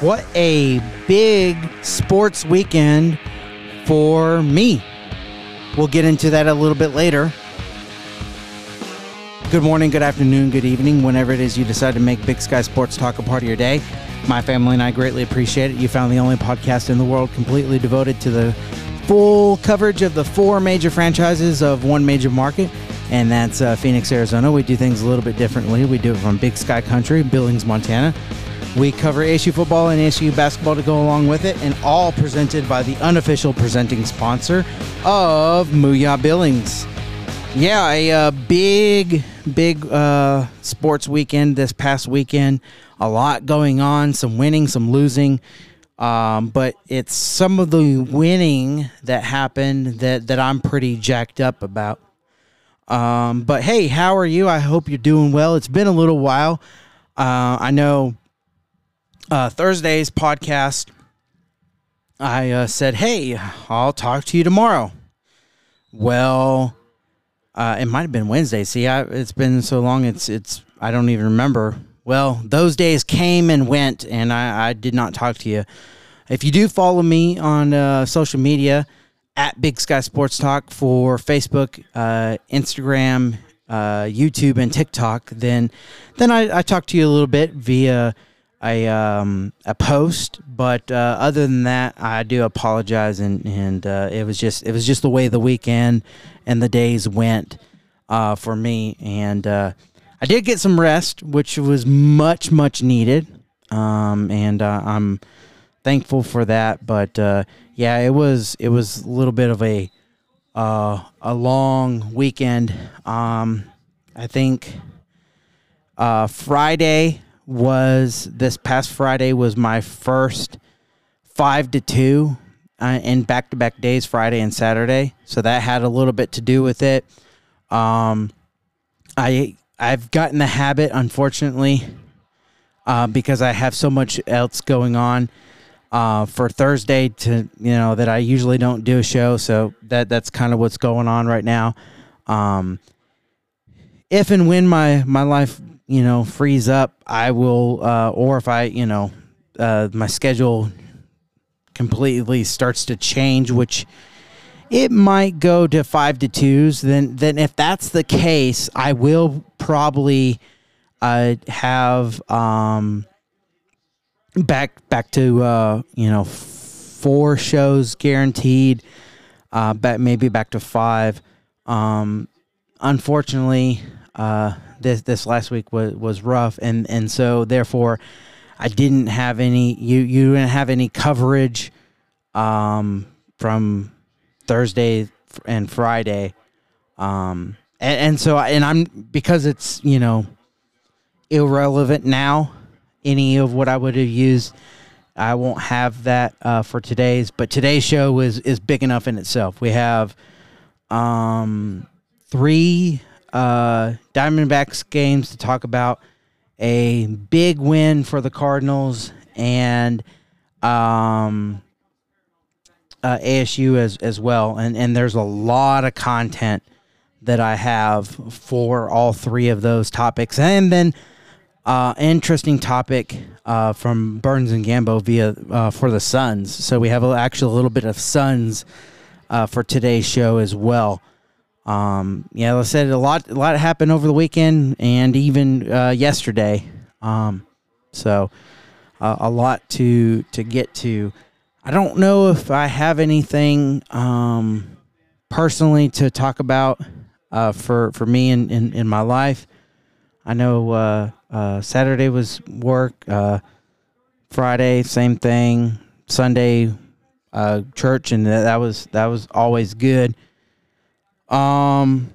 What a big sports weekend for me. We'll get into that a little bit later. Good morning, good afternoon, good evening, whenever it is you decide to make Big Sky Sports Talk a part of your day. My family and I greatly appreciate it. You found the only podcast in the world completely devoted to the full coverage of the four major franchises of one major market, and that's uh, Phoenix, Arizona. We do things a little bit differently. We do it from Big Sky Country, Billings, Montana. We cover ASU football and ASU basketball to go along with it, and all presented by the unofficial presenting sponsor of Mooyah Billings. Yeah, a uh, big, big uh, sports weekend this past weekend. A lot going on, some winning, some losing. Um, but it's some of the winning that happened that, that I'm pretty jacked up about. Um, but hey, how are you? I hope you're doing well. It's been a little while. Uh, I know uh, Thursday's podcast, I uh, said, hey, I'll talk to you tomorrow. Well, uh, it might have been Wednesday. See, I, it's been so long. It's it's I don't even remember well, those days came and went, and I, I did not talk to you. If you do follow me on uh, social media at Big Sky Sports Talk for Facebook, uh, Instagram, uh, YouTube, and TikTok, then then I, I talk to you a little bit via a um, a post. But uh, other than that, I do apologize, and and uh, it was just it was just the way the weekend and the days went uh, for me, and I did get some rest, which was much, much needed. Um, and uh, I'm thankful for that. But uh, yeah, it was it was a little bit of a uh, a long weekend. Um, I think uh, Friday was this past Friday was my first five to two uh, in back to back days, Friday and Saturday. So that had a little bit to do with it. Um, I I've gotten the habit, unfortunately, uh, because I have so much else going on. Uh, for Thursday to you know that I usually don't do a show, so that that's kind of what's going on right now. Um, if and when my my life you know frees up, I will, uh, or if I you know uh, my schedule completely starts to change, which it might go to five to twos. Then, then if that's the case, I will probably uh, have um, back back to uh, you know four shows guaranteed. Uh, back maybe back to five. Um, unfortunately, uh, this this last week was was rough, and and so therefore, I didn't have any. You you didn't have any coverage um, from Thursday and Friday. Um, and, and so, and I'm because it's you know irrelevant now. Any of what I would have used, I won't have that uh, for today's. But today's show is is big enough in itself. We have um, three uh, Diamondbacks games to talk about. A big win for the Cardinals and um, uh, ASU as as well, and and there's a lot of content that I have for all three of those topics, and then uh, interesting topic uh, from Burns and Gambo via uh, for the Suns. So we have a, actually a little bit of Suns uh, for today's show as well. Um, yeah, like I said, a lot a lot happened over the weekend and even uh, yesterday. Um, so uh, a lot to to get to. I don't know if I have anything um, personally to talk about uh, for for me in, in, in, my life. I know uh, uh, Saturday was work. Uh, Friday, same thing. Sunday, uh, church, and that, that was that was always good. Um,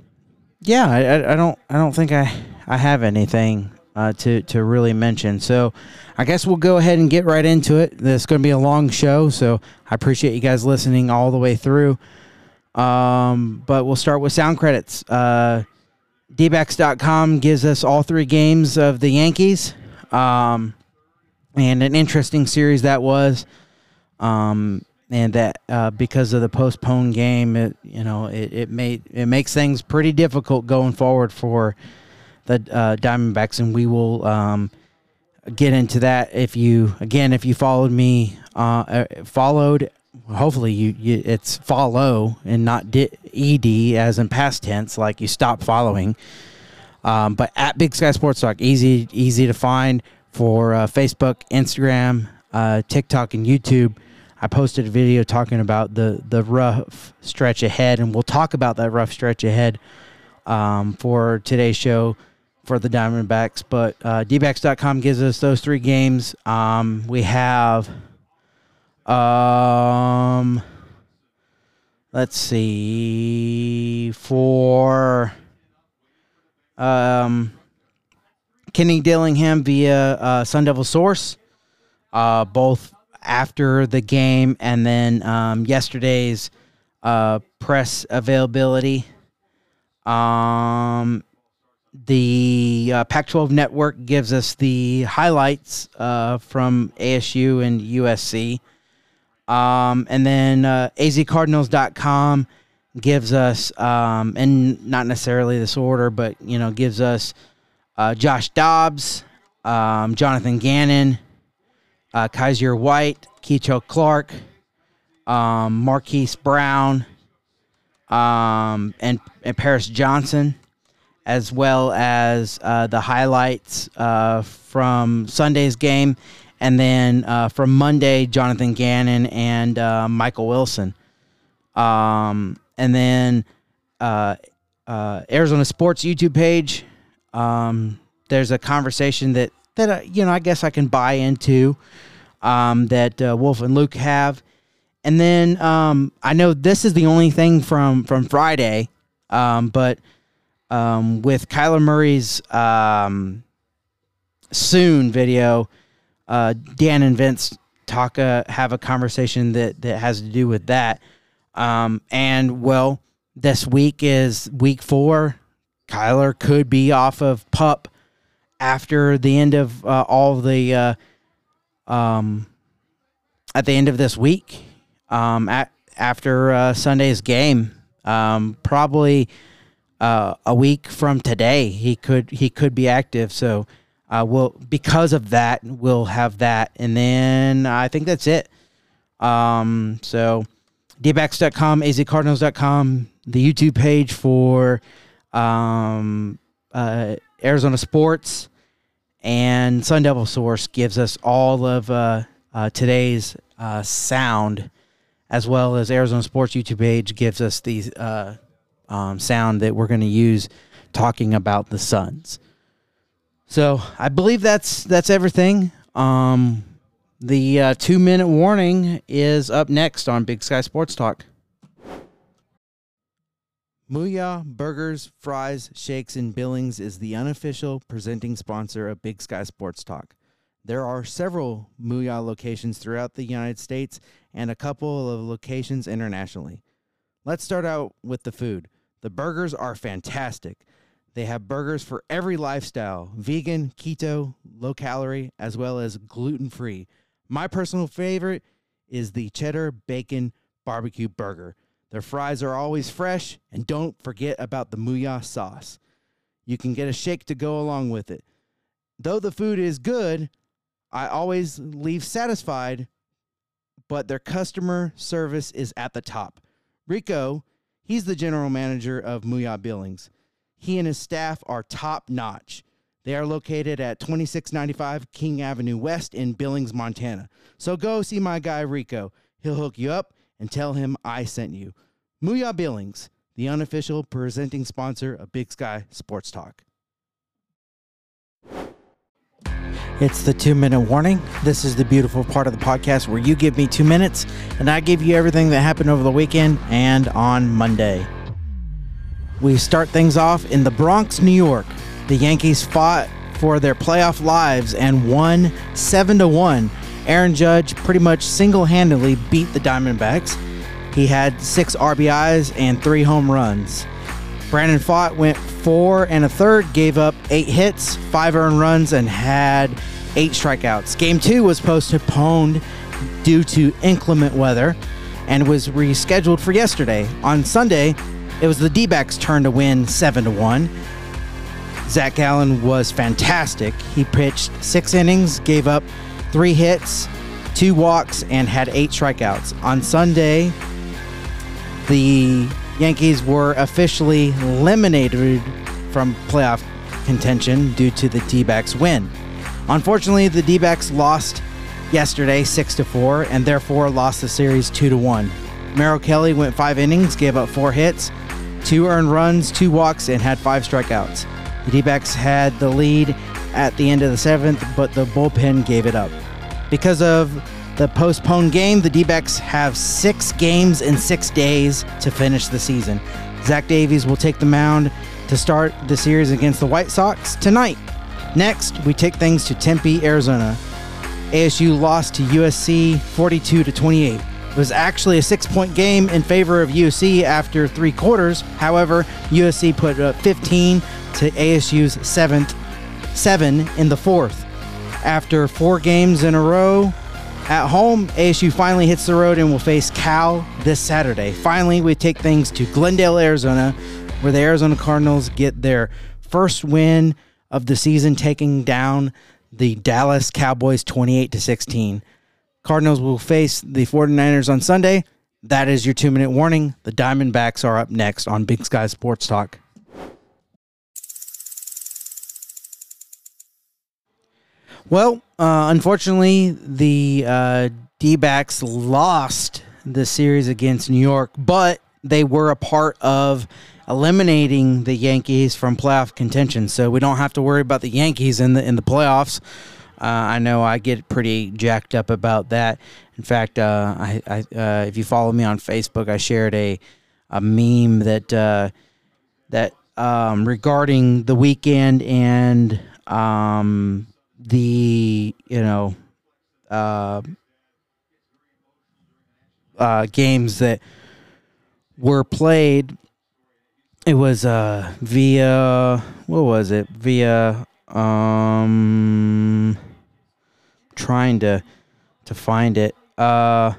yeah, I, I don't I don't think I I have anything uh, to to really mention. So I guess we'll go ahead and get right into it. This is going to be a long show, so I appreciate you guys listening all the way through. Um, but we'll start with sound credits. Uh, dbacks.com gives us all three games of the Yankees. Um, and an interesting series that was. Um, and that uh, because of the postponed game, it you know it, it made it makes things pretty difficult going forward for the uh, Diamondbacks, and we will um, get into that if you again if you followed me uh, uh followed hopefully you, you it's follow and not di- ed as in past tense like you stop following. Um, but at big sky sports talk easy easy to find for uh, facebook instagram uh, tiktok and youtube i posted a video talking about the the rough stretch ahead and we'll talk about that rough stretch ahead um, for today's show for the Diamondbacks. But uh, dbacks.com gives us those three games. Um, we have, um, let's see, for um, Kenny Dillingham via uh, Sun Devil Source, uh, both after the game and then um, yesterday's uh, press availability. Um, the uh, Pac 12 network gives us the highlights uh, from ASU and USC. Um, and then uh, azcardinals.com gives us, um, and not necessarily this order, but, you know, gives us uh, Josh Dobbs, um, Jonathan Gannon, uh, Kyzir White, Kei'Trel Clark, um, Marquise Brown, um, and, and Paris Johnson as well as uh, the highlights uh, from Sunday's game, and then uh, from Monday, Jonathan Gannon and uh, Michael Wilson. Um, and then uh, uh, Arizona Sports YouTube page. Um, there's a conversation that that you know I guess I can buy into um, that Wolf and Luke have. And then um, I know this is the only thing from from Friday, um, but um, with Kyler Murray's um, soon video, uh, Dan and Vince talk uh, have a conversation that that has to do with that. Um, and well, this week is week four. Kyler could be off of pup after the end of uh, all the uh, um, at the end of this week. Um, at, after uh, Sunday's game, um, probably uh, a week from today, he could he could be active. So uh, we'll because of that, we'll have that, and then I think that's it. Um, so dbacks.com, azcardinals.com, the YouTube page for um, uh, Arizona Sports, and Sun Devil Source gives us all of uh, uh, today's uh, sound, as well as Arizona Sports YouTube page gives us the uh, um, sound that we're going to use talking about the Suns. So I believe that's that's everything. Um, the uh, two minute warning is up next on Big Sky Sports Talk. Mooyah Burgers, Fries, Shakes, and Billings is the unofficial presenting sponsor of Big Sky Sports Talk. There are several Mooyah locations throughout the United States and a couple of locations internationally. Let's start out with the food. The burgers are fantastic. They have burgers for every lifestyle vegan, keto, low calorie, as well as gluten free. My personal favorite is the cheddar bacon barbecue burger. Their fries are always fresh, and don't forget about the Mooyah sauce. You can get a shake to go along with it. Though the food is good, I always leave satisfied, but their customer service is at the top. Rico He's the general manager of Mooyah Billings. He and his staff are top notch. They are located at 2695 King Avenue West in Billings, Montana. So go see my guy Rico. He'll hook you up and tell him I sent you. Mooyah Billings, the unofficial presenting sponsor of Big Sky Sports Talk. It's the two minute warning. This is the beautiful part of the podcast where you give me two minutes and I give you everything that happened over the weekend and on Monday. We start things off in the Bronx, New York. The Yankees fought for their playoff lives and won 7 to 1. Aaron Judge pretty much single handedly beat the Diamondbacks. He had six RBIs and three home runs. Brandon Pfaadt went four and a third, gave up eight hits, five earned runs, and had eight strikeouts. Game two was postponed due to inclement weather and was rescheduled for yesterday. On Sunday, it was the D backs' turn to win 7 to 1. Zach Gallen was fantastic. He pitched six innings, gave up three hits, two walks, and had eight strikeouts. On Sunday, the Yankees were officially eliminated from playoff contention due to the D-backs win. Unfortunately, the D-backs lost yesterday 6 to 4 and therefore lost the series 2 to 1. Merrill Kelly went 5 innings, gave up 4 hits, 2 earned runs, 2 walks and had 5 strikeouts. The D-backs had the lead at the end of the 7th, but the bullpen gave it up. Because of the postponed game, the D-backs have 6 games in 6 days to finish the season. Zach Davies will take the mound to start the series against the White Sox tonight. Next, we take things to Tempe, Arizona. ASU lost to USC 42 to 28. It was actually a six-point game in favor of USC after three quarters. However, USC put up 15 to ASU's seventh, seven in the fourth. After four games in a row at home, ASU finally hits the road and will face Cal this Saturday. Finally, we take things to Glendale, Arizona, where the Arizona Cardinals get their first win of the season, taking down the Dallas Cowboys 28 to 16. Cardinals will face the 49ers on Sunday. That is your two minute warning. The Diamondbacks are up next on Big Sky Sports Talk. Well, uh, unfortunately, the uh, D backs lost the series against New York, but they were a part of eliminating the Yankees from playoff contention. So we don't have to worry about the Yankees in the in the playoffs. Uh, I know I get pretty jacked up about that. In fact, uh, I, I uh, if you follow me on Facebook, I shared a a meme that uh, that um, regarding the weekend and um, the you know uh, uh, games that were played. It was uh, via what was it? Via um, trying to to find it. Uh,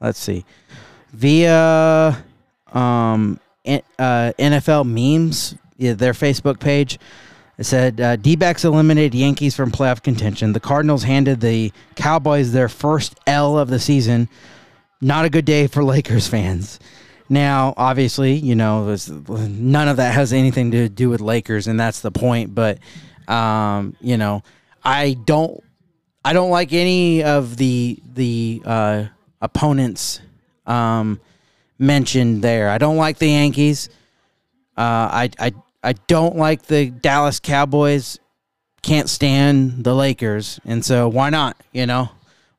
let's see, via um, uh, NFL memes, yeah, their Facebook page. It said uh, D-backs eliminated Yankees from playoff contention. The Cardinals handed the Cowboys their first L of the season. Not a good day for Lakers fans. Now, obviously, you know, none of that has anything to do with Lakers, and that's the point. But, um, you know, I don't, I don't like any of the the uh, opponents um, mentioned there. I don't like the Yankees. Uh, I, I I don't like the Dallas Cowboys. Can't stand the Lakers, and so why not? You know,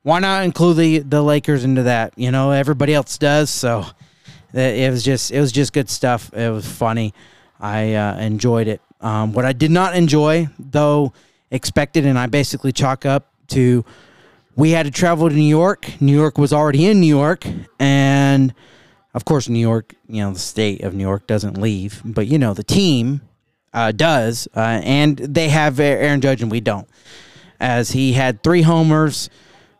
why not include the the Lakers into that? You know, everybody else does. So it was just it was just good stuff. It was funny. I uh, enjoyed it. Um, what I did not enjoy, though, expected, and I basically chalk up to we had to travel to New York. New York was already in New York, and of course, New York, you know, the state of New York doesn't leave, but you know, the team uh, does, uh, and they have Aaron Judge, and we don't. As he had three homers,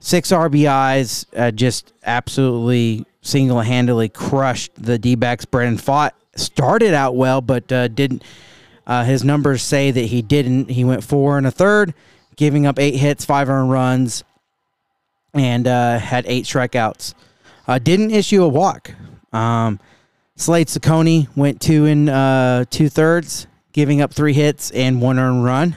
six RBIs, uh, just absolutely single handedly crushed the D backs. Brandon Pfaadt, started out well, but uh, didn't. Uh, his numbers say that he didn't. He went four and a third, giving up eight hits, five earned runs, and uh, had eight strikeouts. Didn't issue a walk. Um, Slade Cecconi went two and uh, two thirds, giving up three hits and one earned run.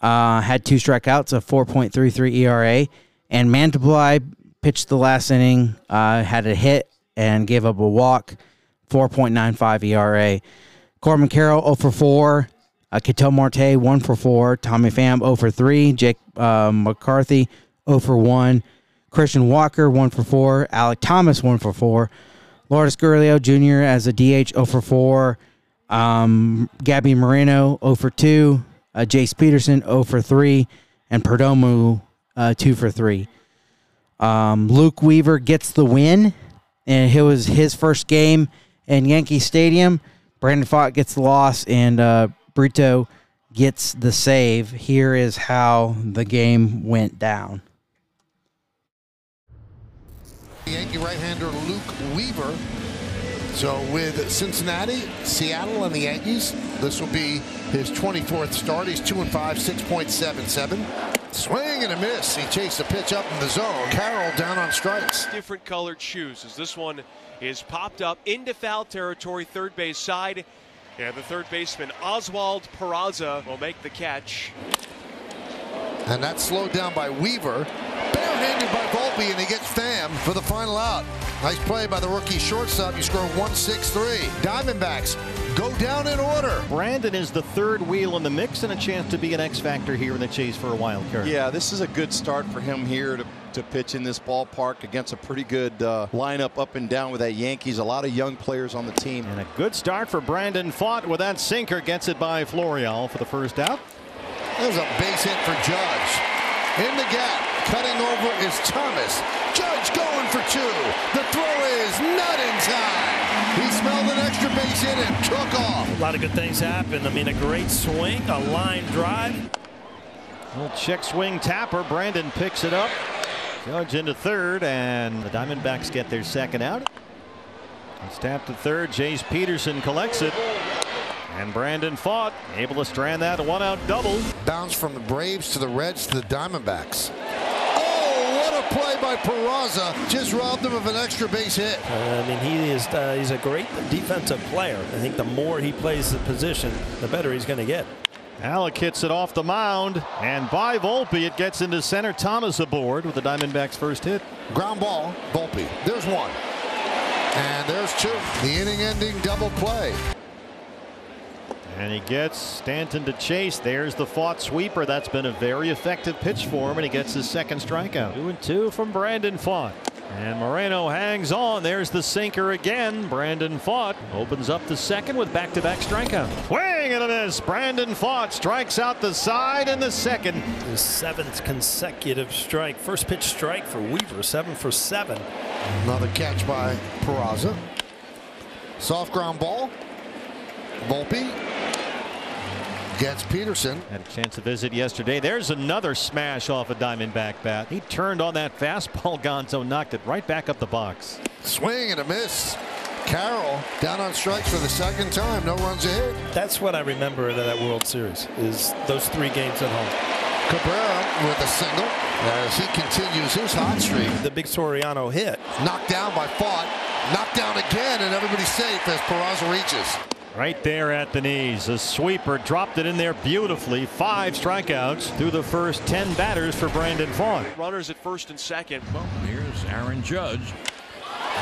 Uh, had two strikeouts, a 4.33 ERA, and Mantiply pitched the last inning, uh, had a hit and gave up a walk, 4.95 ERA. Corbin Carroll 0 for 4. Uh, Marte 1 for 4. Tommy Pham 0 for 3. Jake uh, McCarthy 0 for 1. Christian Walker 1 for 4. Alec Thomas 1 for 4. Lourdes Gurriel Jr. as a DH 0 for 4. Um, Gabby Moreno 0 for 2. Uh, Jace Peterson 0 for 3. And Perdomo uh, 2 for 3. Um, Luke Weaver gets the win, and it was his first game in Yankee Stadium. Brandon Pfaadt gets the loss, and uh, Brito gets the save. Here is how the game went down. Yankee right-hander Luke Weaver So with Cincinnati, Seattle, and the Yankees, this will be his 24th start. He's 2 and 5, 6.77. Swing and a miss. He chased the pitch up in the zone. Carroll down on strikes. Different colored shoes as this one is popped up into foul territory, third base side. And the third baseman, Oswald Peraza, will make the catch. And that's slowed down by Weaver. Barehanded by Volpe, and he gets Pham for the final out. Nice play by the rookie shortstop. You score 1-6-3. Diamondbacks go down in order. Brandon is the third wheel in the mix and a chance to be an X factor here in the chase for a wild card. Yeah, this is a good start for him here to, to pitch in this ballpark against a pretty good uh, lineup up and down with that Yankees. A lot of young players on the team. And a good start for Brandon Pfaadt with that sinker. Gets it by Florial for the first out. There's a base hit for Judge. In the gap, cutting over is Thomas. Judge going for two. The throw is not in time. He smelled an extra base hit and took off. A lot of good things happened. I mean, a great swing, a line drive. Little check swing tapper. Brandon picks it up. Judge into third, and the Diamondbacks get their second out. It's tapped to third. Jace Peterson collects it. And Brandon Pfaadt, able to strand that one out double. Bounce from the Braves to the Reds to the Diamondbacks. Oh, what a play by Peraza. Just robbed him of an extra base hit. Uh, I mean, he is uh, he's a great defensive player. I think the more he plays the position, the better he's going to get. Alec hits it off the mound, and by Volpe, it gets into center. Thomas aboard with the Diamondbacks' first hit. Ground ball, Volpe. There's one. And there's two. The inning-ending double play. And he gets Stanton to chase. There's the Pfaadt sweeper. That's been a very effective pitch for him, and he gets his second strikeout. Two and two from Brandon Pfaadt. And Moreno hangs on. There's the sinker again. Brandon Pfaadt opens up the second with back-to-back strikeout. Swing and a miss. Brandon Pfaadt strikes out the side in the second. His seventh consecutive strike. First pitch strike for Weaver. Seven for seven. Another catch by Peraza. Soft ground ball. Volpe gets Peterson. Had a chance to visit yesterday. There's another smash off a Diamondback bat. He turned on that fastball. Gonzo knocked it right back up the box. Swing and a miss. Carroll down on strikes for the second time. No runs ahead. That's what I remember of that World Series is those three games at home. Cabrera with a single as he continues his hot streak. The big Soriano hit. Knocked down by Pfaadt. Knocked down again, and everybody's safe as Peraza reaches. Right there at the knees. A sweeper dropped it in there beautifully. Five strikeouts through the first 10 batters for Brandon Pfaadt. Runners at first and second. Well, here's Aaron Judge.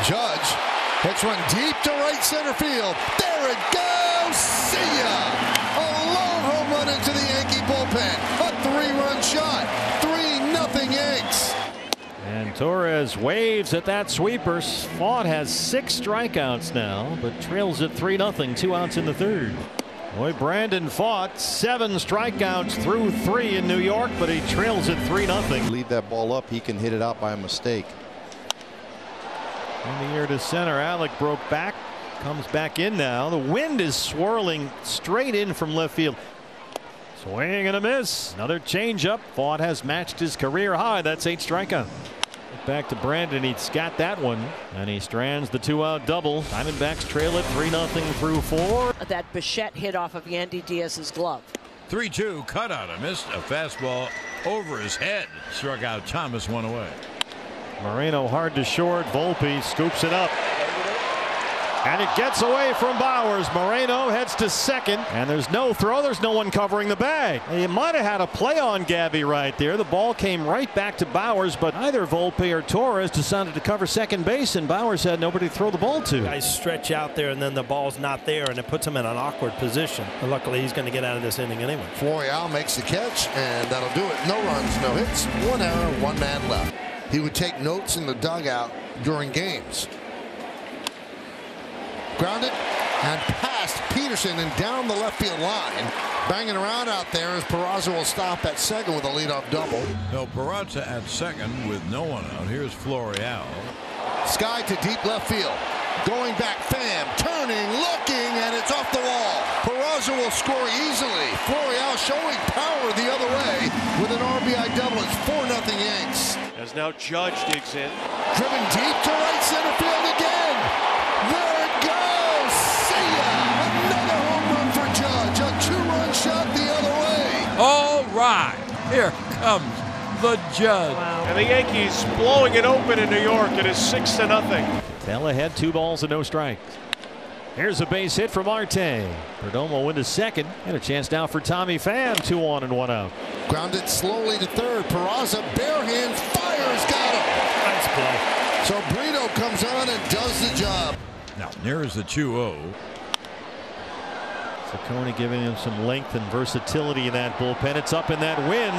Judge hits one deep to right center field. There it goes. See ya. A long home run into the Yankee bullpen. A three-run shot. Three nothing Yanks. And Torres waves at that sweeper. Pfaadt has six strikeouts now, but trails at 3 0, two outs in the third. Boy, Brandon Pfaadt, seven strikeouts through three in New York, but he trails at 3 0. Leave that ball up, he can hit it out by a mistake. In the air to center, Alec broke back, comes back in now. The wind is swirling straight in from left field. Swing and a miss. Another changeup. Pfaadt has matched his career high. That's eight strikeouts. Back to Brandon. He's got that one. And he strands the two out double. Diamondbacks trail it 3 0 through four. That Bichette hit off of Yandy Diaz's glove. 3 2 cutout. I missed a fastball over his head. Struck out Thomas one away. Moreno hard to short. Volpe scoops it up. And it gets away from Bauers. Moreno heads to second. And there's no throw. There's no one covering the bag. You might have had a play on Gabby right there. The ball came right back to Bauers, but either Volpe or Torres decided to cover second base, and Bauers had nobody to throw the ball to. Guys stretch out there, and then the ball's not there, and it puts him in an awkward position. But luckily, he's going to get out of this inning anyway. Florial makes the catch, and that'll do it. No runs, no hits, one error, one man left. He would take notes in the dugout during games. Grounded and past Peterson and down the left field line. Banging around out there as Peraza will stop at second with a leadoff double. No, Peraza at second with no one out. Here's Florial. Sky to deep left field. Going back, Pham, turning, looking, and it's off the wall. Peraza will score easily. Florial showing power the other way with an RBI double. It's 4-0 Yanks. As now Judge digs in. Driven deep to right center field Here comes the judge. And the Yankees blowing it open in New York. It is six to nothing. Tell ahead, two balls and no strikes. Here's a base hit from Marte. Perdomo into second. And a chance now for Tommy Pham. Two on and one out. Grounded slowly to third. Peraza, bare hands, fires, got him. Nice play. So Brito comes on and does the job. Now, there's the 2 0. Cecconi giving him some length and versatility in that bullpen. It's up in that wind.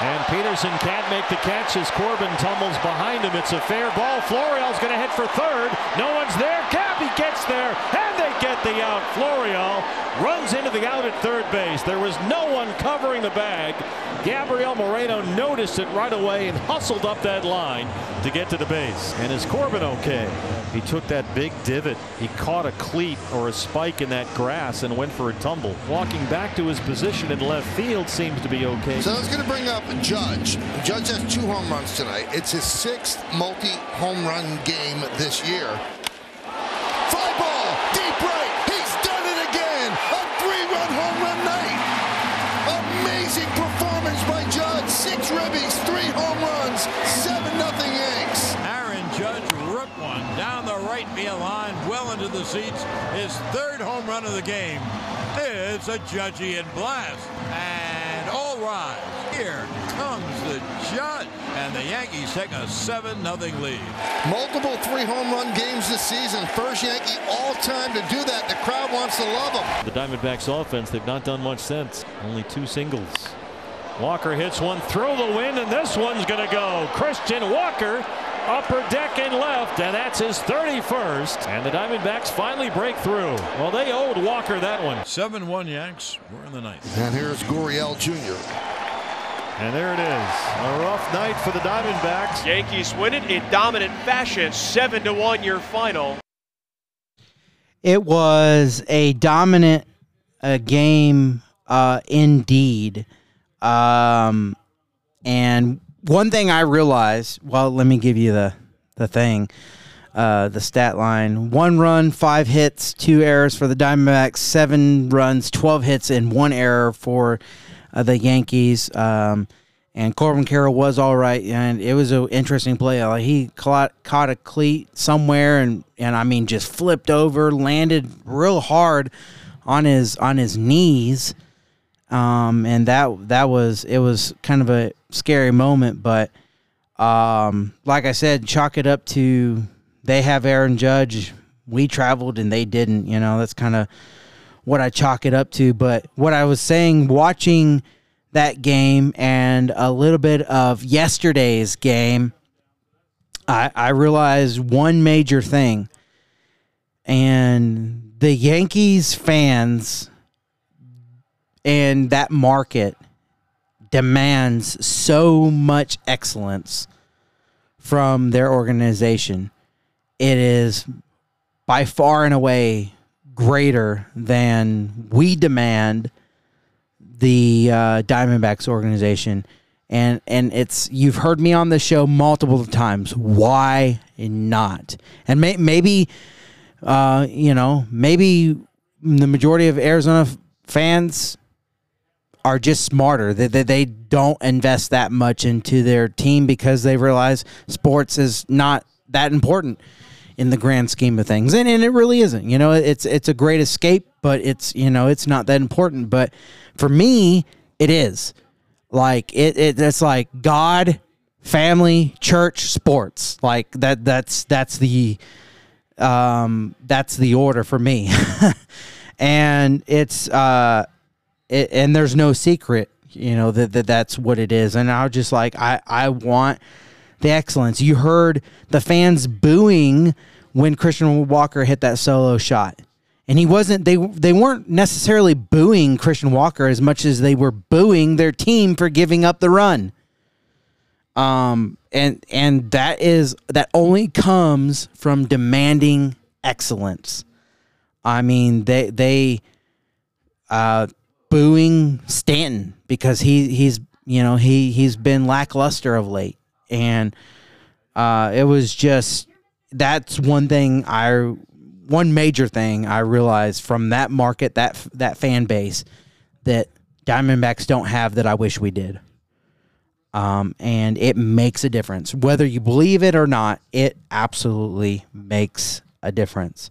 And Peterson can't make the catch as Corbin tumbles behind him. It's a fair ball. Florial's going to hit for third. No one's there. Cappy gets there, and they get the out. Florial runs into the out at third base. There was no one covering the bag. Gabriel Moreno noticed it right away and hustled up that line to get to the base. And is Corbin okay? He took that big divot. He caught a cleat or a spike in that grass and went for a tumble. Walking back to his position in left field seems to be okay. So I was going to bring up Judge. Judge has two home runs tonight. It's his sixth multi-home run game this year. 7 nothing Yanks. Aaron Judge ripped one down the right field line, well into the seats. His third home run of the game. It's a Judgeian blast. And all rise. Here comes the Judge. And the Yankees take a 7 nothing lead. Multiple three home run games this season. First Yankee all time to do that. The crowd wants to love him. The Diamondbacks offense, they've not done much since. Only two singles. Walker hits one through the wind, and this one's going to go. Christian Walker, upper deck and left, and that's his 31st. And the Diamondbacks finally break through. Well, they owed Walker that one. 7 1 Yanks. We're in the ninth. And here's Gurriel Jr. And there it is. A rough night for the Diamondbacks. Yankees win it in dominant fashion. Seven to one your final. It was a dominant uh, game, uh, indeed. Um, and one thing I realized, well, let me give you the the thing, uh, the stat line: one run, five hits, two errors for the Diamondbacks, seven runs, twelve hits, and one error for uh, the Yankees. Um, and Corbin Carroll was all right, and it was an interesting play. Like he caught, caught a cleat somewhere, and and I mean just flipped over, landed real hard on his on his knees. Um, and that that was it was kind of a scary moment, but um, like I said, chalk it up to they have Aaron Judge. We traveled and they didn't. You know, that's kind of what I chalk it up to. But what I was saying, watching that game and a little bit of yesterday's game, I, I realized one major thing. And the Yankees fans and that market demands so much excellence from their organization. It is by far and away greater than we demand the uh, Diamondbacks organization. And and it's you've heard me on the show multiple times. Why not? And may, maybe, uh, you know, maybe the majority of Arizona fans are just smarter. That they, they don't invest that much into their team because they realize sports is not that important in the grand scheme of things. And, and it really isn't. You know, it's it's a great escape, but it's you know, it's not that important. But for me, it is. Like it, it it's like God, family, church, sports. Like that that's that's the um that's the order for me. and it's uh it, and there's no secret, you know, that, that that's what it is. And I was just like, I, I want the excellence. You heard the fans booing when Christian Walker hit that solo shot. And he wasn't they they weren't necessarily booing Christian Walker as much as they were booing their team for giving up the run. Um and and that is that only comes from demanding excellence. I mean, they they uh booing Stanton because he he's you know he he's been lackluster of late, and uh, it was just that's one thing I one major thing I realized from that market that that fan base that Diamondbacks don't have that I wish we did. Um, and it makes a difference. Whether you believe it or not, it absolutely makes a difference.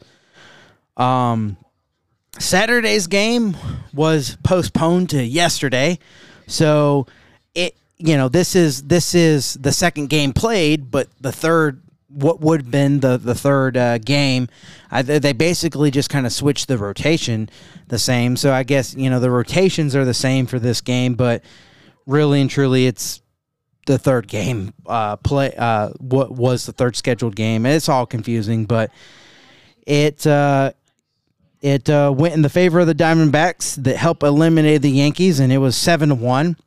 Um, Saturday's game was postponed to yesterday. So it you know, this is this is the second game played, but the third what would have been the the third uh, game. I, they basically just kind of switched the rotation the same. So I guess you know the rotations are the same for this game, but really and truly, it's the third game uh, play. Uh, what was the third scheduled game? It's all confusing, but it uh, it uh, went in the favor of the Diamondbacks that helped eliminate the Yankees, and it was seven to one,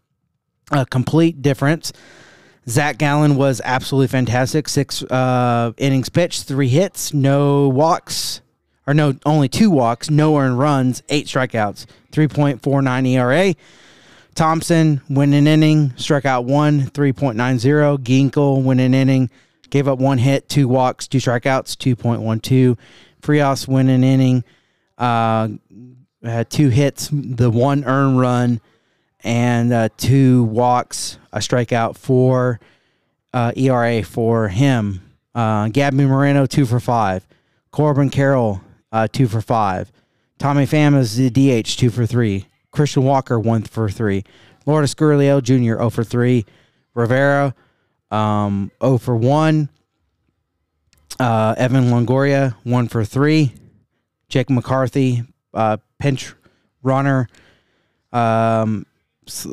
a complete difference. Zach Gallen was absolutely fantastic. Six uh, innings pitched, three hits, no walks, or no, only two walks, no earned runs, eight strikeouts, 3.49 ERA. Thompson win an inning, struck out one, 3.90. Ginkel win an inning, gave up one hit, two walks, two strikeouts, 2.12. Frias win an inning, uh, had two hits, the one earned run, and uh, two walks, a strikeout, four uh, ERA for him. Uh, Gabby Moreno, two for five. Corbin Carroll, uh, two for five. Tommy Pham is the DH, two for three. Christian Walker, one for three. Lourdes Gurriel Jr., 0 for three. Rivera, um, 0 for one. Uh, Evan Longoria, one for three. Jake McCarthy, uh, pinch runner. Um,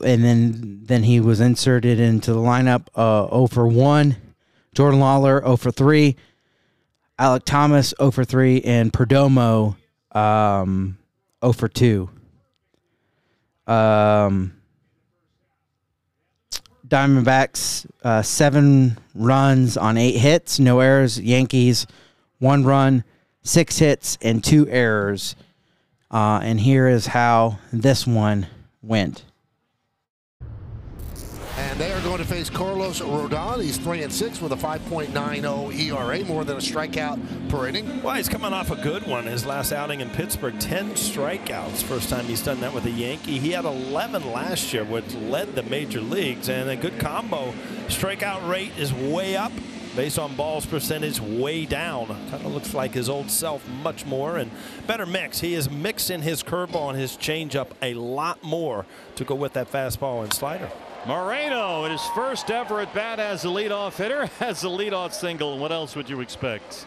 and then then he was inserted into the lineup uh 0 for 1 Jordan Lawlar 0 for 3 Alec Thomas 0 for 3 and Perdomo um 0 for 2 um Diamondbacks uh, 7 runs on 8 hits no errors Yankees 1 run 6 hits and 2 errors uh, and here is how this one went and they are going to face Carlos Rodon. He's 3 and 6 with a 5.90 ERA, more than a strikeout per inning. Well, he's coming off a good one. His last outing in Pittsburgh, 10 strikeouts. First time he's done that with a Yankee. He had 11 last year, which led the major leagues, and a good combo. Strikeout rate is way up. Based on balls percentage way down. Kind of looks like his old self much more and better mix. He is mixing his curveball and his changeup a lot more to go with that fastball and slider. Moreno in his first ever at bat as a leadoff hitter has a leadoff single. What else would you expect?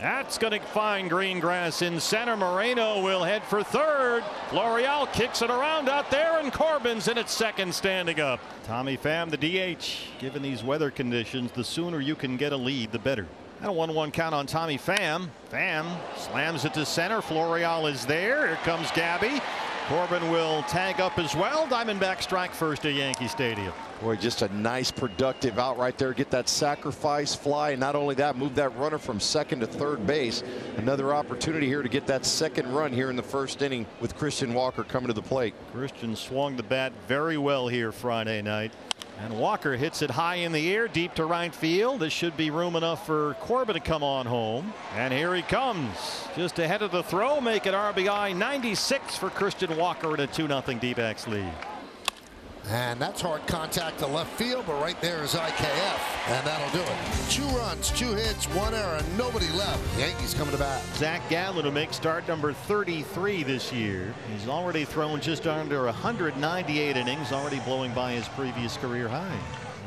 That's going to find green grass in center. Moreno will head for third. Florial kicks it around out there, and Corbin's in at second, standing up. Tommy Pham, the DH. Given these weather conditions, the sooner you can get a lead, the better. And a 1 1 count on Tommy Pham. Pham slams it to center. Florial is there. Here comes Gabby. Corbin will tag up as well. Diamondback strike first at Yankee Stadium. Boy, just a nice productive out right there. Get that sacrifice fly. And not only that, move that runner from second to third base. Another opportunity here to get that second run here in the first inning with Christian Walker coming to the plate. Christian swung the bat very well here Friday night. And Walker hits it high in the air, deep to right field. This should be room enough for Corbin to come on home. And here he comes. Just ahead of the throw, make it RBI 96 for Christian Walker in a 2 0 D backs lead. And that's hard contact to left field, but right there is IKF, and that'll do it. Two runs, two hits, one error, nobody left. Yankees coming to bat. Zach Gallen will make start number 33 this year. He's already thrown just under 198 innings, already blowing by his previous career high.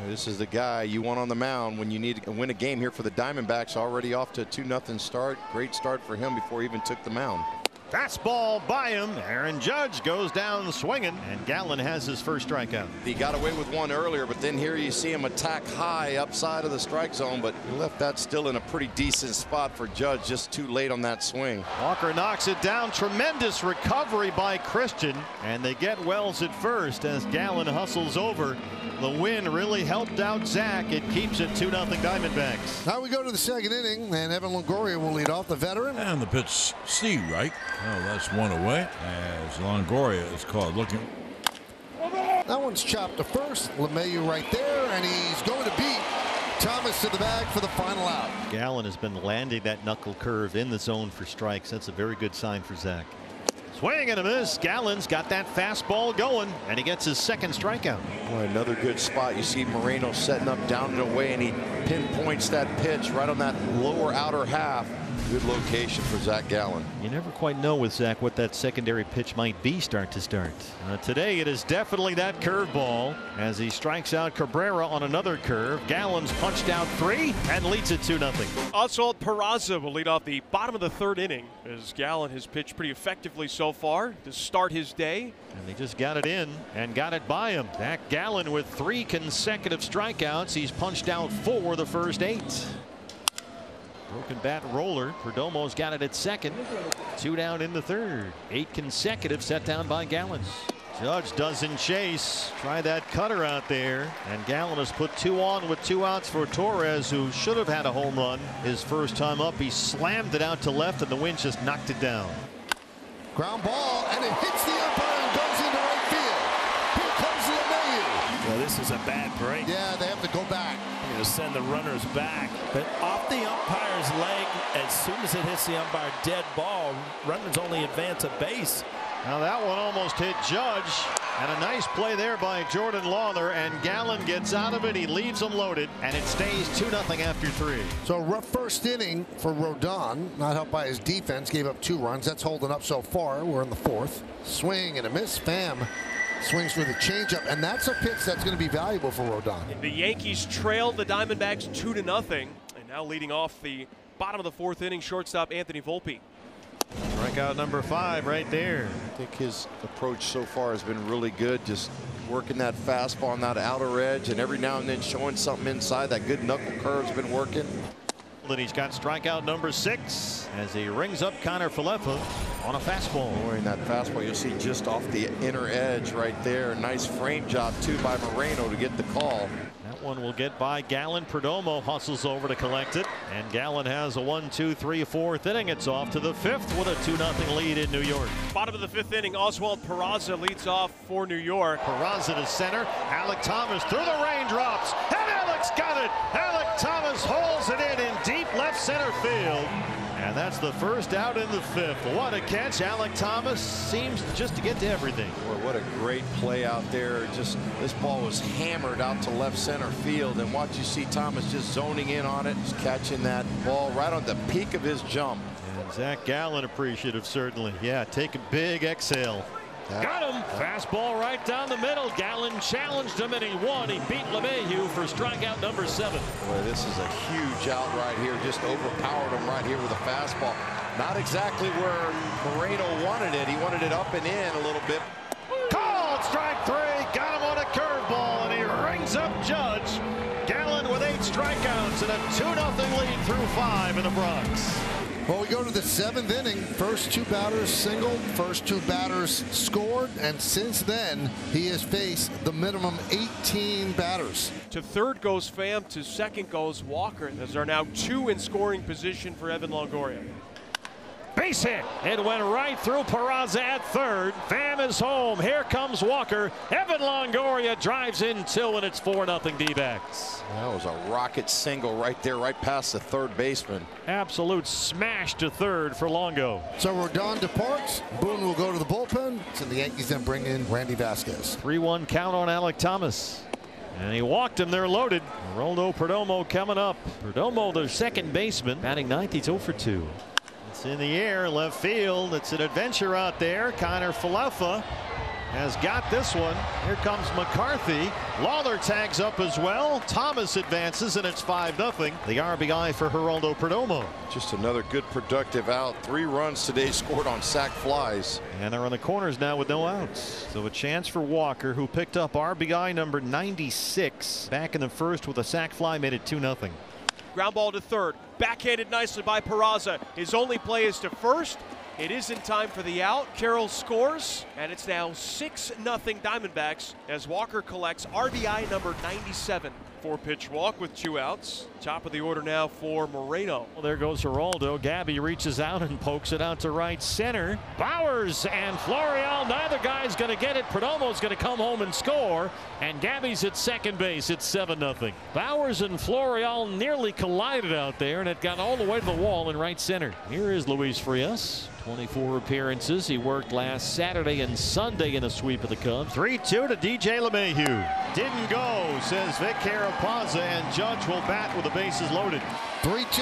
This is the guy you want on the mound when you need to win a game here for the Diamondbacks. Already off to a 2 0 start. Great start for him before he even took the mound. Fastball by him. Aaron Judge goes down swinging, and Gallen has his first strikeout. He got away with one earlier, but then here you see him attack high upside of the strike zone, but he left that still in a pretty decent spot for Judge, just too late on that swing. Walker knocks it down. Tremendous recovery by Christian, and they get Wells at first as Gallen hustles over. The win really helped out Zach. It keeps it 2 0 Diamondbacks. Now we go to the second inning, and Evan Longoria will lead off the veteran. And the pitch, C, right? Oh, that's one away as Longoria is called. Looking. That one's chopped to first. LeMahieu right there, and he's going to beat Thomas to the bag for the final out. Gallen has been landing that knuckle curve in the zone for strikes. That's a very good sign for Zach. Swing and a miss. Gallen's got that fastball going, and he gets his second strikeout. Boy, another good spot. You see Moreno setting up down and away, and he pinpoints that pitch right on that lower outer half. Good location for Zach Gallen. You never quite know with Zach what that secondary pitch might be start to start. Uh, today it is definitely that curveball as he strikes out Cabrera on another curve. Gallen's punched out three and leads it 2 nothing. Oswald Peraza will lead off the bottom of the third inning as Gallen has pitched pretty effectively so far to start his day. And they just got it in and got it by him. Zach Gallen with three consecutive strikeouts. He's punched out four the first eight. Broken bat roller. Perdomo's got it at second. Two down in the third. Eight consecutive set down by Gallen. Judge doesn't chase. Try that cutter out there. And Gallen has put two on with two outs for Torres, who should have had a home run his first time up. He slammed it out to left, and the wind just knocked it down. Ground ball, and it hits the umpire and goes into right field. Here comes LeMahieu. Well, this is a bad break. Yeah, they have to go back. Going to send the runners back. But off the umpire's leg, as soon as it hits the umpire, dead ball. Runners only advance a base. Now that one almost hit Judge. And a nice play there by Jordan Lawlar. And Gallen gets out of it. He leaves them loaded. And it stays 2 0 after three. So rough first inning for Rodon. Not helped by his defense. Gave up two runs. That's holding up so far. We're in the fourth. Swing and a miss. Pham swings for the changeup. And that's a pitch that's going to be valuable for Rodon. The Yankees trailed the Diamondbacks 2 to nothing. And now leading off the bottom of the fourth inning, shortstop Anthony Volpe. Strikeout number five right there. I think his approach so far has been really good. Just working that fastball on that outer edge and every now and then showing something inside. That good knuckle curve's been working. Then he's got strikeout number six as he rings up Kiner-Falefa on a fastball. Boy, and that fastball you'll see just off the inner edge right there. Nice frame job too by Moreno to get the call. One will get by Gallen. Perdomo hustles over to collect it. And Gallen has a one, two, three, fourth inning. It's off to the fifth with a 2 0 lead in New York. Bottom of the fifth inning, Oswald Peraza leads off for New York. Peraza to center. Alek Thomas through the raindrops. And Alex got it. Alek Thomas holds it in in deep left center field. And that's the first out in the fifth. What a catch. Alek Thomas seems just to get to everything. Boy, what a great play out there. Just this ball was hammered out to left center field. And watch you see Thomas just zoning in on it, just catching that ball right on the peak of his jump. And Zach Gallen appreciative, certainly. Yeah, take a big exhale. Got him. Fastball right down the middle. Gallen challenged him and he won. He beat LeMahieu for strikeout number seven. Boy, this is a huge out right here. Just overpowered him right here with a fastball. Not exactly where Moreno wanted it. He wanted it up and in a little bit. Called strike three. Got him on a curveball and he rings up Judge. Gallen with eight strikeouts and a 2-0 lead through five in the Bronx. Well, we go to the seventh inning. First two batters singled, first two batters scored, and since then, he has faced the minimum 18 batters. To third goes Pham, to second goes Walker. There are now two in scoring position for Evan Longoria. Base hit. It went right through Peraza at third. Pham is home. Here comes Walker. Evan Longoria drives in two, and it's 4 0 D backs. That was a rocket single right there, right past the third baseman. Absolute smash to third for Longo. So Rodon departs. Boone will go to the bullpen. So the Yankees then bring in Randy Vasquez. 3 1 count on Alek Thomas. And he walked him there loaded. Geraldo Perdomo coming up. Perdomo, the second baseman, batting ninth. He's 0 for 2. It's in the air, left field. It's an adventure out there. Kiner-Falefa has got this one. Here comes McCarthy. Lawlar tags up as well. Thomas advances, and it's 5 0. The RBI for Geraldo Perdomo. Just another good productive out. Three runs today scored on sac flies. And they're on the corners now with no outs. So a chance for Walker, who picked up RBI number 96 back in the first with a sac fly, made it 2 0. Ground ball to third. Backhanded nicely by Peraza. His only play is to first. It is in time for the out. Carroll scores, and it's now 6 0 Diamondbacks as Walker collects RBI number 97. Four pitch walk with two outs. Top of the order now for Moreno. Well, there goes Geraldo. Gabby reaches out and pokes it out to right center. Bauers and Florial, neither guy's going to get it. Perdomo's going to come home and score. And Gabby's at second base. It's 7 0. Bauers and Florial nearly collided out there, and it got all the way to the wall in right center. Here is Luis Frias 24 appearances. He worked last Saturday and Sunday in a sweep of the Cubs. 3 2 to DJ LeMahieu. Didn't go, says Vic Carapazza, and Judge will bat with the bases loaded. 3 2.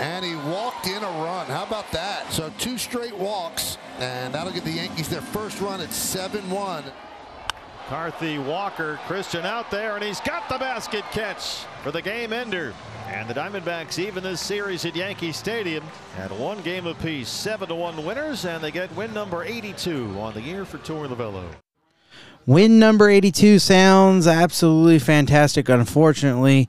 And he walked in a run. How about that? So two straight walks, and that'll get the Yankees their first run at 7 1. Carthy Walker, Christian out there, and he's got the basket catch for the game ender. And the Diamondbacks even this series at Yankee Stadium at one game apiece, seven to one winners, and they get win number 82 on the year for Torey Lovullo. Win number 82 sounds absolutely fantastic. Unfortunately,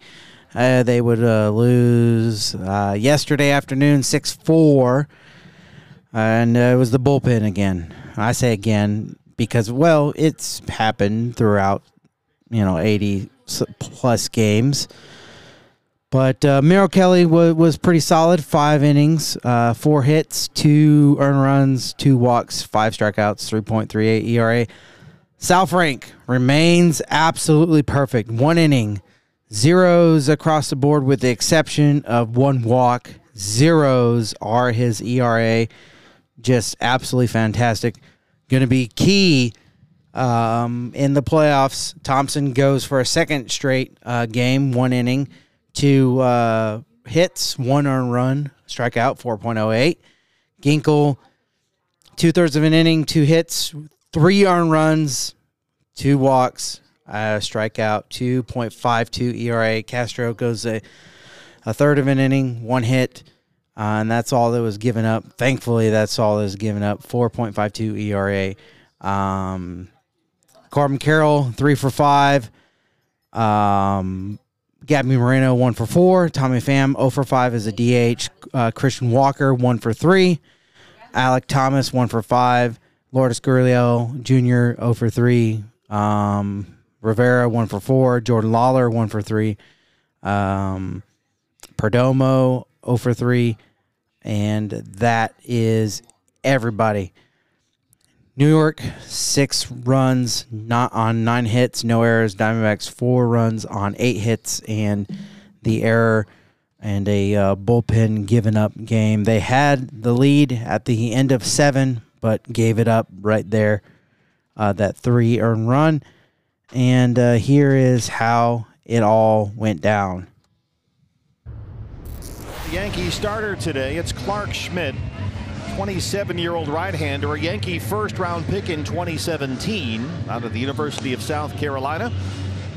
uh, they would uh, lose uh, yesterday afternoon 6 4. And uh, it was the bullpen again. I say again because, well, it's happened throughout, you know, 80 plus games. But uh, Merrill Kelly w- was pretty solid. Five innings, uh, four hits, two earned runs, two walks, five strikeouts, 3.38 ERA. Saalfrank remains absolutely perfect. One inning, zeros across the board with the exception of one walk. Zeros are his ERA. Just absolutely fantastic. Going to be key um, in the playoffs. Thompson goes for a second straight uh, game, one inning two uh, hits, one earned run, strikeout, 4.08. Ginkel, two thirds of an inning, two hits, three earned runs, two walks, uh, strikeout, 2.52 ERA. Castro goes a, a third of an inning, one hit, uh, and that's all that was given up. Thankfully, that's all that was given up, 4.52 ERA. Um, Corbin Carroll, three for five. Um, Gabby Moreno, one for four. Tommy Pham, 0 for 5 as a DH. Uh, Christian Walker, one for three. Alek Thomas, one for five. Lourdes Gurriel Jr., 0 for three. Um, Rivera, one for four. Jordan Lawlar, one for three. Um, Perdomo, 0 for three. And that is everybody. New York, six runs, not on nine hits, no errors. Diamondbacks, four runs on eight hits, and the error and a uh, bullpen given up game. They had the lead at the end of seven, but gave it up right there. Uh, that three earned run. And uh, here is how it all went down. Yankee starter today, it's Clarke Schmidt. 27 year old right hander, a Yankee first round pick in 2017 out of the University of South Carolina.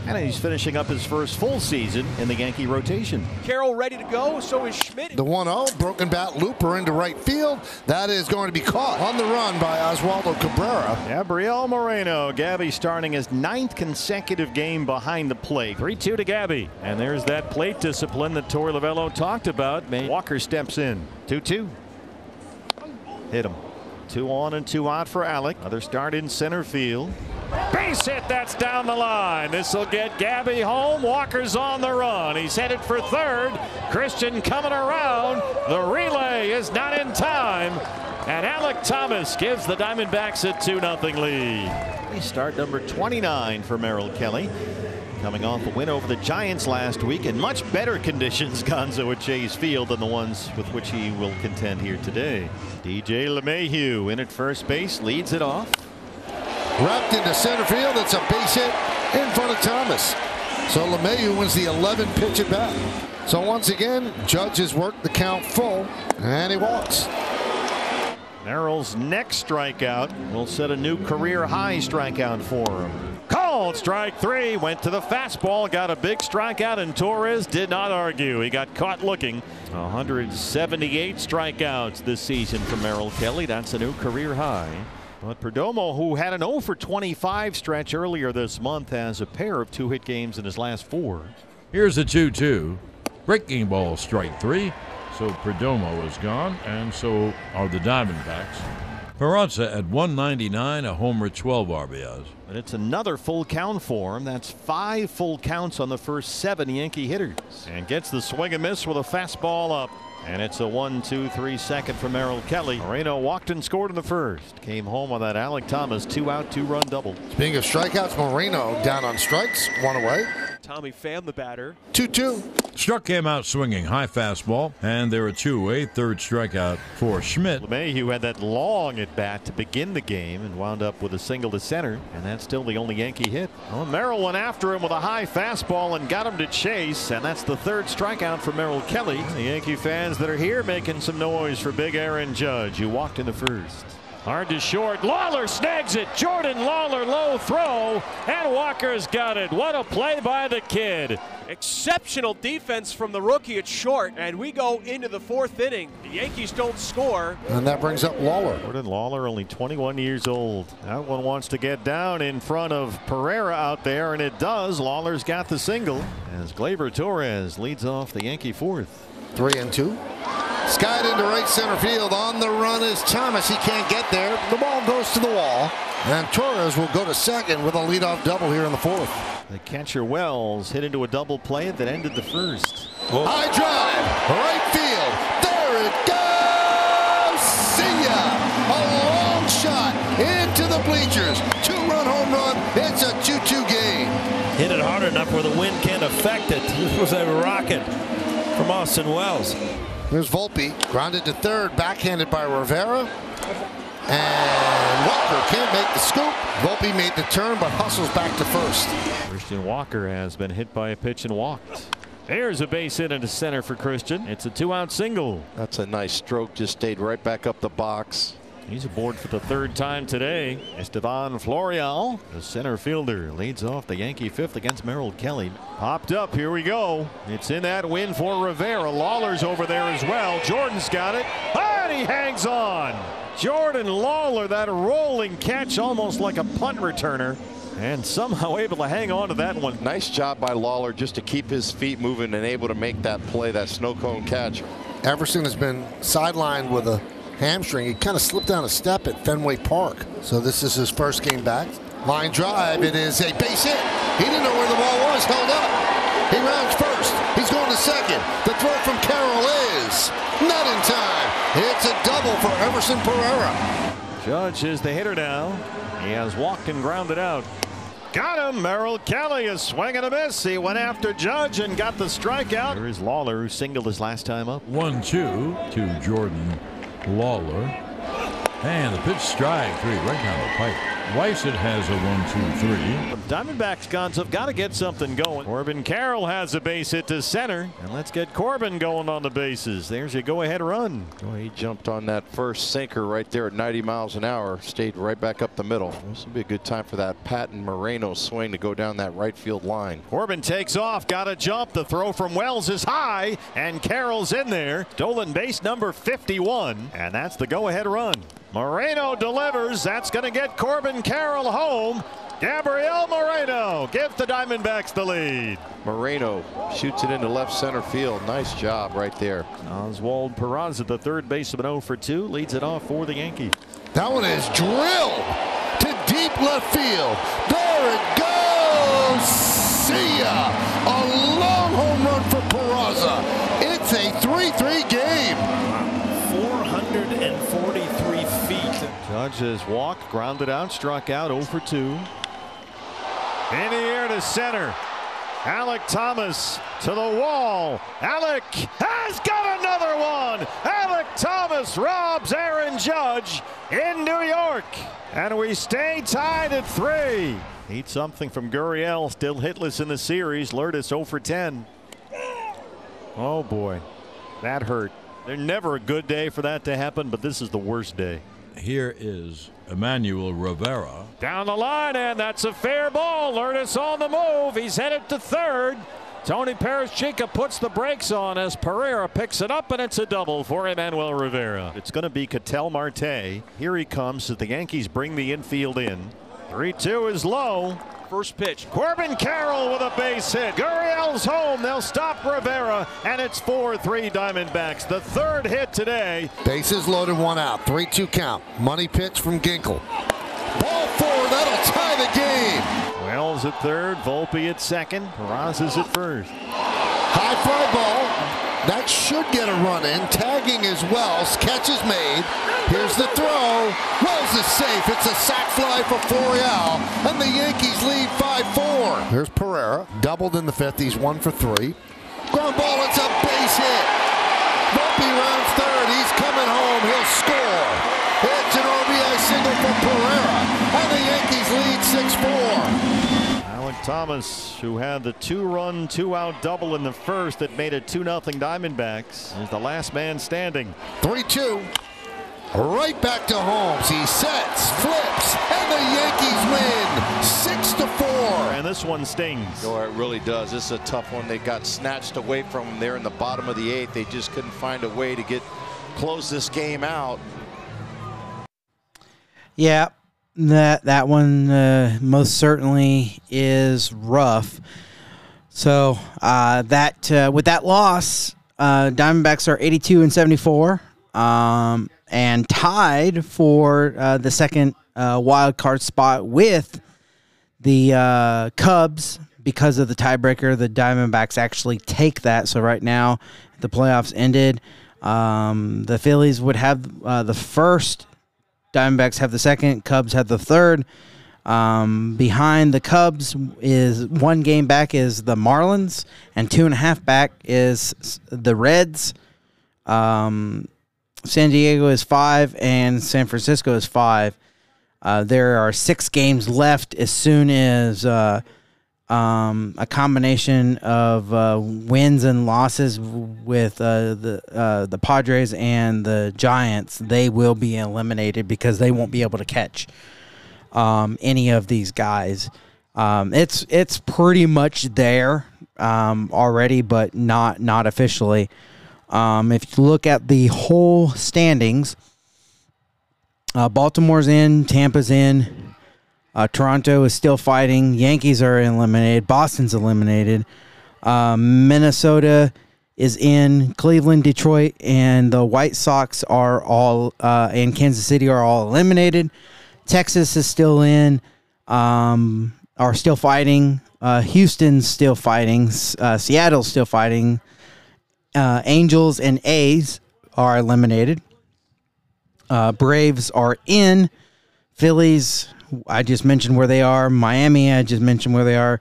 And he's finishing up his first full season in the Yankee rotation. Carroll ready to go, so is Schmidt. The 1 0, broken bat looper into right field. That is going to be caught on the run by Oswaldo Cabrera. Gabriel Moreno. Gabby starting his ninth consecutive game behind the plate. 3 2 to Gabby. And there's that plate discipline that Torey Lovullo talked about. Walker steps in. 2 2. Hit him. Two on and two out for Alek. Another start in center field. Base hit, that's down the line. This will get Gabby home. Walker's on the run. He's headed for third. Christian coming around. The relay is not in time. And Alek Thomas gives the Diamondbacks a 2 0 lead. Start number 29 for Merrill Kelly. Coming off a win over the Giants last week in much better conditions, Gonzo at Chase Field, than the ones with which he will contend here today. DJ LeMahieu in at first base, leads it off. Wrapped into center field. It's a base hit in front of Thomas. So LeMahieu wins the 11 pitch at bat. So once again, Judge has worked the count full, and he walks. Merrill's next strikeout will set a new career high strikeout for him. Called strike three, went to the fastball, got a big strikeout, and Torres did not argue. He got caught looking. 178 strikeouts this season for Merrill Kelly. That's a new career high. But Perdomo, who had an 0 for 25 stretch earlier this month, has a pair of two hit games in his last four. Here's a 2 2. Breaking ball strike three. So Perdomo is gone, and so are the Diamondbacks. Peraza at 199, a homer, 12 RBIs. And it's another full count for him. That's five full counts on the first seven Yankee hitters. And gets the swing and miss with a fastball up. And it's a one, two, three second for Merrill Kelly. Moreno walked and scored in the first. Came home on that Alek Thomas two out, two run double. Speaking of strikeouts, Moreno down on strikes, one away. Tommy Pham, the batter. 2 2. Struck him out swinging. High fastball. And there are two. A third strikeout for Schmidt. LeMahieu had that long at bat to begin the game and wound up with a single to center. And that's still the only Yankee hit. Well, Merrill went after him with a high fastball and got him to chase. And that's the third strikeout for Merrill Kelly. The Yankee fans that are here making some noise for big Aaron Judge, who walked in the first. Hard to short. Lawlar snags it. Jordan Lawlar low throw. And Walker's got it. What a play by the kid. Exceptional defense from the rookie at short. And we go into the fourth inning. The Yankees don't score. And that brings up Lawlar. Jordan Lawlar, only 21 years old. That one wants to get down in front of Pereira out there, and it does. Lawlar's got the single as Gleyber Torres leads off the Yankee fourth. Three and two. Skied into right center field. On the run is Thomas. He can't get there. The ball goes to the wall. And Torres will go to second with a leadoff double here in the fourth. The catcher Wells hit into a double play that ended the first. Oh. High drive. Right field. There it goes. See ya. A long shot into the bleachers. Two-run home run. It's a 2-2 game. Hit it hard enough where the wind can't affect it. This was a rocket from Austin Wells. There's Volpe, grounded to third, backhanded by Rivera. And Walker can't make the scoop. Volpe made the turn, but hustles back to first. Christian Walker has been hit by a pitch and walked. There's a base hit into center for Christian. It's a two out single. That's a nice stroke. Just stayed right back up the box. He's aboard for the third time today. Esteban Florial, the center fielder, leads off the Yankee fifth against Merrill Kelly. Popped up. Here we go. It's in that win for Rivera. Lawlar's over there as well. Jordan's got it. And he hangs on. Jordan Lawlar, that rolling catch almost like a punt returner. And somehow able to hang on to that one. Nice job by Lawlar just to keep his feet moving and able to make that play, that snow cone catch. Everson has been sidelined with a hamstring. He kind of slipped down a step at Fenway Park. So this is his first game back. Line drive. It is a base hit. He didn't know where the ball was. Held up. He rounds first. He's going to second. The throw from Carroll is not in time. It's a double for Everson Pereira. Judge is the hitter now. He has walked and grounded out. Got him. Merrill Kelly is swinging a miss. He went after Judge and got the strikeout. There is Lawlar who singled his last time up. One two to Jordan Lawlar. And the pitch strike three right down the pipe. Weissert has a one two three. Diamondbacks guns have got to get something going. Corbin Carroll has a base hit to center. And let's get Corbin going on the bases. There's your go ahead run. Well, he jumped on that first sinker right there at 90 miles an hour. Stayed right back up the middle. This will be a good time for that Patton Moreno swing to go down that right field line. Corbin takes off. Got a jump. The throw from Wells is high. And Carroll's in there. Dolan base number 51. And that's the go ahead run. Moreno delivers. That's going to get Corbin Carroll home. Gabriel Moreno gives the Diamondbacks the lead. Moreno shoots it into left center field. Nice job right there. Oswald Peraza, the third baseman 0 for 2, leads it off for the Yankees. That one is drilled to deep left field. There it goes. See ya. A long home run for Peraza. It's a 3-3 game. 443 feet. Judge has walked, grounded out, struck out 0 for 2. In the air to center. Alek Thomas to the wall. Alek has got another one. Alek Thomas robs Aaron Judge in New York. And we stay tied at three. Need something from Gurriel, still hitless in the series. Lourdes 0 for 10. Oh boy, that hurt. They're never a good day for that to happen, but this is the worst day. Here is Emmanuel Rivera. Down the line, and that's a fair ball. Lourdes on the move. He's headed to third. Tony Perezchica puts the brakes on as Pereira picks it up, and it's a double for Emmanuel Rivera. It's going to be Ketel Marte. Here he comes as the Yankees bring the infield in. 3 2 is low. First pitch. Corbin Carroll with a base hit. Gurriel's home. They'll stop Rivera, and it's 4 3 Diamondbacks. The third hit today. Bases loaded, one out. 3 2 count. Money pitch from Ginkel. Ball four. That'll tie the game. Wells at third. Volpe at second. Peraza's at first. High fly ball. That should get a run in. Tagging as Wells. Catch is made. Here's the throw. Wells is safe. It's a sac fly for Florial. And the Yankees lead 5-4. Here's Pereira. Doubled in the fifth. He's one for three. Ground ball. It's a base hit. Volpe rounds third. He's coming home. He'll score. It's an RBI single for Pereira. And the Yankees lead 6-4. Alek Thomas, who had the two-run, two-out double in the first that made it 2-0 Diamondbacks, is the last man standing. 3-2. Right back to Holmes. He sets, flips, and the Yankees win six to four. And this one stings. Oh, it really does. This is a tough one. They got snatched away from them there in the bottom of the eighth. They just couldn't find a way to get close this game out. Yeah, that that one uh, most certainly is rough. So uh, that uh, with that loss, uh, Diamondbacks are 82 and 74, um, and tied for uh, the second uh, wild card spot with the Cubs because of the tiebreaker. The Diamondbacks actually take that. So right now, the playoffs ended. Um, the Phillies would have the first Diamondbacks have the second. Cubs have the third. Um, behind the Cubs is one game back is the Marlins, and two and a half back is the Reds. Um, San Diego is five, and San Francisco is five. Uh, there are six games left as soon as uh, um, a combination of uh, wins and losses with uh, the uh, the Padres and the Giants, they will be eliminated because they won't be able to catch um, any of these guys. Um, it's it's pretty much there um, already, but not not officially. Um, if you look at the whole standings, uh, Baltimore's in, Tampa's in, uh, Toronto is still fighting. Yankees are eliminated. Boston's eliminated. Uh, Minnesota is in. Cleveland, Detroit, and the White Sox are all, uh, and Kansas City are all eliminated. Texas is still in, um, are still fighting. Uh, Houston's still fighting. Uh, Seattle's still fighting. Uh, Angels and A's are eliminated. Braves are in. Phillies I just mentioned where they are. Miami, I just mentioned where they are.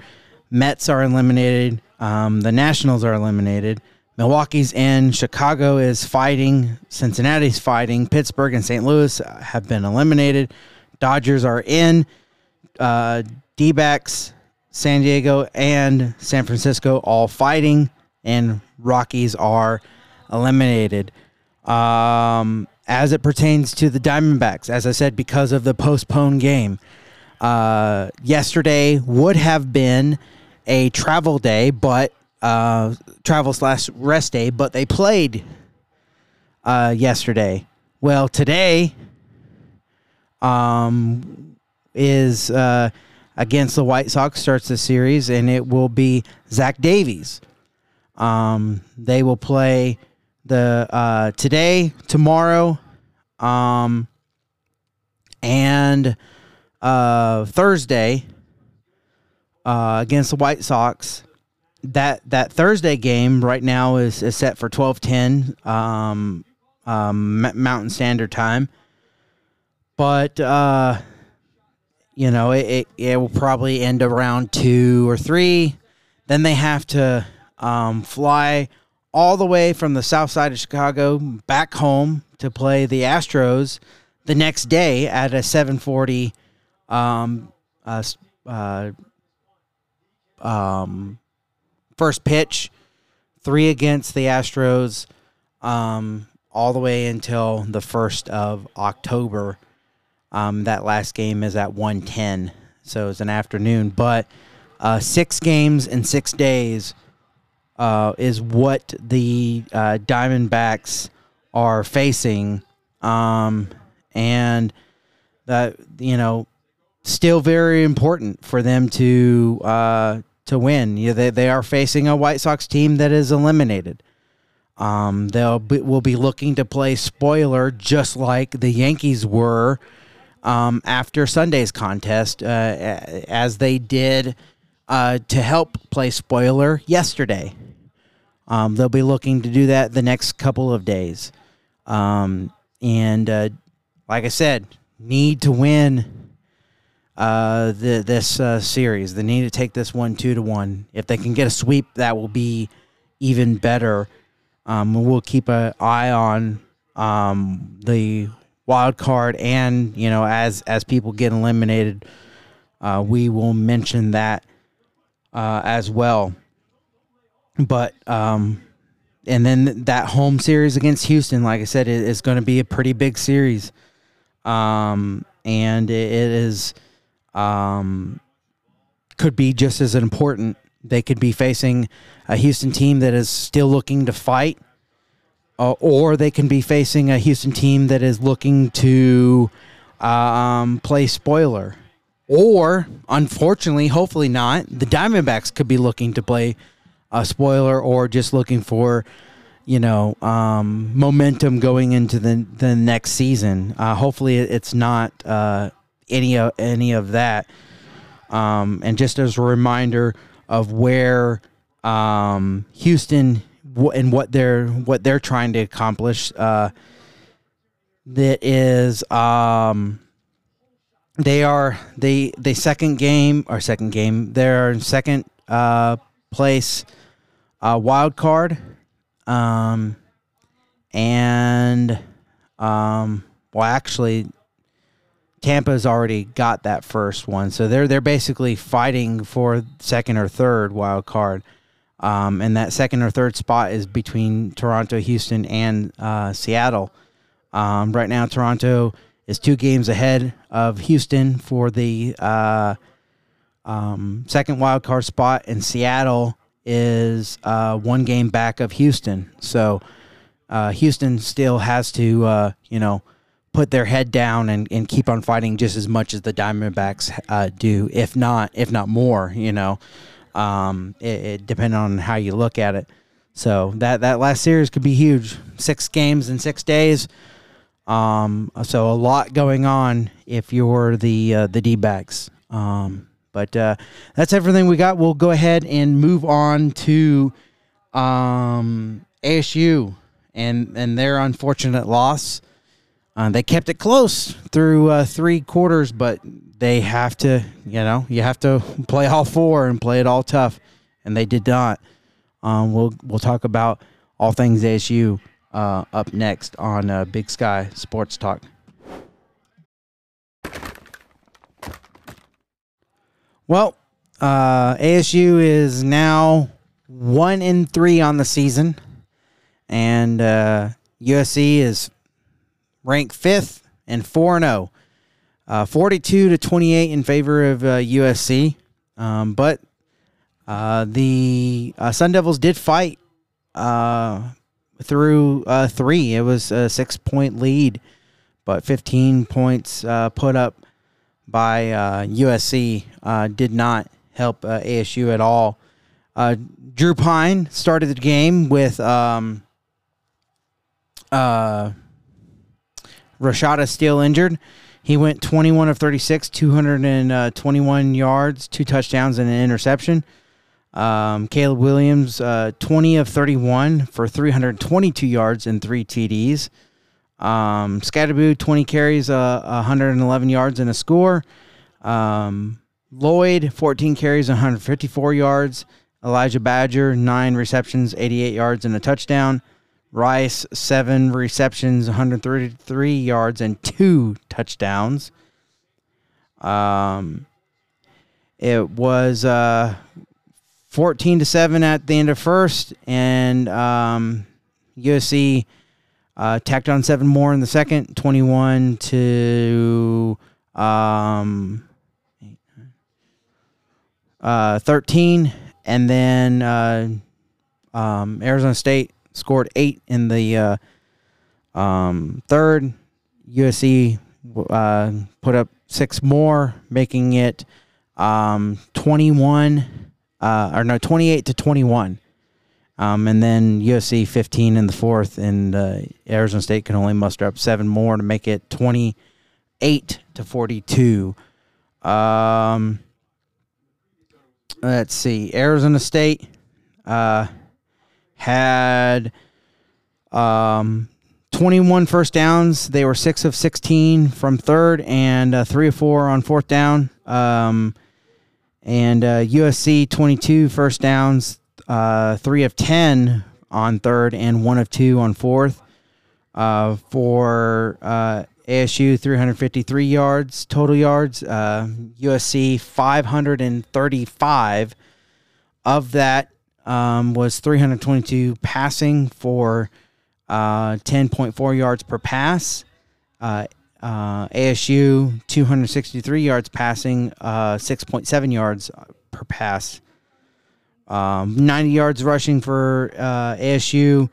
Mets are eliminated. Um, the Nationals are eliminated. Milwaukee's in. Chicago is fighting. Cincinnati's fighting. Pittsburgh and St. Louis have been eliminated. Dodgers are in. Uh, D backs, San Diego, and San Francisco all fighting. And Rockies are eliminated. Um, as it pertains to the Diamondbacks, as I said, because of the postponed game. Uh, yesterday would have been a travel day, but uh, travel slash rest day, but they played uh, yesterday. Well, today um, is uh, against the White Sox, starts the series, and it will be Zach Davies. Um, they will play the uh, today, tomorrow, um, and uh, Thursday uh, against the White Sox. That that Thursday game right now is, is set for twelve ten um, um, Mountain Standard Time, but uh, you know it, it, it will probably end around two or three. Then they have to um, fly all the way from the south side of Chicago back home to play the Astros the next day at a 740 um, uh, uh, um, first pitch, three against the Astros, um, all the way until the 1st of October. Um, that last game is at 110, so it's an afternoon. But uh, six games in six days uh, is what the uh, Diamondbacks are facing, um, and that you know, still very important for them to uh, to win. You know, they they are facing a White Sox team that is eliminated. Um, they'll be, will be looking to play spoiler just like the Yankees were um, after Sunday's contest, uh, as they did uh, to help play spoiler yesterday. Um, they'll be looking to do that the next couple of days. Um, and uh, like I said, need to win uh, the, this uh, series. They need to take this one two to one. If they can get a sweep, that will be even better. Um, we'll keep an eye on um, the wild card, and you know, as as people get eliminated, uh, we will mention that uh, as well. But um, and then that home series against Houston, like I said, it is going to be a pretty big series, um, and it, is um, could be just as important. They could be facing a Houston team that is still looking to fight, uh, or they can be facing a Houston team that is looking to um, play spoiler. Or, unfortunately, hopefully not, the Diamondbacks could be looking to play a spoiler or just looking for, you know, um, momentum going into the the next season. Uh, hopefully, it's not uh, any of any of that. Um, and just as a reminder of where um, Houston and what they're what they're trying to accomplish, uh, that is um, they are they they second game or second game they're in second uh, place uh, wild card, um, and um, well, actually, Tampa's already got that first one, so they're they're basically fighting for second or third wild card, um, and that second or third spot is between Toronto, Houston, and uh, Seattle. Um, right now, Toronto is two games ahead of Houston for the uh, um, second wild card spot, and Seattle is uh, one game back of Houston. So uh, Houston still has to, uh, you know, put their head down and, and keep on fighting just as much as the Diamondbacks uh, do, if not, if not more. You know, um, it, it depending on how you look at it. So that that last series could be huge. Six games in six days. Um, so a lot going on if you're the uh, the D backs. Um, but uh, that's everything we got. We'll go ahead and move on to um, ASU and and their unfortunate loss. Uh, they kept it close through uh, three quarters, but they have to, you know, you have to play all four and play it all tough, and they did not. Um, we'll we'll talk about all things ASU uh, up next on uh, Big Sky Sports Talk. Well, uh, ASU is now one in three on the season, and uh, USC is ranked fifth and four and zero. Uh, 42 to 28 in favor of USC, um, but uh, the uh, Sun Devils did fight uh, through three. It was a six point lead, but 15 points put up by uh, USC uh, did not help uh, ASU at all. Uh, Drew Pyne started the game with um, uh, Rashada still injured. He went 21 of 36, 221 yards, two touchdowns, and an interception. Um, Caleb Williams, uh, 20 of 31 for 322 yards and three TDs. Um, Skattebo, 20 carries, uh, 111 yards and a score. Um, Lloyd, 14 carries, 154 yards. Elijah Badger, 9 receptions, 88 yards and a touchdown. Rice, 7 receptions, 133 yards and 2 touchdowns. Um, it was uh, 14 to 7 at the end of first, and um, USC uh, tacked on seven more in the second, 21 to um, uh, 13. And then uh, um, Arizona State scored eight in the uh, um, third. USC uh, put up six more, making it um, 21, uh, or no, 28 to 21. Um, and then USC 15 in the fourth, and uh, Arizona State can only muster up seven more to make it 28 to 42. Um, let's see. Arizona State uh, had um, 21 first downs. They were six of 16 from third and uh, three of four on fourth down. Um, and uh, USC 22 first downs, uh, three of 10 on third and one of two on fourth. Uh, for uh, ASU, 353 yards total yards. USC, uh, 535. Of that um, was 322 passing for uh, 10.4 yards per pass. Uh, uh, ASU 263 yards passing, uh, 6.7 yards per pass. Um, 90 yards rushing for uh, ASU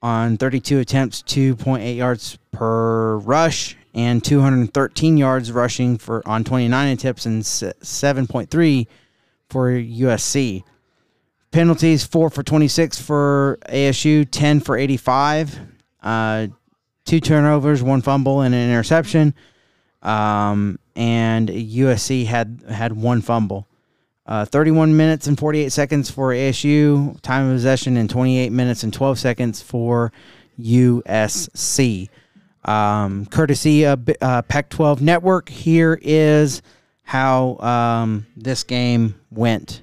on 32 attempts, 2.8 yards per rush, and 213 yards rushing for on 29 attempts and 7.3 for USC. Penalties four for 26 for ASU, 10 for 85. Uh, two turnovers, one fumble, and an interception. Um, and USC had had one fumble. Uh, 31 minutes and 48 seconds for ASU. Time of possession in 28 minutes and 12 seconds for USC. Um, courtesy of uh, Pac 12 Network, here is how um, this game went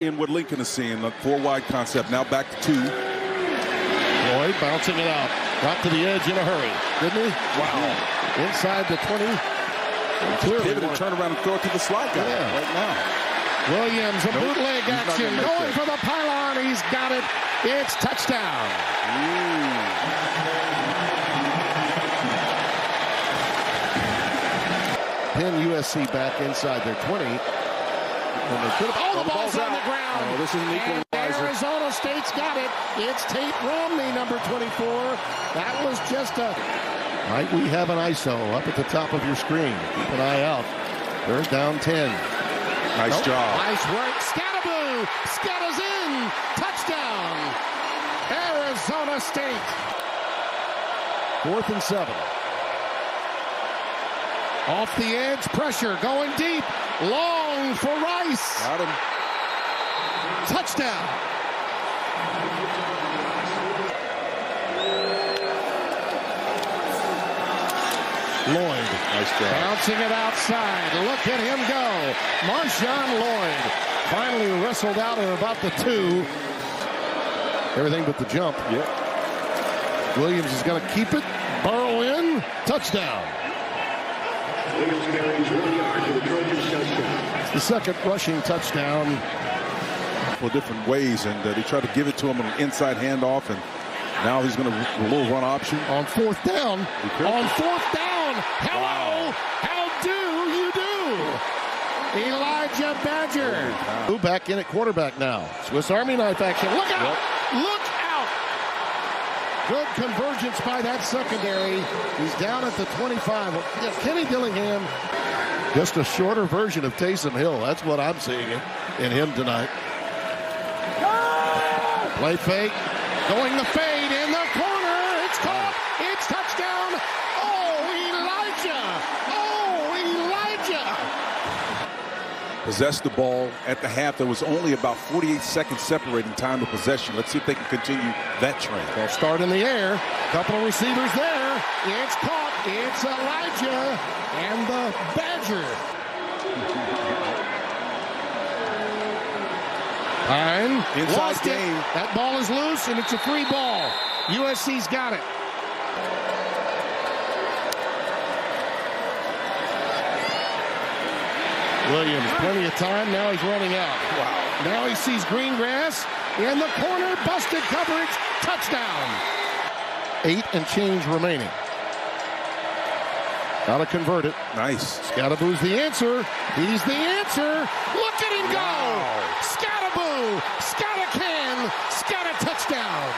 in what Lincoln is seeing, the four wide concept. Now back to two. Lloyd bouncing it out. Got to the edge in a hurry, didn't he? Wow. Inside the 20. Clearly pivot and turn around and throw it to the slot guy yeah. right now. Williams, a nope. bootleg action, going for the pylon. He's got it. It's touchdown. Hmm. Penn USC back inside their 20. Oh, the ball's on the ground. Oh, this is an equalizer. Arizona State's got it. It's Tate Romney, number 24. That was just a... Might we have an ISO up at the top of your screen? Keep an eye out. Third down 10. Nice nope. job. Nice work. Skattebo. Scatters in. Touchdown. Arizona State. Fourth and seven. Off the edge, pressure going deep. Long for Rice. Got him. Touchdown. Lloyd. Nice job. Bouncing it outside. Look at him go. Marshawn Lloyd finally wrestled out at about the two. Everything but the jump. Yep. Williams is going to keep it. Burrow in. Touchdown. Williams carries one yard for the Trojans touchdown. It's the second rushing touchdown. For different ways, and uh, they try to give it to him on an inside handoff, and now he's going to a little run option on fourth down. On fourth down, hello, wow. how do you do? Elijah Badger. Who back in at quarterback now? Swiss Army knife action. Look out! Yep. Look out! Good convergence by that secondary. He's down at the 25. Kenny Dillingham, just a shorter version of Taysom Hill. That's what I'm seeing in him tonight. Play fake, going the fade in the corner. It's caught. It's touchdown. Oh, Elijah. Oh, Elijah. Possessed the ball at the half. There was only about 48 seconds separating time of possession. Let's see if they can continue that trend. They'll start in the air. Couple of receivers there. It's caught. It's Elijah and the Badger. Pyne Inside lost game. It. That ball is loose and it's a free ball. USC's got it. Williams, plenty of time. Now he's running out. Wow. Now he sees green grass in the corner. Busted coverage. Touchdown. Eight and change remaining. Got to convert it. Nice. Skattebo's the answer. He's the answer. Look at him go. Wow. Skattebo. Scatta can. Scatta touchdown.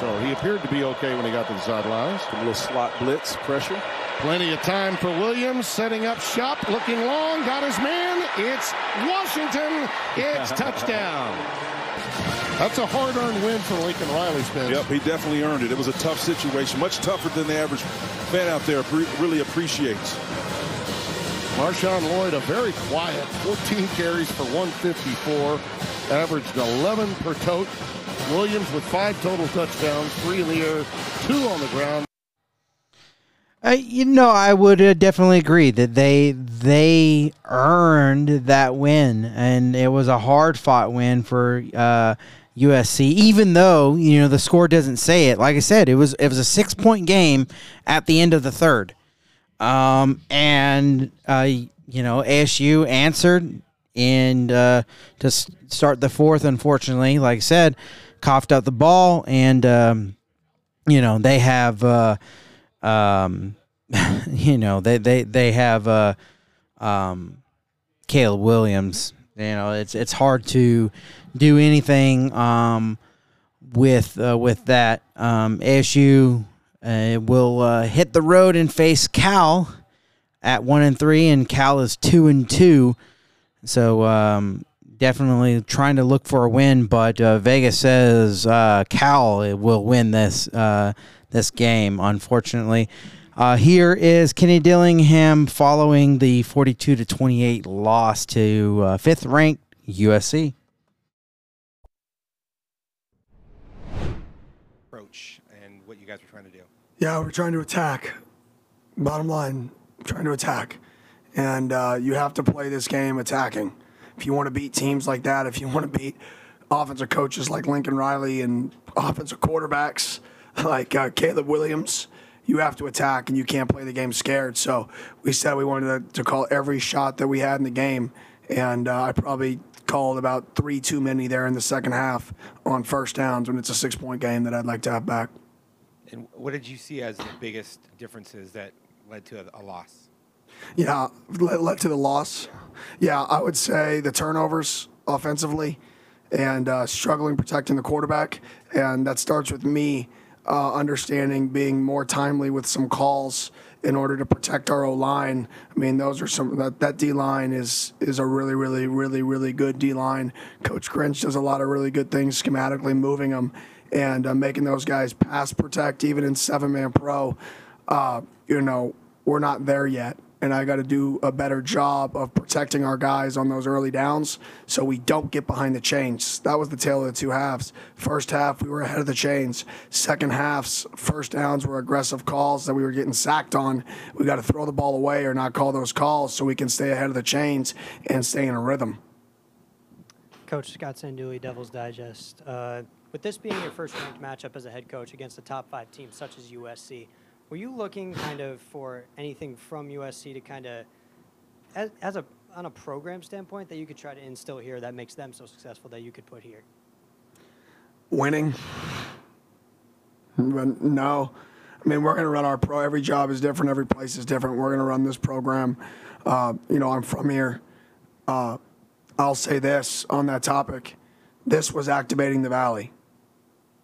So he appeared to be okay when he got to the sidelines. A little slot blitz pressure. Plenty of time for Williams setting up shop, looking long, got his man. It's Washington. It's touchdown. That's a hard-earned win for Lincoln Riley, Spence. Yep, he definitely earned it. It was a tough situation, much tougher than the average fan out there really appreciates. Marshawn Lloyd, a very quiet 14 carries for 154, averaged 11 per tote. Williams with five total touchdowns, three in the air, two on the ground. Uh, you know, I would uh, definitely agree that they they earned that win, and it was a hard fought win for uh, USC. Even though you know the score doesn't say it, like I said, it was it was a six point game at the end of the third, um, and uh, you know ASU answered and uh, to start the fourth. Unfortunately, like I said, coughed up the ball, and um, you know they have. Uh, um, you know, they they they have uh, um, Caleb Williams. You know, it's it's hard to do anything um, with uh, with that. Um, ASU uh, will uh, hit the road and face Cal at one and three, and Cal is two and two. So um, definitely trying to look for a win, but uh, Vegas says uh, Cal will win this uh, this game. Unfortunately, uh, here is Kenny Dillingham following the forty-two to twenty-eight loss to uh, fifth-ranked USC. approach and what you guys were trying to do. Yeah, we're trying to attack. Bottom line, trying to attack. And uh, you have to play this game attacking. If you want to beat teams like that, if you want to beat offensive coaches like Lincoln Riley and offensive quarterbacks like uh, Caleb Williams, you have to attack and you can't play the game scared. So we said we wanted to, to call every shot that we had in the game. And uh, I probably called about three too many there in the second half on first downs when it's a six point game that I'd like to have back. And what did you see as the biggest differences that led to a, a loss? Yeah, led, led to the loss. Yeah, I would say the turnovers offensively and uh, struggling protecting the quarterback. And that starts with me uh, understanding being more timely with some calls in order to protect our O line. I mean, those are some that, that D line is is a really, really, really, really good D line. Coach Grinch does a lot of really good things schematically, moving them and uh, making those guys pass protect, even in seven man pro. Uh, you know, we're not there yet. And I got to do a better job of protecting our guys on those early downs so we don't get behind the chains. That was the tale of the two halves. First half, we were ahead of the chains. Second half's first downs were aggressive calls that we were getting sacked on. We got to throw the ball away or not call those calls so we can stay ahead of the chains and stay in a rhythm. Coach Scott Sanduli, Devil's Digest. Uh, with this being your first ranked matchup as a head coach against a top five team such as USC, were you looking kind of for anything from USC to kind of, as, as a on a program standpoint, that you could try to instill here that makes them so successful that you could put here? Winning. But no. I mean, we're going to run our pro. Every job is different. Every place is different. We're going to run this program. Uh, you know, I'm from here. Uh, I'll say this on that topic. This was activating the valley.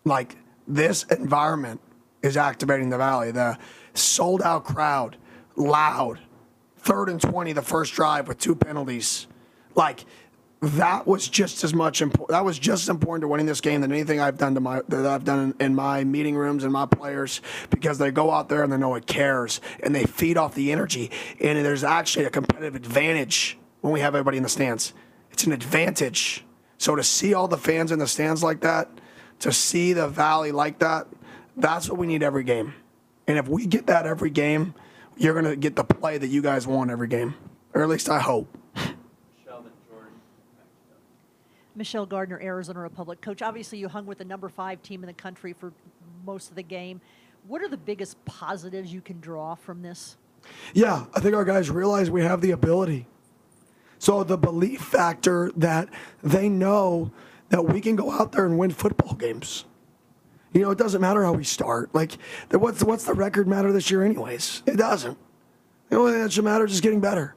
Like this environment is activating the valley. The sold out crowd, loud, third and 20, the first drive with two penalties. Like that was just as much important. That was just as important to winning this game than anything I've done to my that I've done in, in my meeting rooms and my players because they go out there and they know it cares and they feed off the energy and there's actually a competitive advantage when we have everybody in the stands. It's an advantage. So to see all the fans in the stands like that, to see the valley like that, that's what we need every game. And if we get that every game, you're going to get the play that you guys want every game. Or at least I hope. Michelle Gardner, Arizona Republic. Coach, obviously you hung with the number five team in the country for most of the game. What are the biggest positives you can draw from this? Yeah, I think our guys realize we have the ability. So the belief factor that they know that we can go out there and win football games. You know, it doesn't matter how we start. Like, what's what's the record matter this year, anyways? It doesn't. The only thing that should matter is just getting better.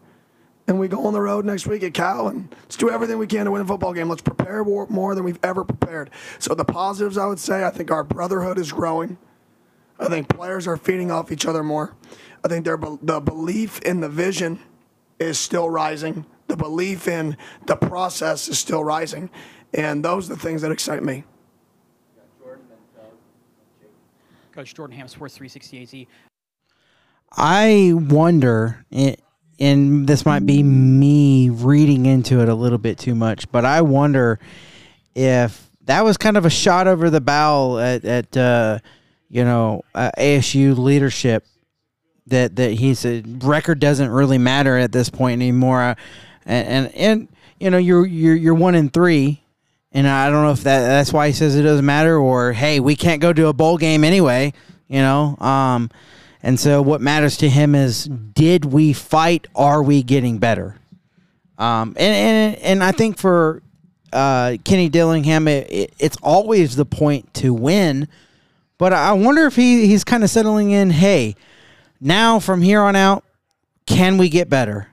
And we go on the road next week at Cal, and let's do everything we can to win a football game. Let's prepare more, than we've ever prepared. So the positives, I would say, I think our brotherhood is growing. I think players are feeding off each other more. I think their the belief in the vision is still rising. The belief in the process is still rising, and those are the things that excite me. Coach Jordan Ham, Sports 360 AZ. I wonder and this might be me reading into it a little bit too much, but I wonder if that was kind of a shot over the bow at, at uh, you know uh, ASU leadership that that he said record doesn't really matter at this point anymore, uh, and, and and you know you're you're you're one in three, and I don't know if that that's why he says it doesn't matter, or hey we can't go to a bowl game anyway, you know. Um, and so what matters to him is did we fight? Are we getting better? Um, and and and I think for uh, Kenny Dillingham, it, it, it's always the point to win. But I wonder if he, he's kind of settling in. Hey, now from here on out, can we get better?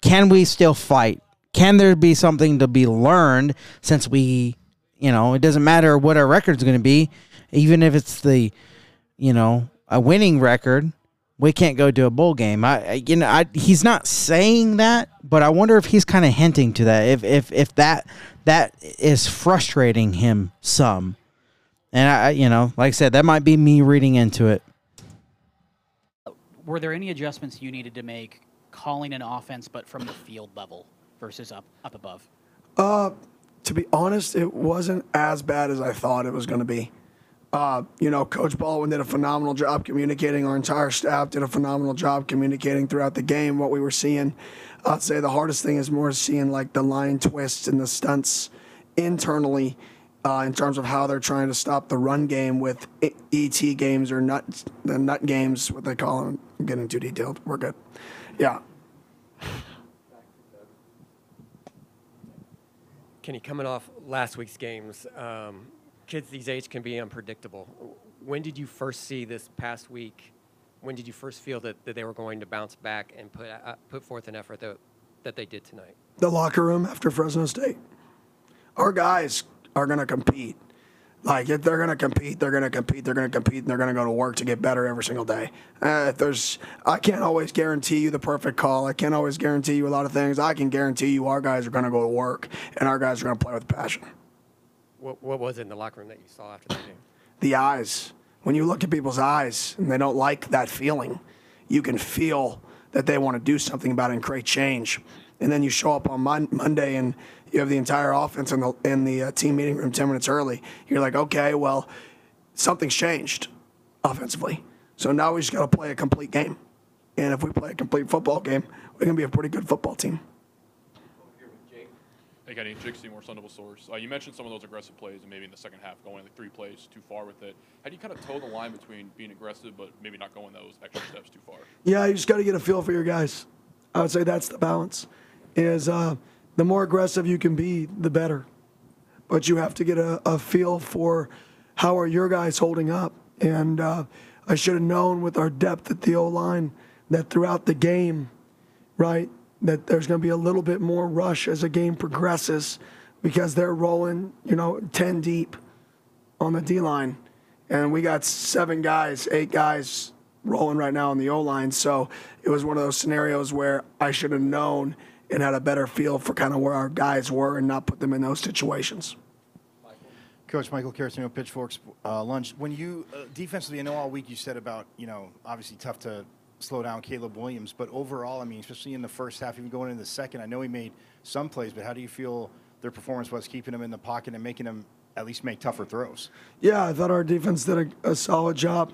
Can we still fight? Can there be something to be learned since we, you know, it doesn't matter what our record's going to be, even if it's the, you know, a winning record, we can't go to a bowl game. I, I you know, I, he's not saying that, but I wonder if he's kind of hinting to that. If if if that that is frustrating him some, and I, you know, like I said, that might be me reading into it. Were there any adjustments you needed to make calling an offense, but from the field level versus up up above? Uh, to be honest, it wasn't as bad as I thought it was going to be. Uh, you know, Coach Baldwin did a phenomenal job communicating. Our entire staff did a phenomenal job communicating throughout the game what we were seeing. I'd say the hardest thing is more seeing like the line twists and the stunts internally uh, in terms of how they're trying to stop the run game with ET games or nut the nut games, what they call them. I'm getting too detailed. We're good. Yeah. Kenny, coming off last week's games, um, kids these age can be unpredictable. When did you first see this past week? When did you first feel that, that they were going to bounce back and put uh, put forth an effort that, that they did tonight? The locker room after Fresno State. Our guys are going to compete. Like if they're going to compete, they're going to compete. They're going to compete, and they're going to go to work to get better every single day. Uh, if there's, I can't always guarantee you the perfect call. I can't always guarantee you a lot of things. I can guarantee you our guys are going to go to work, and our guys are going to play with passion. What, what was it in the locker room that you saw after the game? The eyes. When you look at people's eyes and they don't like that feeling, you can feel that they want to do something about it and create change. And then you show up on mon- Monday and you have the entire offense in the in the uh, team meeting room 10 minutes early. You're like, okay, well, something's changed offensively. So now we just got to play a complete game. And if we play a complete football game, we're going to be a pretty good football team. Hey, Kenny, Jake Seymour, Sun Devil Source. Uh, you mentioned some of those aggressive plays and maybe in the second half going like three plays too far with it. How do you kind of toe the line between being aggressive but maybe not going those extra steps too far? Yeah, you just got to get a feel for your guys. I would say that's the balance. Is uh, the more aggressive you can be, the better. But you have to get a, a feel for how are your guys holding up. And uh, I should have known with our depth at the O line that throughout the game, right, that there's going to be a little bit more rush as the game progresses because they're rolling, you know, 10 deep on the D line. And we got seven guys, eight guys rolling right now on the O line. So it was one of those scenarios where I should have known and had a better feel for kind of where our guys were and not put them in those situations. Coach Michael Carasino, Pitchforks uh, Lunch. When you uh, defensively, I know all week you said about you know obviously tough to slow down Caleb Williams, but overall, I mean, especially in the first half, even going into the second, I know he made some plays, but how do you feel their performance was keeping him in the pocket and making him at least make tougher throws? Yeah, I thought our defense did a, a solid job.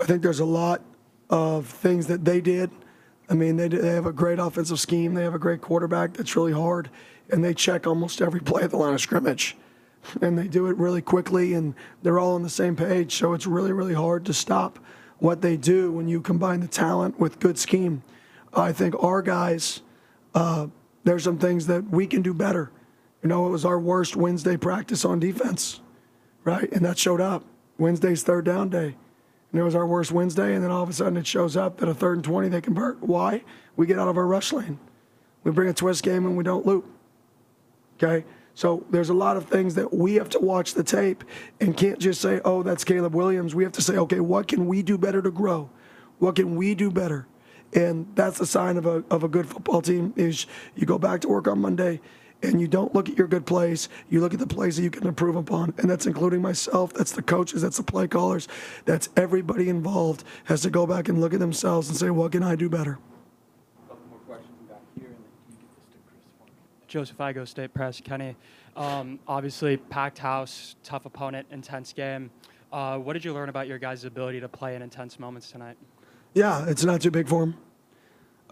I think there's a lot of things that they did. I mean, they, they have a great offensive scheme. They have a great quarterback that's really hard, and they check almost every play at the line of scrimmage. And they do it really quickly and they're all on the same page so it's really really hard to stop what they do when you combine the talent with good scheme. I think our guys uh, there's some things that we can do better. You know it was our worst wednesday practice on defense right? And that showed up. Wednesday's third down day and it was our worst wednesday and then all of a sudden it shows up that a third and 20 they convert why we get out of our rush lane we bring a twist game and we don't loop okay so there's a lot of things that we have to watch the tape and can't just say, oh, that's Caleb Williams. We have to say, okay, what can we do better to grow? What can we do better? And that's the sign of a, of a good football team is you go back to work on Monday and you don't look at your good plays. You look at the plays that you can improve upon. And that's including myself. That's the coaches. That's the play callers. That's everybody involved has to go back and look at themselves and say, what can I do better? couple more Joseph Igo State Press, Kenny. Um, obviously, packed house, tough opponent, intense game. Uh, what did you learn about your guys' ability to play in intense moments tonight? Yeah, it's not too big for them.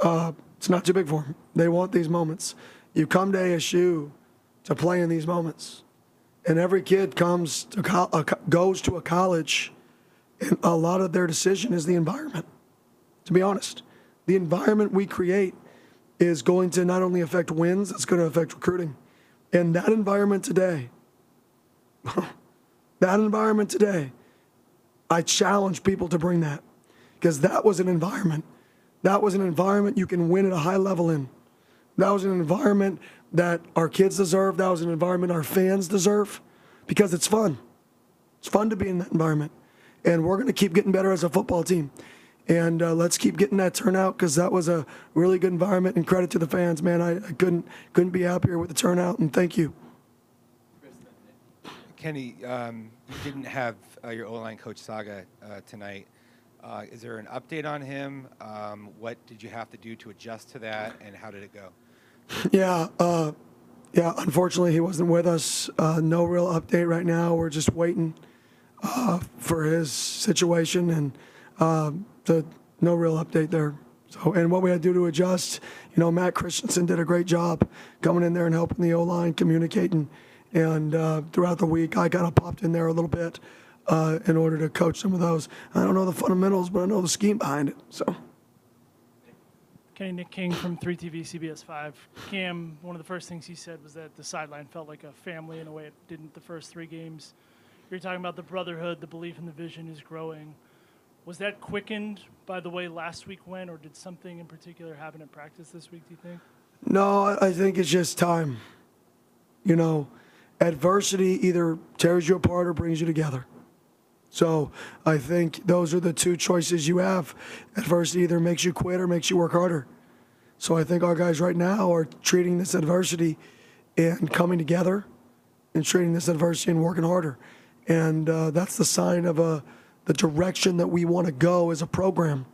Uh, it's not too big for them. They want these moments. You come to ASU to play in these moments, and every kid comes to co- uh, goes to a college, and a lot of their decision is the environment. To be honest, the environment we create is going to not only affect wins, it's going to affect recruiting, and that environment today. that environment today, I challenge people to bring that because that was an environment. That was an environment you can win at a high level in. That was an environment that our kids deserve. That was an environment our fans deserve because it's fun. It's fun to be in that environment. And we're going to keep getting better as a football team. And uh, let's keep getting that turnout because that was a really good environment. And credit to the fans, man. I, I couldn't couldn't be happier with the turnout. And thank you. Kenny, um, you didn't have uh, your O-line coach Saga uh, tonight. Uh, is there an update on him? Um, what did you have to do to adjust to that, and how did it go? Yeah, uh, yeah. Unfortunately, he wasn't with us. Uh, no real update right now. We're just waiting uh, for his situation, and the, no real update there. So, and what we had to do to adjust, you know, Matt Christensen did a great job coming in there and helping the O line, communicating, and uh, throughout the week, I kind of popped in there a little bit uh, in order to coach some of those. I don't know the fundamentals, but I know the scheme behind it. So. Kenny Nick King from 3TV CBS 5. Cam, one of the first things he said was that the sideline felt like a family in a way it didn't the first three games. You're talking about the brotherhood, the belief in the vision is growing. Was that quickened by the way last week went, or did something in particular happen in practice this week, do you think? No, I think it's just time. You know, adversity either tears you apart or brings you together. So I think those are the two choices you have. Adversity either makes you quit or makes you work harder. So I think our guys right now are treating this adversity and coming together and treating this adversity and working harder. And uh, that's the sign of a the direction that we want to go as a program.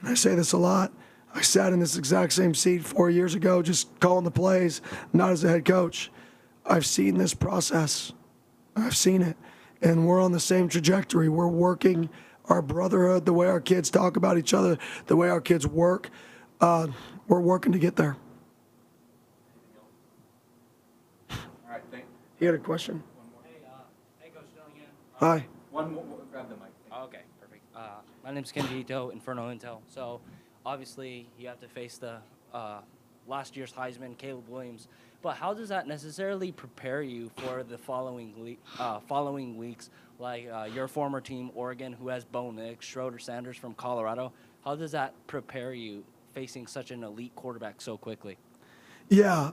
And I say this a lot. I sat in this exact same seat four years ago, just calling the plays, not as a head coach. I've seen this process. I've seen it. And we're on the same trajectory. We're working our brotherhood, the way our kids talk about each other, the way our kids work. Uh, we're working to get there. All right, thank You had a question? Hey, uh, hey, Coach Dillingham. Hi. One more, grab the mic. okay, perfect. Uh, my name's Ken Ito, Inferno Intel. So, obviously, you have to face the uh, last year's Heisman, Caleb Williams. But how does that necessarily prepare you for the following uh, following weeks, like uh, your former team, Oregon, who has Bo Nix, Shedeur Sanders from Colorado? How does that prepare you facing such an elite quarterback so quickly? Yeah,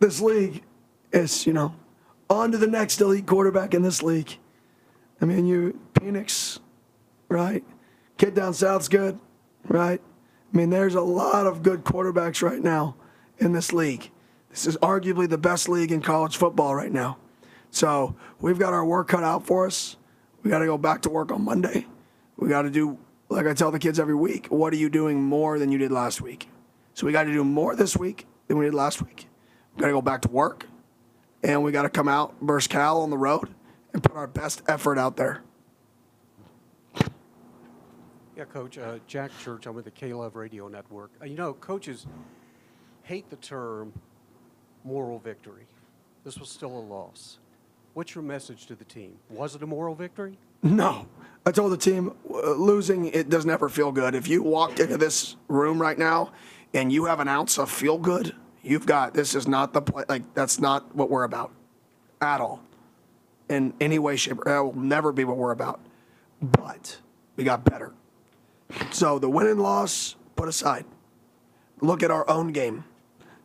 this league is, you know, on to the next elite quarterback in this league. I mean, you, Penix, right? Kid down south's good, right? I mean, there's a lot of good quarterbacks right now in this league. This is arguably the best league in college football right now. So we've got our work cut out for us. We got to go back to work on Monday. We got to do, like I tell the kids every week, what are you doing more than you did last week? So we got to do more this week than we did last week. We got to go back to work, and we got to come out, burst Cal on the road, and put our best effort out there. Yeah, Coach. Uh, Jack Church. I'm with the K-Love Radio Network. Uh, you know, coaches hate the term moral victory. This was still a loss. What's your message to the team? Was it a moral victory? No. I told the team uh, losing it doesn't ever feel good. If you walked into this room right now and you have an ounce of feel good, you've got this is not the play. Like that's not what we're about at all. In any way, shape, or that will never be what we're about. But we got better. So the win and loss put aside. Look at our own game.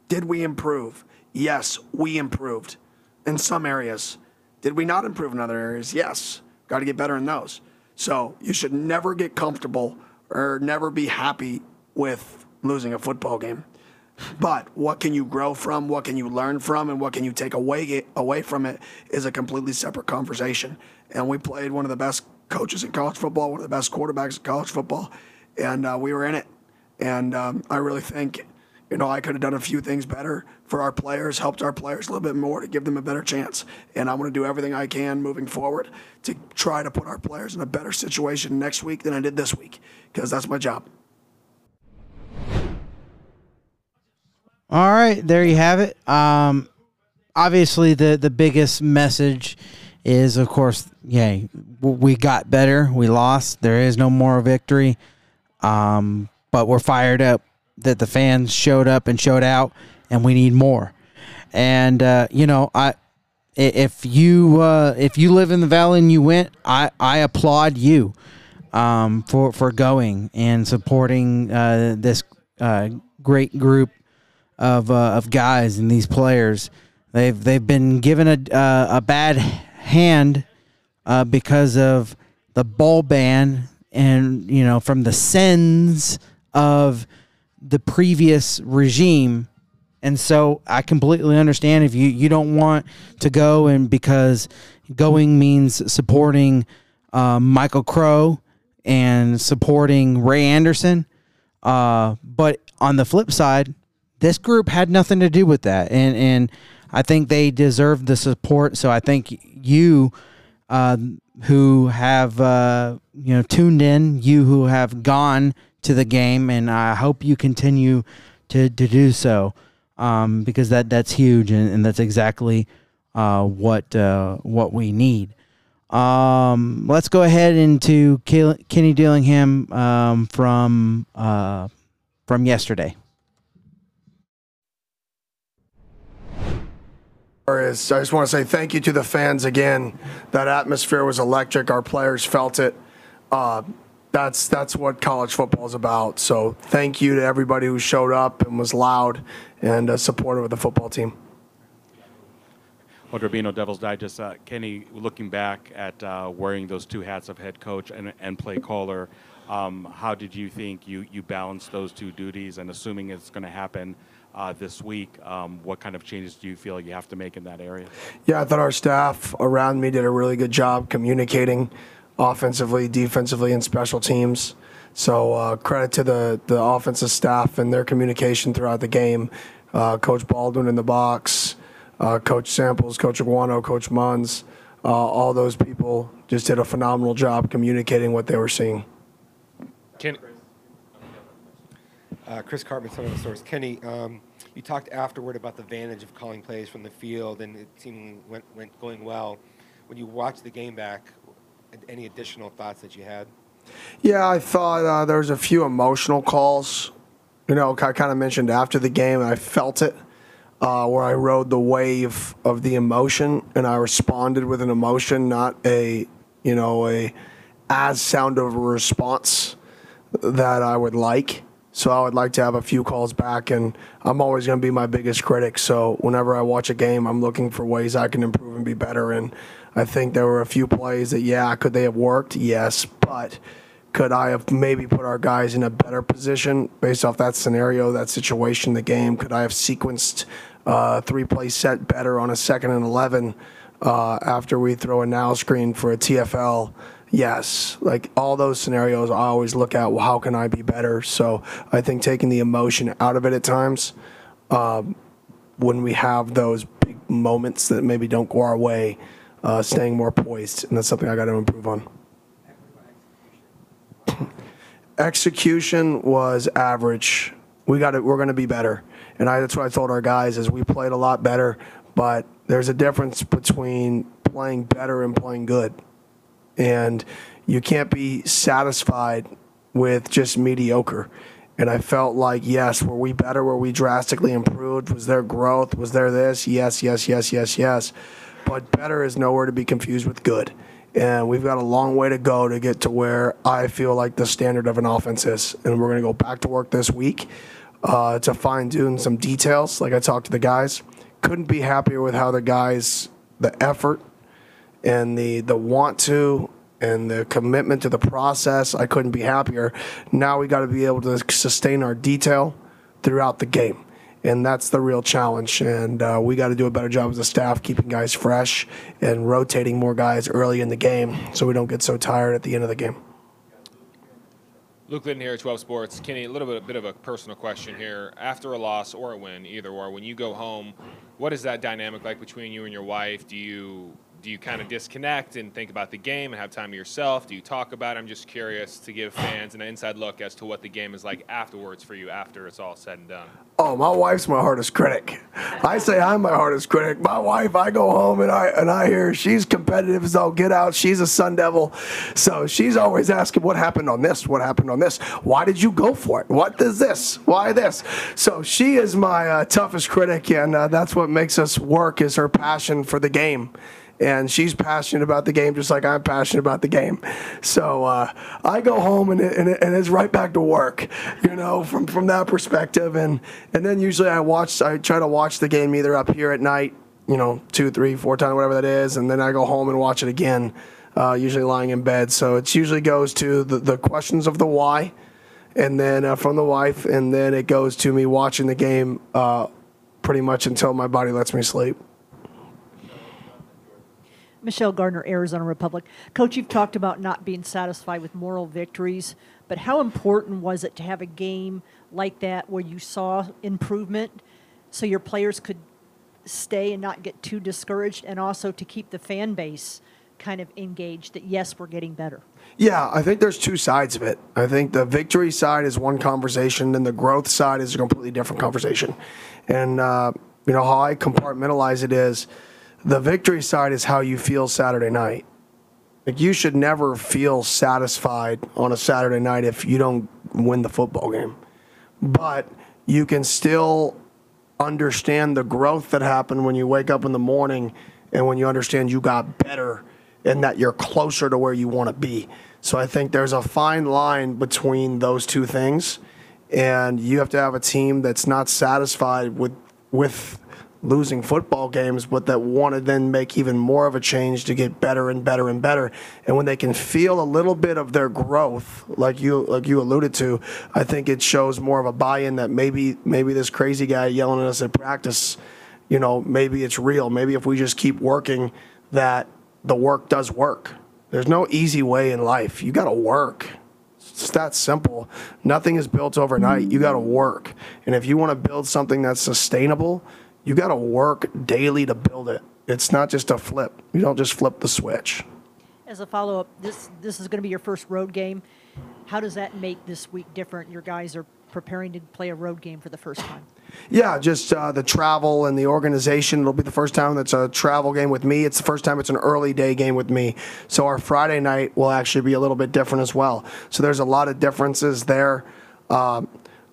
Did we improve? Yes, we improved in some areas. Did we not improve in other areas? Yes. Got to get better in those. So you should never get comfortable or never be happy with losing a football game. But what can you grow from? What can you learn from? And what can you take away away from it is a completely separate conversation. And we played one of the best coaches in college football, one of the best quarterbacks in college football, and uh, we were in it. And um, I really think you know, I could have done a few things better for our players, helped our players a little bit more to give them a better chance. And I'm going to do everything I can moving forward to try to put our players in a better situation next week than I did this week, because that's my job. All right, there you have it. Um, obviously, the the biggest message is, of course, yeah, we got better. We lost. There is no more victory. Um, but we're fired up that the fans showed up and showed out, and we need more. And uh, you know, I if you uh, if you live in the valley and you went, I I applaud you um, for for going and supporting uh, this uh, great group of uh, of guys and these players. They've they've been given a uh, a bad hand because of the ball ban and you know from the sins of the previous regime. And so I completely understand if you, you don't want to go and because going means supporting um, Michael Crow and supporting Ray Anderson. Uh, but on the flip side, this group had nothing to do with that. And, and I think they deserve the support. So I think you, uh, who have, uh, you know, tuned in, you who have gone to the game, and I hope you continue to, to do so um, because that that's huge, and, and that's exactly uh, what uh, what we need. Um, let's go ahead into Kenny Dillingham um, from uh, from yesterday. Is I just want to say thank you to the fans again. That atmosphere was electric. Our players felt it. That's that's what college football is about. So thank you to everybody who showed up and was loud and uh, supportive of the football team. Well, Rubino Devils Digest, uh, Kenny, looking back at uh, wearing those two hats of head coach and, and play caller, um, how did you think you, you balanced those two duties? And assuming it's going to happen uh, this week, um, what kind of changes do you feel you have to make in that area? Yeah, I thought our staff around me did a really good job communicating offensively, defensively, and special teams. So uh, credit to the the offensive staff and their communication throughout the game. Uh, Coach Baldwin in the box, uh, Coach Samples, Coach Aguano, Coach Munns, uh, all those people just did a phenomenal job communicating what they were seeing. Kenny. Uh, Chris Karpman, Son of the Source. Kenny, um, you talked afterward about the advantage of calling plays from the field, and it seemed went, went going well. When you watched the game back, any additional thoughts that you had? Yeah, I thought uh, there was a few emotional calls. You know, I kind of mentioned after the game, and I felt it, uh, where I rode the wave of the emotion, and I responded with an emotion, not a, you know, a as sound of a response that I would like. So I would like to have a few calls back, and I'm always going to be my biggest critic. So whenever I watch a game, I'm looking for ways I can improve and be better. And I think there were a few plays that, yeah, could they have worked? Yes, but could I have maybe put our guys in a better position based off that scenario, that situation, the game? Could I have sequenced uh, three play set better on a second and 11 uh, after we throw a now screen for a TFL? Yes, like all those scenarios, I always look at well, how can I be better? So I think taking the emotion out of it at times, um, when we have those big moments that maybe don't go our way, uh, staying more poised, and that's something I got to improve on. Execution was average. We got it. We're going to be better, and I, that's what I told our guys is we played a lot better, but there's a difference between playing better and playing good, and you can't be satisfied with just mediocre. And I felt like, yes, were we better? Were we drastically improved? Was there growth? Was there this? Yes, yes, yes, yes, yes but better is nowhere to be confused with good. And we've got a long way to go to get to where I feel like the standard of an offense is. And we're going to go back to work this week uh, to fine tune some details. Like I talked to the guys, couldn't be happier with how the guys, the effort and the the want to and the commitment to the process. I couldn't be happier. Now we got to be able to sustain our detail throughout the game and that's the real challenge. And uh, we got to do a better job as a staff keeping guys fresh and rotating more guys early in the game so we don't get so tired at the end of the game. Luke Linden here at 12 Sports. Kenny, a little bit, a bit of a personal question here. After a loss or a win, either or, when you go home, what is that dynamic like between you and your wife? Do you do you kind of disconnect and think about the game and have time to yourself? Do you talk about it? I'm just curious to give fans an inside look as to what the game is like afterwards for you after it's all said and done. Oh, my wife's my hardest critic. I say I'm my hardest critic. My wife, I go home and I and I hear she's competitive as all get out. She's a Sun Devil, so she's always asking what happened on this, what happened on this, why did you go for it, what is this, why this. So she is my uh, toughest critic, and uh, that's what makes us work is her passion for the game and she's passionate about the game just like I'm passionate about the game. So uh, I go home and, it, and, it, and, it's right back to work, you know, from, from that perspective. And, and then usually I watch, I try to watch the game either up here at night, you know, two, three, four times, whatever that is, and then I go home and watch it again, uh, usually lying in bed. So it usually goes to the, the questions of the why, and then uh, from the wife, and then it goes to me watching the game uh, pretty much until my body lets me sleep. Michelle Gardner, Arizona Republic. Coach, you've talked about not being satisfied with moral victories, but how important was it to have a game like that where you saw improvement so your players could stay and not get too discouraged, and also to keep the fan base kind of engaged that, yes, we're getting better? Yeah, I think there's two sides of it. I think the victory side is one conversation, and the growth side is a completely different conversation. And, uh, you know, how I compartmentalize it is, the victory side is how you feel Saturday night. Like you should never feel satisfied on a Saturday night if you don't win the football game. But you can still understand the growth that happened when you wake up in the morning and when you understand you got better and that you're closer to where you want to be. So I think there's a fine line between those two things and you have to have a team that's not satisfied with with losing football games, but that want to then make even more of a change to get better and better and better. And when they can feel a little bit of their growth, like you like you alluded to, I think it shows more of a buy-in that maybe maybe this crazy guy yelling at us at practice, you know, maybe it's real. Maybe if we just keep working, that the work does work. There's no easy way in life. You got to work. It's that simple. Nothing is built overnight. You got to work. And if you want to build something that's sustainable, you got to work daily to build it. It's not just a flip. You don't just flip the switch. As a follow up, this this is going to be your first road game. How does that make this week different? Your guys are preparing to play a road game for the first time. Yeah, just uh, the travel and the organization. It'll be the first time that's a travel game with me. It's the first time it's an early day game with me. So our Friday night will actually be a little bit different as well. So there's a lot of differences there. Uh,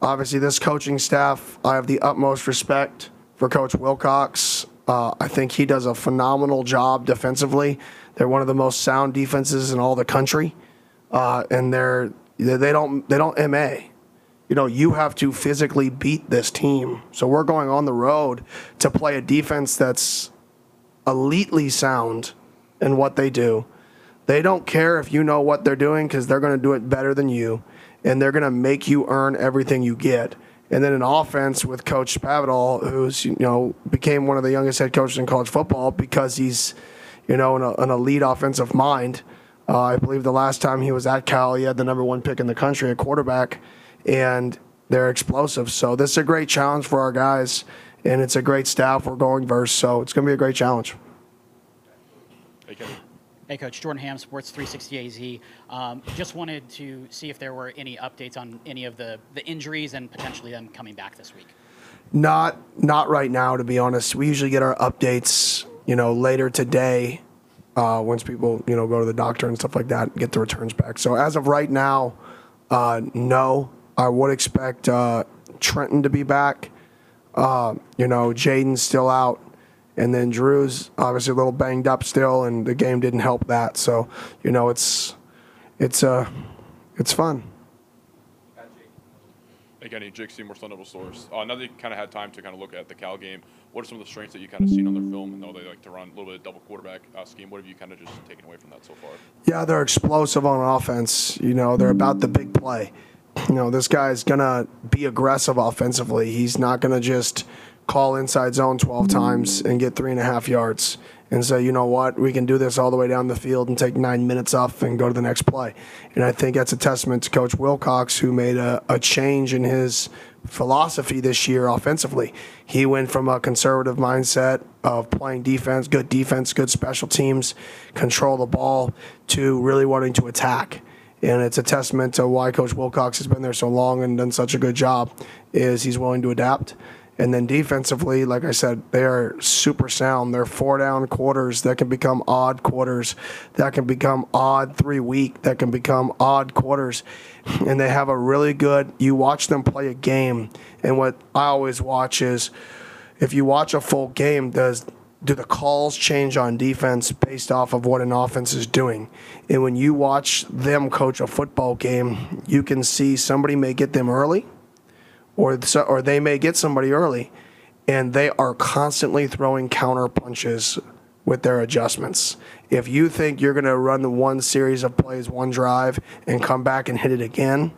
obviously, this coaching staff, I have the utmost respect for Coach Wilcox. Uh, I think he does a phenomenal job defensively. They're one of the most sound defenses in all the country, uh, and they're they don't they don't ma. You know, you have to physically beat this team. So we're going on the road to play a defense that's elitely sound in what they do. They don't care if you know what they're doing because they're going to do it better than you, and they're going to make you earn everything you get and then an offense with Coach Spavital, who's you know became one of the youngest head coaches in college football because he's you know an, an elite offensive mind. Uh, I believe the last time he was at Cal, he had the number one pick in the country at quarterback, and they're explosive. So this is a great challenge for our guys, and it's a great staff we're going versus. So it's going to be a great challenge. Hey, Coach. Jordan Ham, Sports 360 AZ. Um, just wanted to see if there were any updates on any of the, the injuries and potentially them coming back this week. Not not right now, to be honest. We usually get our updates, you know, later today, uh, once people, you know, go to the doctor and stuff like that, get the returns back. So as of right now, uh, no. I would expect uh, Trenton to be back. Uh, you know, Jaden's still out. And then Drew's obviously a little banged up still, and the game didn't help that. So, you know, it's it's uh it's fun. Kenny, Jake Seymour, Sun Devil Source. Uh, now that you kind of had time to kind of look at the Cal game, what are some of the strengths that you kind of seen on their film? I know they like to run a little bit of double quarterback uh, scheme. What have you kind of just taken away from that so far? Yeah, they're explosive on offense. You know, they're about the big play. You know, this guy's gonna be aggressive offensively. He's not gonna just call inside zone 12 times and get three and a half yards. and say, you know what, we can do this all the way down the field and take nine minutes off and go to the next play. And I think that's a testament to Coach Wilcox, who made a, a change in his philosophy this year offensively. He went from a conservative mindset of playing defense, good defense, good special teams, control the ball, to really wanting to attack. And it's a testament to why Coach Wilcox has been there so long and done such a good job, is he's willing to adapt. And then defensively, like I said, they are super sound. They're four down quarters that can become odd quarters, that can become odd three week, that can become odd quarters. And they have a really good, you watch them play a game. And what I always watch is if you watch a full game, does do the calls change on defense based off of what an offense is doing? And when you watch them coach a football game, you can see somebody may get them early or so, or they may get somebody early, and they are constantly throwing counter punches with their adjustments. If you think you're going to run the one series of plays, one drive, and come back and hit it again,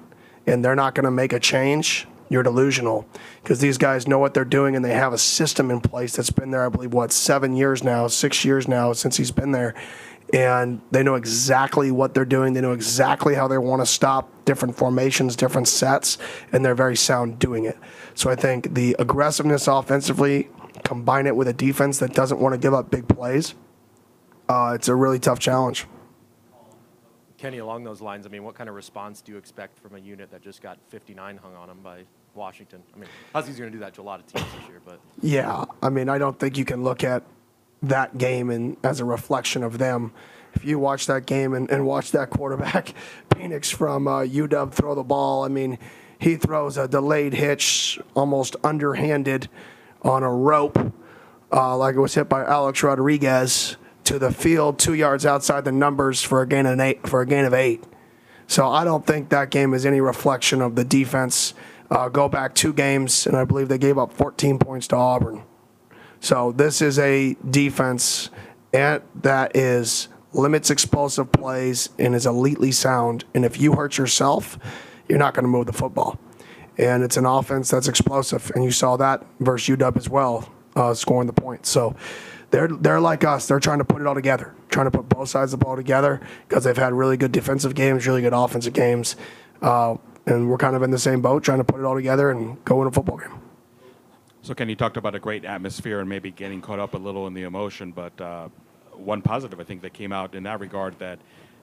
and they're not going to make a change, you're delusional because these guys know what they're doing and they have a system in place that's been there, I believe, what, seven years now, six years now since he's been there. And they know exactly what they're doing. They know exactly how they want to stop different formations, different sets, and they're very sound doing it. So I think the aggressiveness offensively, combine it with a defense that doesn't want to give up big plays, uh, it's a really tough challenge. Kenny, along those lines, I mean, what kind of response do you expect from a unit that just got 59 hung on them by Washington? I mean, Huskies going to do that to a lot of teams this year, but Yeah, I mean, I don't think you can look at that game and as a reflection of them. If you watch that game and, and watch that quarterback, Penix from uh, UW throw the ball, I mean, he throws a delayed hitch, almost underhanded, on a rope, uh, like it was hit by Alex Rodriguez to the field, two yards outside the numbers for a gain of eight. For a gain of eight. So I don't think that game is any reflection of the defense. Uh, go back two games, and I believe they gave up 14 points to Auburn. So this is a defense that is limits explosive plays and is elitely sound. And if you hurt yourself, you're not going to move the football. And it's an offense that's explosive, and you saw that versus UW as well, uh, scoring the points. So they're they're like us. They're trying to put it all together, trying to put both sides of the ball together because they've had really good defensive games, really good offensive games, uh, and we're kind of in the same boat, trying to put it all together and go in a football game. So, Ken, you talked about a great atmosphere and maybe getting caught up a little in the emotion, but uh, one positive I think that came out in that regard that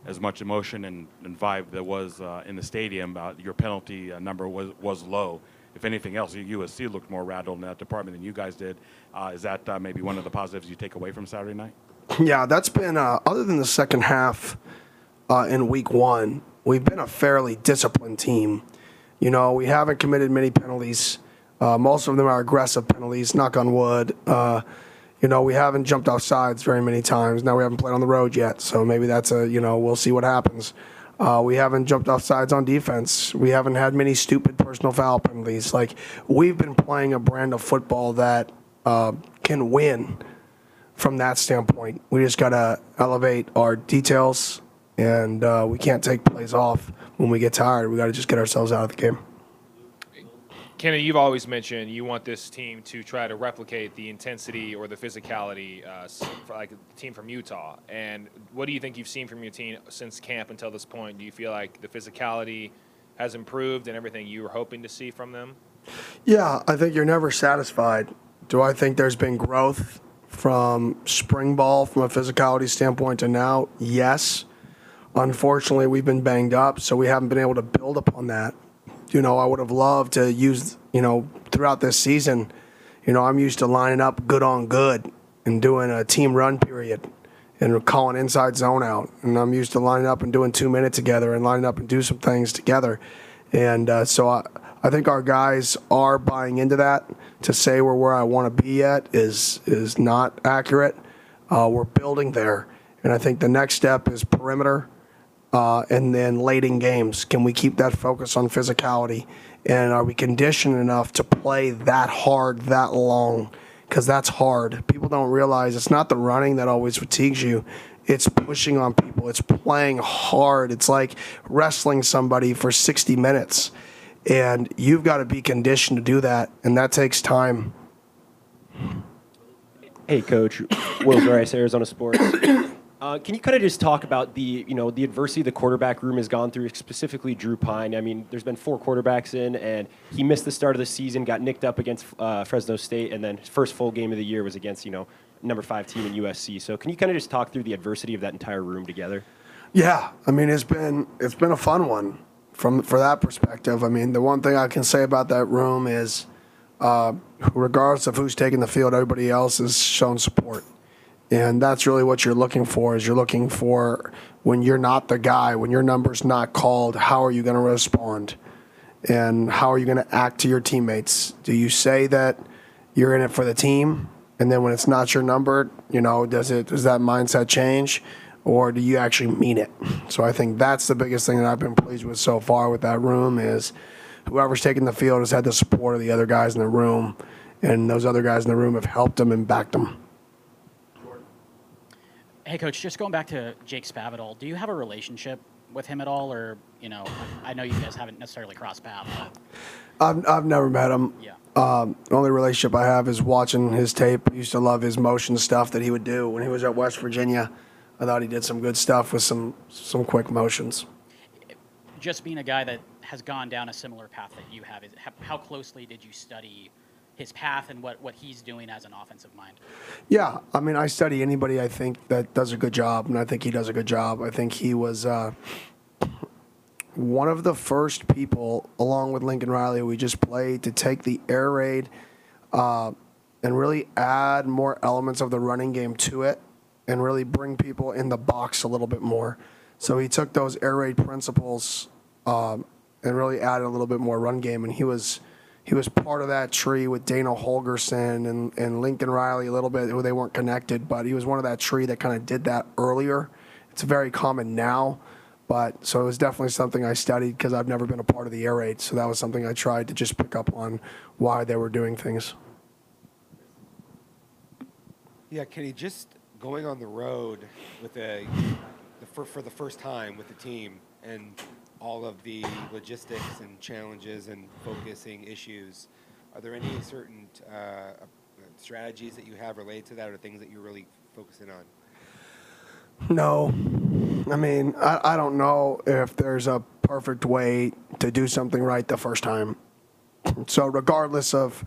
as much emotion and, and vibe there was uh, in the stadium, uh, your penalty uh, number was, was low. If anything else, USC looked more rattled in that department than you guys did. Uh, is that uh, maybe one of the positives you take away from Saturday night? Yeah, that's been other than the second half in week one, we've been a fairly disciplined team. You know, we haven't committed many penalties. Uh, most of them are aggressive penalties. Knock on wood. Uh, you know, we haven't jumped off sides very many times. Now we haven't played on the road yet, so maybe that's a you know we'll see what happens. Uh, we haven't jumped off sides on defense. We haven't had many stupid personal foul penalties. Like we've been playing a brand of football that uh, can win from that standpoint. We just got to elevate our details, and uh, we can't take plays off when we get tired. We got to just get ourselves out of the game. Kenny, you've always mentioned you want this team to try to replicate the intensity or the physicality uh, like the team from Utah. And what do you think you've seen from your team since camp until this point? Do you feel like the physicality has improved and everything you were hoping to see from them? Yeah, I think you're never satisfied. Do I think there's been growth from spring ball from a physicality standpoint to now? Yes. Unfortunately, we've been banged up, so we haven't been able to build upon that. You know, I would have loved to use, you know, throughout this season, you know, I'm used to lining up good on good and doing a team run period and calling inside zone out. And I'm used to lining up and doing two minutes together and lining up and do some things together. And uh, so I, I think our guys are buying into that. To say we're where I want to be yet is is not accurate. Uh, we're building there, and I think the next step is perimeter, uh, and then late in games. Can we keep that focus on physicality, and are we conditioned enough to play that hard, that long? Because that's hard. People don't realize it's not the running that always fatigues you. It's pushing on people. It's playing hard. It's like wrestling somebody for 60 minutes and you've got to be conditioned to do that, and that takes time. Hey, Coach. Will Grice, Arizona Sports. Uh, can you kind of just talk about the, you know, the adversity the quarterback room has gone through, specifically Drew Pyne? I mean, there's been four quarterbacks in, and he missed the start of the season, got nicked up against uh, Fresno State, and then his first full game of the year was against, you know, number five team in USC. So can you kind of just talk through the adversity of that entire room together? Yeah, I mean it's been it's been a fun one from for that perspective. I mean the one thing I can say about that room is, uh, regardless of who's taking the field, everybody else has shown support, and that's really what you're looking for. Is you're looking for when you're not the guy, when your number's not called, how are you going to respond, and how are you going to act to your teammates? Do you say that you're in it for the team, and then when it's not your number, you know, does it does that mindset change? or do you actually mean it? So I think that's the biggest thing that I've been pleased with so far with that room is whoever's taking the field has had the support of the other guys in the room, and those other guys in the room have helped them and backed them. Hey, Coach, just going back to Jake Spavital, do you have a relationship with him at all? Or, you know, I know you guys haven't necessarily crossed paths, but I've, I've never met him. Yeah. Um, the only relationship I have is watching his tape. I used to love his motion stuff that he would do when he was at West Virginia. I thought he did some good stuff with some some quick motions. just being a guy that has gone down a similar path that you have, is, how closely did you study his path and what, what he's doing as an offensive mind? Yeah, I mean, I study anybody I think that does a good job, and I think he does a good job. I think he was uh, one of the first people, along with Lincoln Riley, we just played to take the air raid uh, and really add more elements of the running game to it, and really bring people in the box a little bit more. So he took those air raid principles um, and really added a little bit more run game, and he was he was part of that tree with Dana Holgorsen and, and Lincoln Riley a little bit. They weren't connected, but he was one of that tree that kind of did that earlier. It's very common now, but so it was definitely something I studied because I've never been a part of the air raid. So that was something I tried to just pick up on why they were doing things. Yeah, Kenny, just going on the road with a the for, for the first time with the team and all of the logistics and challenges and focusing issues. Are there any certain uh, strategies that you have related to that, or things that you're really focusing on? No. I mean, I, I don't know if there's a perfect way to do something right the first time. So, regardless of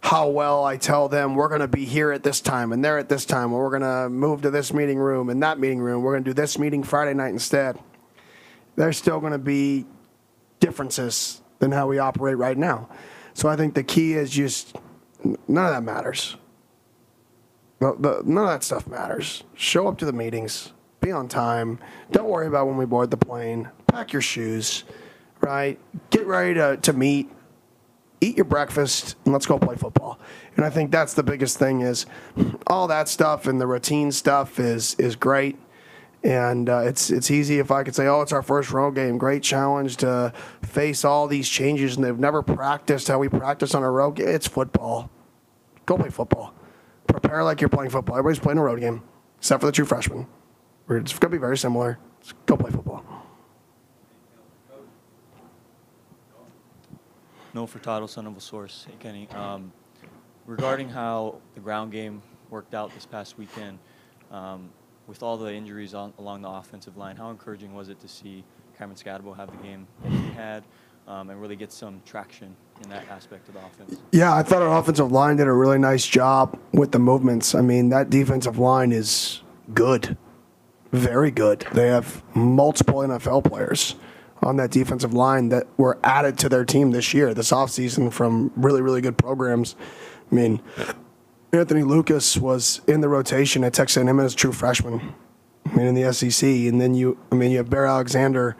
how well I tell them we're going to be here at this time and they're at this time, or we're going to move to this meeting room and that meeting room, we're going to do this meeting Friday night instead, there's still going to be differences than how we operate right now. So, I think the key is just none of that matters. None of that stuff matters. Show up to the meetings, be on time. Don't worry about when we board the plane. Pack your shoes, right? Get ready to, to meet. Eat your breakfast and let's go play football. And I think that's the biggest thing is all that stuff and the routine stuff is is great. And uh, it's it's easy if I could say, oh, it's our first road game. Great challenge to face all these changes, and they've never practiced how we practice on a road game. It's football. Go play football prepare like you're playing football. Everybody's playing a road game, except for the true freshmen. It's going to be very similar. Go play football. No Furtado, Sun Devil Source. Hey, Kenny. Um, regarding how the ground game worked out this past weekend, um, with all the injuries on, along the offensive line, how encouraging was it to see Cameron Skattebo have the game that he had um, and really get some traction in that aspect of the offense? Yeah, I thought our offensive line did a really nice job with the movements. I mean, that defensive line is good, very good. They have multiple NFL players on that defensive line that were added to their team this year, this offseason, from really, really good programs. I mean, Anthony Lucas was in the rotation at Texas A&M as a true freshman. I mean, in the SEC, and then you, I mean, you have Bear Alexander,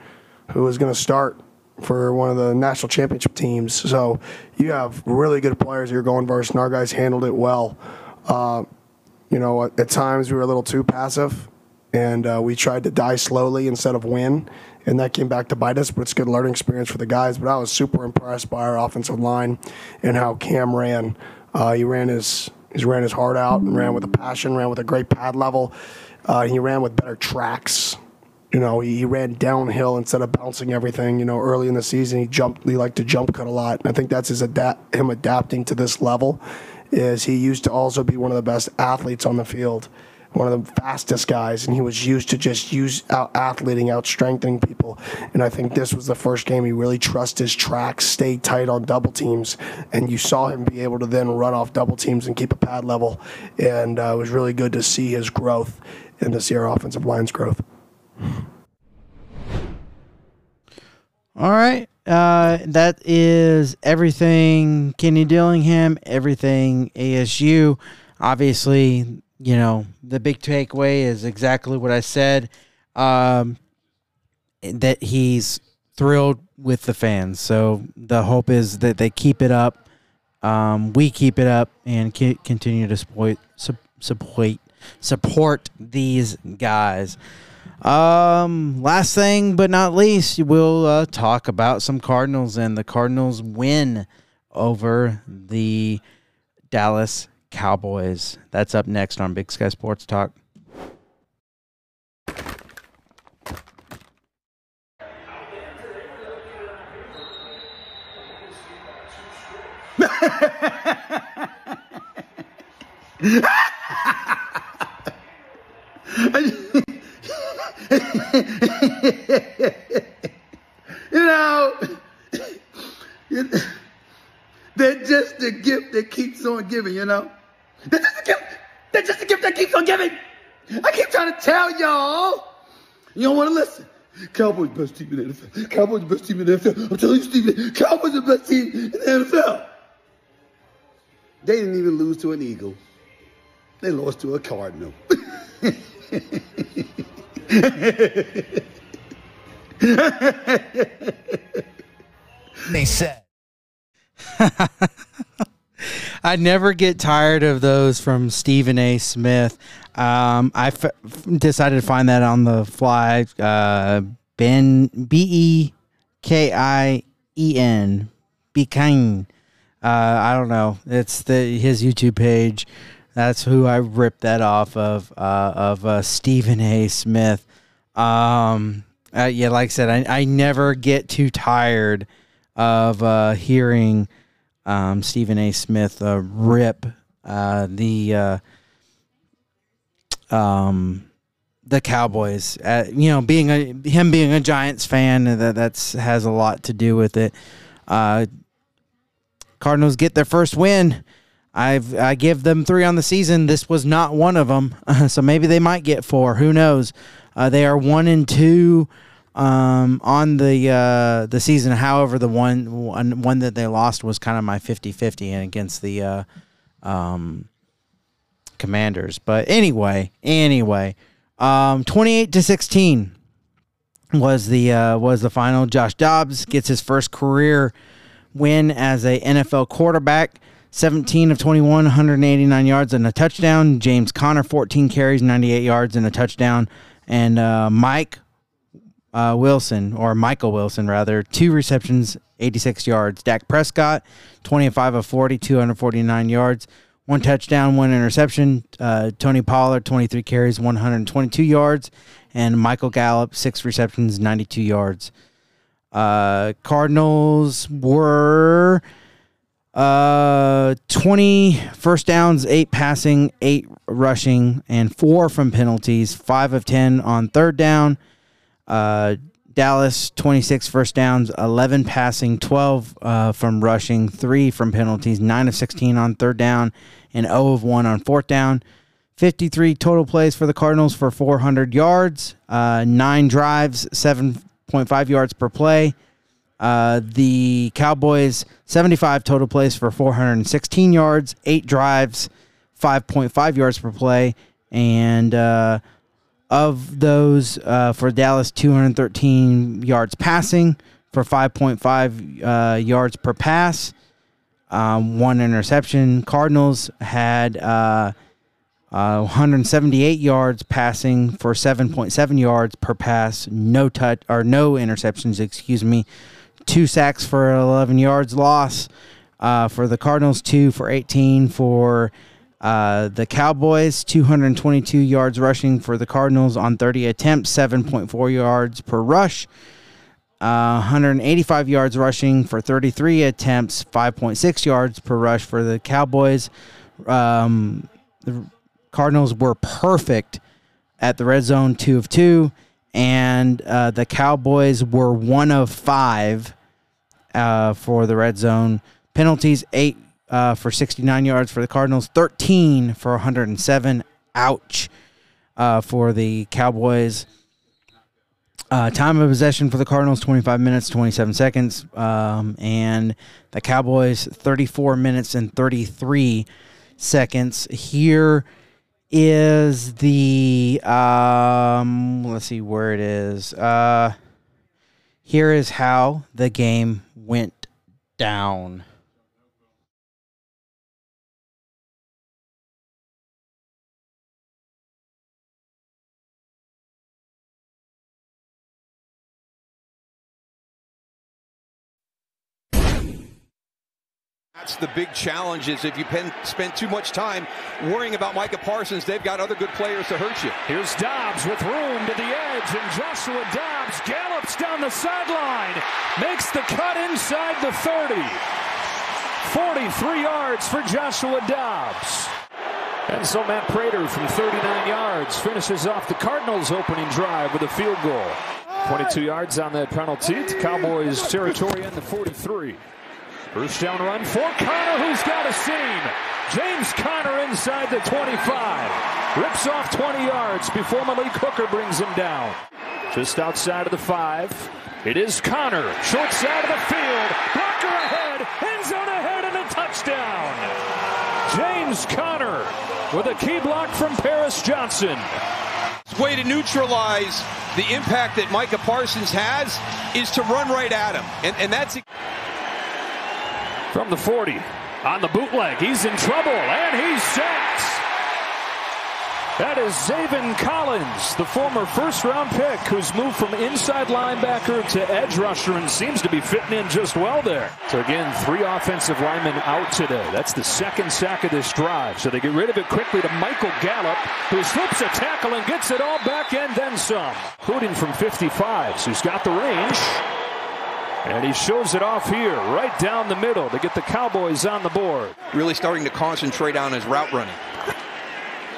who is going to start for one of the national championship teams. So you have really good players you're going versus, and our guys handled it well. Uh, you know, at, at, times we were a little too passive, and uh, we tried to die slowly instead of win, and that came back to bite us. But it's a good learning experience for the guys. But I was super impressed by our offensive line and how Cam ran. Uh, he ran his he ran his heart out and ran with a passion, ran with a great pad level. Uh, he ran with better tracks you know, he, he, ran downhill instead of bouncing everything. You know, early in the season, he jumped. He liked to jump cut a lot. And I think that's his adapt him adapting to this level, is he used to also be one of the best athletes on the field, one of the fastest guys, and he was used to just use out athleting, out strengthening people. And I think this was the first game he really trust his tracks, stay tight on double teams, and you saw him be able to then run off double teams and keep a pad level. And uh, it was really good to see his growth and to see our offensive line's growth. All right. Uh, that is everything Kenny Dillingham, everything ASU. Obviously, you know, the big takeaway is exactly what I said. Um, that he's thrilled with the fans. So the hope is that they keep it up. Um, we keep it up and continue to support, su- support, support these guys. Um, last thing but not least, we'll uh, talk about some Cardinals and the Cardinals win over the Dallas Cowboys. That's up next on Big Sky Sports Talk. you know, they're just a gift that keeps on giving, you know? They're just a gift. They're just a gift that keeps on giving. I keep trying to tell y'all. You don't want to listen. Cowboys best team in the NFL. Cowboys best team in the NFL. I'm telling you, Stephen, Cowboys the best team in the NFL. They didn't even lose to an Eagle. They lost to a Cardinal. they said. I never get tired of those from Stephen A. Smith. Um, I f- decided to find that on the fly. Uh, ben B E K I E N Bekine. Uh, I don't know. It's the his YouTube page. That's who I ripped that off of. Uh, of uh, Stephen A. Smith. Um, uh, yeah, like I said, I, I never get too tired of uh, hearing um, Stephen A. Smith uh, rip uh, the uh, um, the Cowboys. Uh, you know, being a him being a Giants fan, uh, that that's has a lot to do with it. Uh, Cardinals get their first win. I've I give them three on the season. This was not one of them, so maybe they might get four. Who knows? They are one and two um, on the uh, the season. However, the one, one one that they lost was kind of my 50-50 and against the uh, um, Commanders. But anyway, anyway, um, twenty eight to sixteen was the uh, was the final. Josh Dobbs gets his first career win as a NFL quarterback. 17 of 21, 189 yards and a touchdown. James Conner, 14 carries, 98 yards and a touchdown. And uh, Mike uh, Wilson, or Michael Wilson, rather, two receptions, 86 yards. Dak Prescott, 25 of 40, 249 yards, one touchdown, one interception. Uh, Tony Pollard, 23 carries, 122 yards. And Michael Gallup, six receptions, 92 yards. Uh, Cardinals were uh 20 first downs, 8 passing, 8 rushing and 4 from penalties, 5 of 10 on third down. Uh Dallas 26 first downs, 11 passing, 12 uh, from rushing, 3 from penalties, 9 of 16 on third down and 0 of 1 on fourth down. 53 total plays for the Cardinals for 400 yards, uh, 9 drives, 7.5 yards per play. Uh, the Cowboys 75 total plays for 416 yards, eight drives, 5.5 yards per play, and uh, of those uh, for Dallas 213 yards passing for 5.5 uh, yards per pass, um, one interception. Cardinals had uh, uh, 178 yards passing for 7.7 yards per pass, no touch or no interceptions, excuse me. Two sacks for 11 yards loss uh, for the Cardinals, two for 18 for uh, the Cowboys, 222 yards rushing for the Cardinals on 30 attempts, 7.4 yards per rush. Uh, 185 yards rushing for 33 attempts, 5.6 yards per rush for the Cowboys. Um, the Cardinals were perfect at the red zone, two of two, and uh, the Cowboys were one of five uh, for the red zone. Penalties eight uh, for 69 yards for the Cardinals, 13 for 107. Ouch uh, for the Cowboys. Uh, time of possession for the Cardinals 25 minutes 27 seconds, um, and the Cowboys 34 minutes and 33 seconds. Here is the um, let's see where it is. Uh, here is how the game went down. That's the big challenge is if you pen, spend too much time worrying about Micah Parsons, they've got other good players to hurt you. Here's Dobbs with room to the edge, and Joshua Dobbs gallops down the sideline, makes the cut inside the 30. 43 yards for Joshua Dobbs. And so Matt Prater from 39 yards finishes off the Cardinals' opening drive with a field goal. 22 yards on that penalty. The Cowboys territory in the 43. First down run for Conner, who's got a seam. James Conner inside the 25. Rips off 20 yards before Malik Hooker brings him down. Just outside of the five. It is Conner. Short side of the field. Blocker ahead. End zone ahead and a touchdown. James Conner with a key block from Paris Johnson. Way to neutralize the impact that Micah Parsons has is to run right at him. And, and that's from the 40 on the bootleg. He's in trouble and he's sacked. That is Zaven Collins, the former first round pick who's moved from inside linebacker to edge rusher and seems to be fitting in just well there. So again, three offensive linemen out today. That's the second sack of this drive. So they get rid of it quickly to Michael Gallup, who flips a tackle and gets it all back and then some. Including from 55, so he's got the range. And he shows it off here, right down the middle to get the Cowboys on the board. Really starting to concentrate on his route running.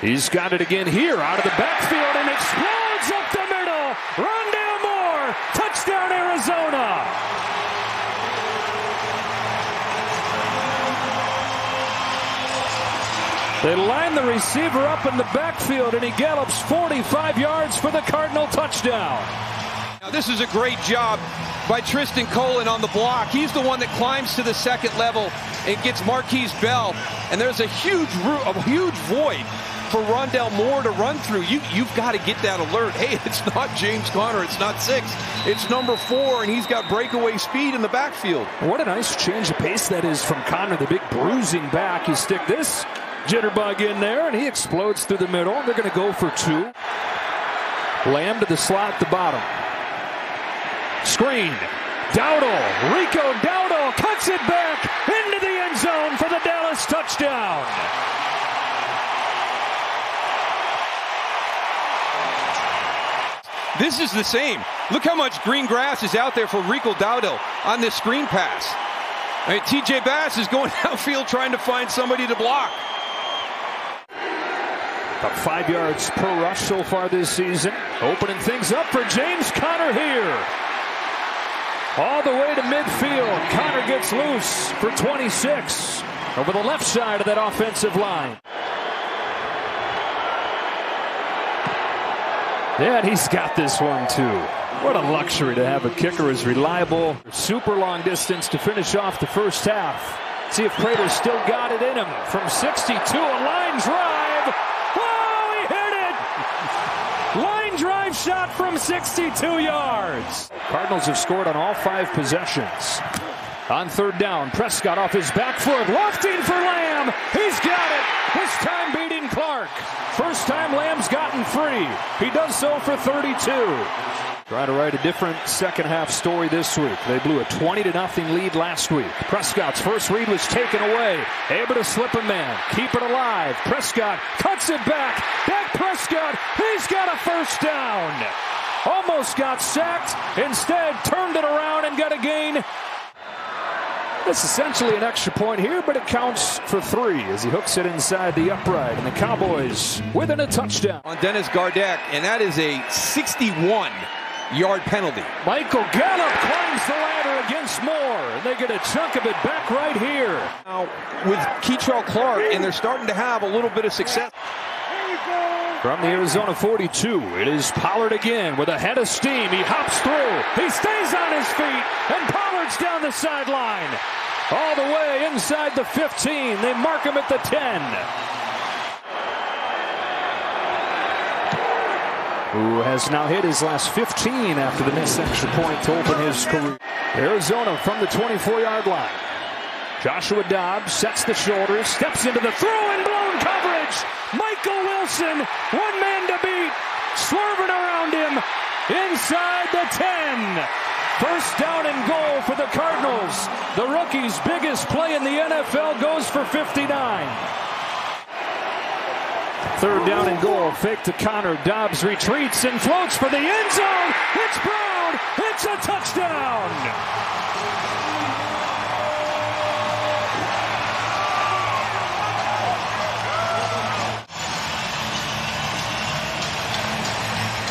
He's got it again here out of the backfield and explodes up the middle. Rondale Moore, touchdown Arizona. They line the receiver up in the backfield and he gallops 45 yards for the Cardinal touchdown. Now this is a great job by Trystan Colon on the block. He's the one that climbs to the second level and gets Markquese Bell. And there's a huge, a huge void for Rondale Moore to run through. You, you've got to get that alert. Hey, it's not James Conner. It's not six. It's number four, and he's got breakaway speed in the backfield. What a nice change of pace that is from Conner, the big bruising back. You stick this jitterbug in there, and he explodes through the middle. They're going to go for two. Lamb to the slot at the bottom. Screen. Dowdle. Rico Dowdle cuts it back into the end zone for the Dallas touchdown. This is the same. Look how much green grass is out there for Rico Dowdle on this screen pass. I mean, TJ Bass is going downfield trying to find somebody to block. About five yards per rush so far this season. Opening things up for James Conner here. All the way to midfield. Conner gets loose for 26 over the left side of that offensive line. Yeah, and he's got this one too. What a luxury to have a kicker as reliable. Super long distance to finish off the first half. See if Prater still got it in him from 62. A line drive. Oh, he hit it! Shot from 62 yards. Cardinals have scored on all five possessions. On third down, Prescott off his back foot, lofting for Lamb. He's got it. This time beating Clark. First time Lamb's gotten free. He does so for 32. Trying to write a different second half story this week. They blew a 20 to nothing lead last week. Prescott's first read was taken away. Able to slip a man, keep it alive. Prescott cuts it back. Dak Prescott, he's got a first down. Almost got sacked. Instead, turned it around and got a gain It's essentially an extra point here, but it counts for three as he hooks it inside the upright. And the Cowboys within a touchdown. On Dennis Gardeck, and that is a 61 yard penalty. Michael Gallup climbs the ladder against Moore. And they get a chunk of it back right here. Now, with Kei'Trel Clark, and they're starting to have a little bit of success. From the Arizona 42, it is Pollard again with a head of steam. He hops through. He stays on his feet, and Pollard's down the sideline. All the way inside the 15. They mark him at the 10. Who has now hit his last 15 after the missed extra point to open his career. Arizona from the 24 yard line. Joshua Dobbs sets the shoulders, steps into the throw and blown coverage. Michael Wilson, one man to beat, swerving around him inside the 10. First down and goal for the Cardinals. The rookie's biggest play in the NFL goes for 59. Third down and goal. Fake to Conner. Dobbs retreats and floats for the end zone. It's Brown. It's a touchdown.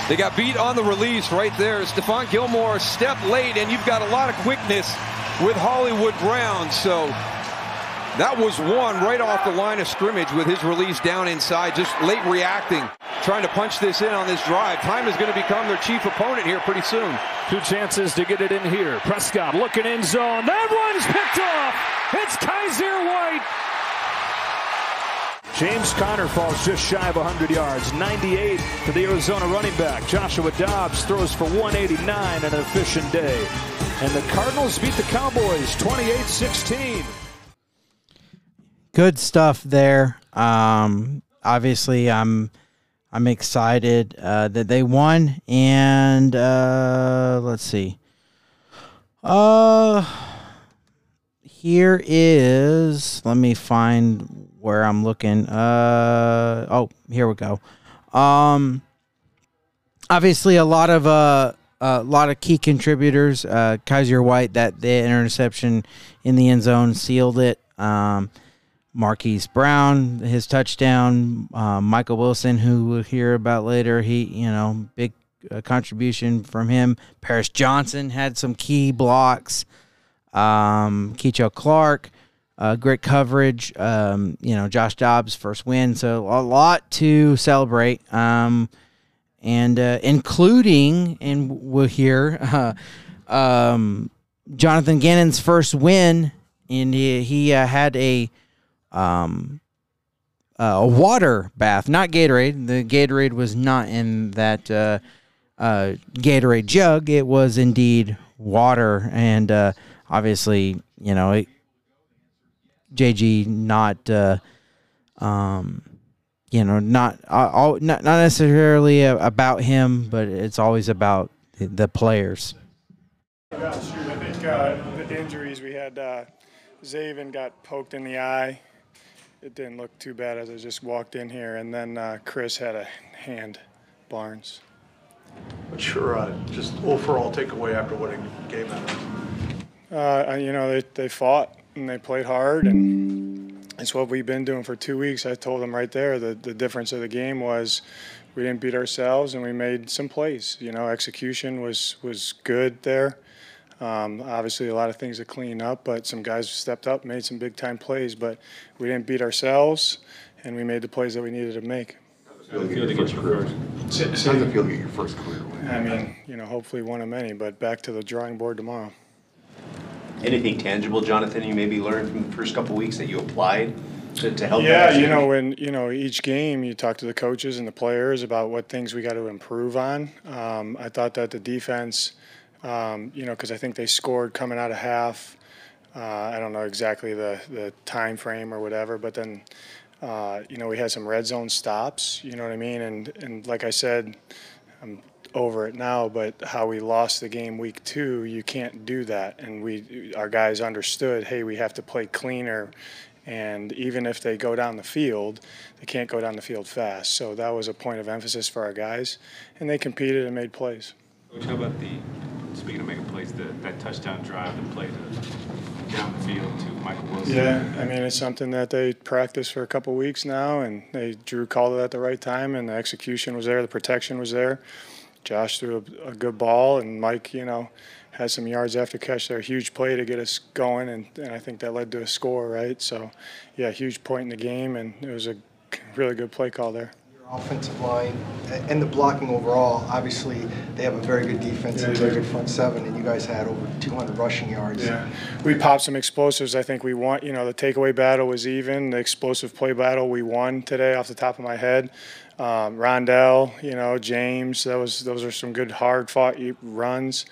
They got beat on the release right there. Stephon Gilmore step late, and you've got a lot of quickness with Hollywood Brown. So that was one right off the line of scrimmage with his release down inside, just late reacting, trying to punch this in on this drive. Time is going to become their chief opponent here pretty soon. Two chances to get it in here. Prescott looking in zone. That one's picked off. It's Kyzir White. James Conner falls just shy of 100 yards. 98 to the Arizona running back. Joshua Dobbs throws for 189 an efficient day. And the Cardinals beat the Cowboys 28 16. Good stuff there. Um, obviously, I'm I'm excited uh, that they won, and uh, let's see. Uh, here is. Let me find where I'm looking. Uh, oh, here we go. Um, obviously, a lot of uh, a lot of key contributors. Uh, Kyzir White, that the interception in the end zone sealed it. Um, Marquise Brown, his touchdown. Uh, Michael Wilson, who we'll hear about later, he you know big uh, contribution from him. Paris Johnson had some key blocks. Um, Clark, uh, great coverage. Um, you know Josh Dobbs first win, so a lot to celebrate. Um, and uh, including and we'll hear uh, um, Jonathan Gannon's first win, and he, he uh, had a um, uh, a water bath, not Gatorade. The Gatorade was not in that uh, uh, Gatorade jug. It was indeed water, and uh, obviously, you know, it, JG not, uh, um, you know, not uh, all, not not necessarily about him, but it's always about the, players. I think the injuries we had, Zaven got poked in the eye. It didn't look too bad as I just walked in here, and then uh, Krys had a hand, Barnes. What's your uh, just overall takeaway after winning game that Uh, you know, they, they fought and they played hard, and it's what we've been doing for two weeks. I told them right there that the difference of the game was we didn't beat ourselves and we made some plays. You know, execution was was good there. Um, obviously, a lot of things to clean up, but some guys stepped up, made some big time plays. But we didn't beat ourselves, and we made the plays that we needed to make. How does it feel to get your first? How does it feel to your first career win? I mean, you know, hopefully one of many, but back to the drawing board tomorrow. Anything tangible, Jonathan, you maybe learned from the first couple weeks that you applied to, to help? Yeah, you know, when you know each game, you talk to the coaches and the players about what things we got to improve on. Um, I thought that the defense, um, you know, because I think they scored coming out of half. Uh, I don't know exactly the the time frame or whatever, but then. Uh, you know, we had some red zone stops. You know what I mean? And and like I said, I'm over it now. But how we lost the game week two, you can't do that. And we, our guys understood. Hey, we have to play cleaner. And even if they go down the field, they can't go down the field fast. So that was a point of emphasis for our guys, and they competed and made plays. Coach, how about the speaking of making plays, the, that touchdown drive that played uh, down the field to Michael Wilson. Yeah, I mean it's something that they practiced for a couple weeks now, and they Drew called it at the right time, and the execution was there, the protection was there. Josh threw a, a good ball, and Mike, you know, had some yards after catch there, huge play to get us going, and, and I think that led to a score, right? So, yeah, huge point in the game, and it was a really good play call there offensive line and the blocking overall. Obviously, they have a very good defense yeah, and a very good front seven, and you guys had over 200 rushing yards. Yeah, we popped some explosives. I think we won. You know, the takeaway battle was even. The explosive play battle we won today, off the top of my head. Um, Rondale, you know, James. That was those are some good hard fought runs.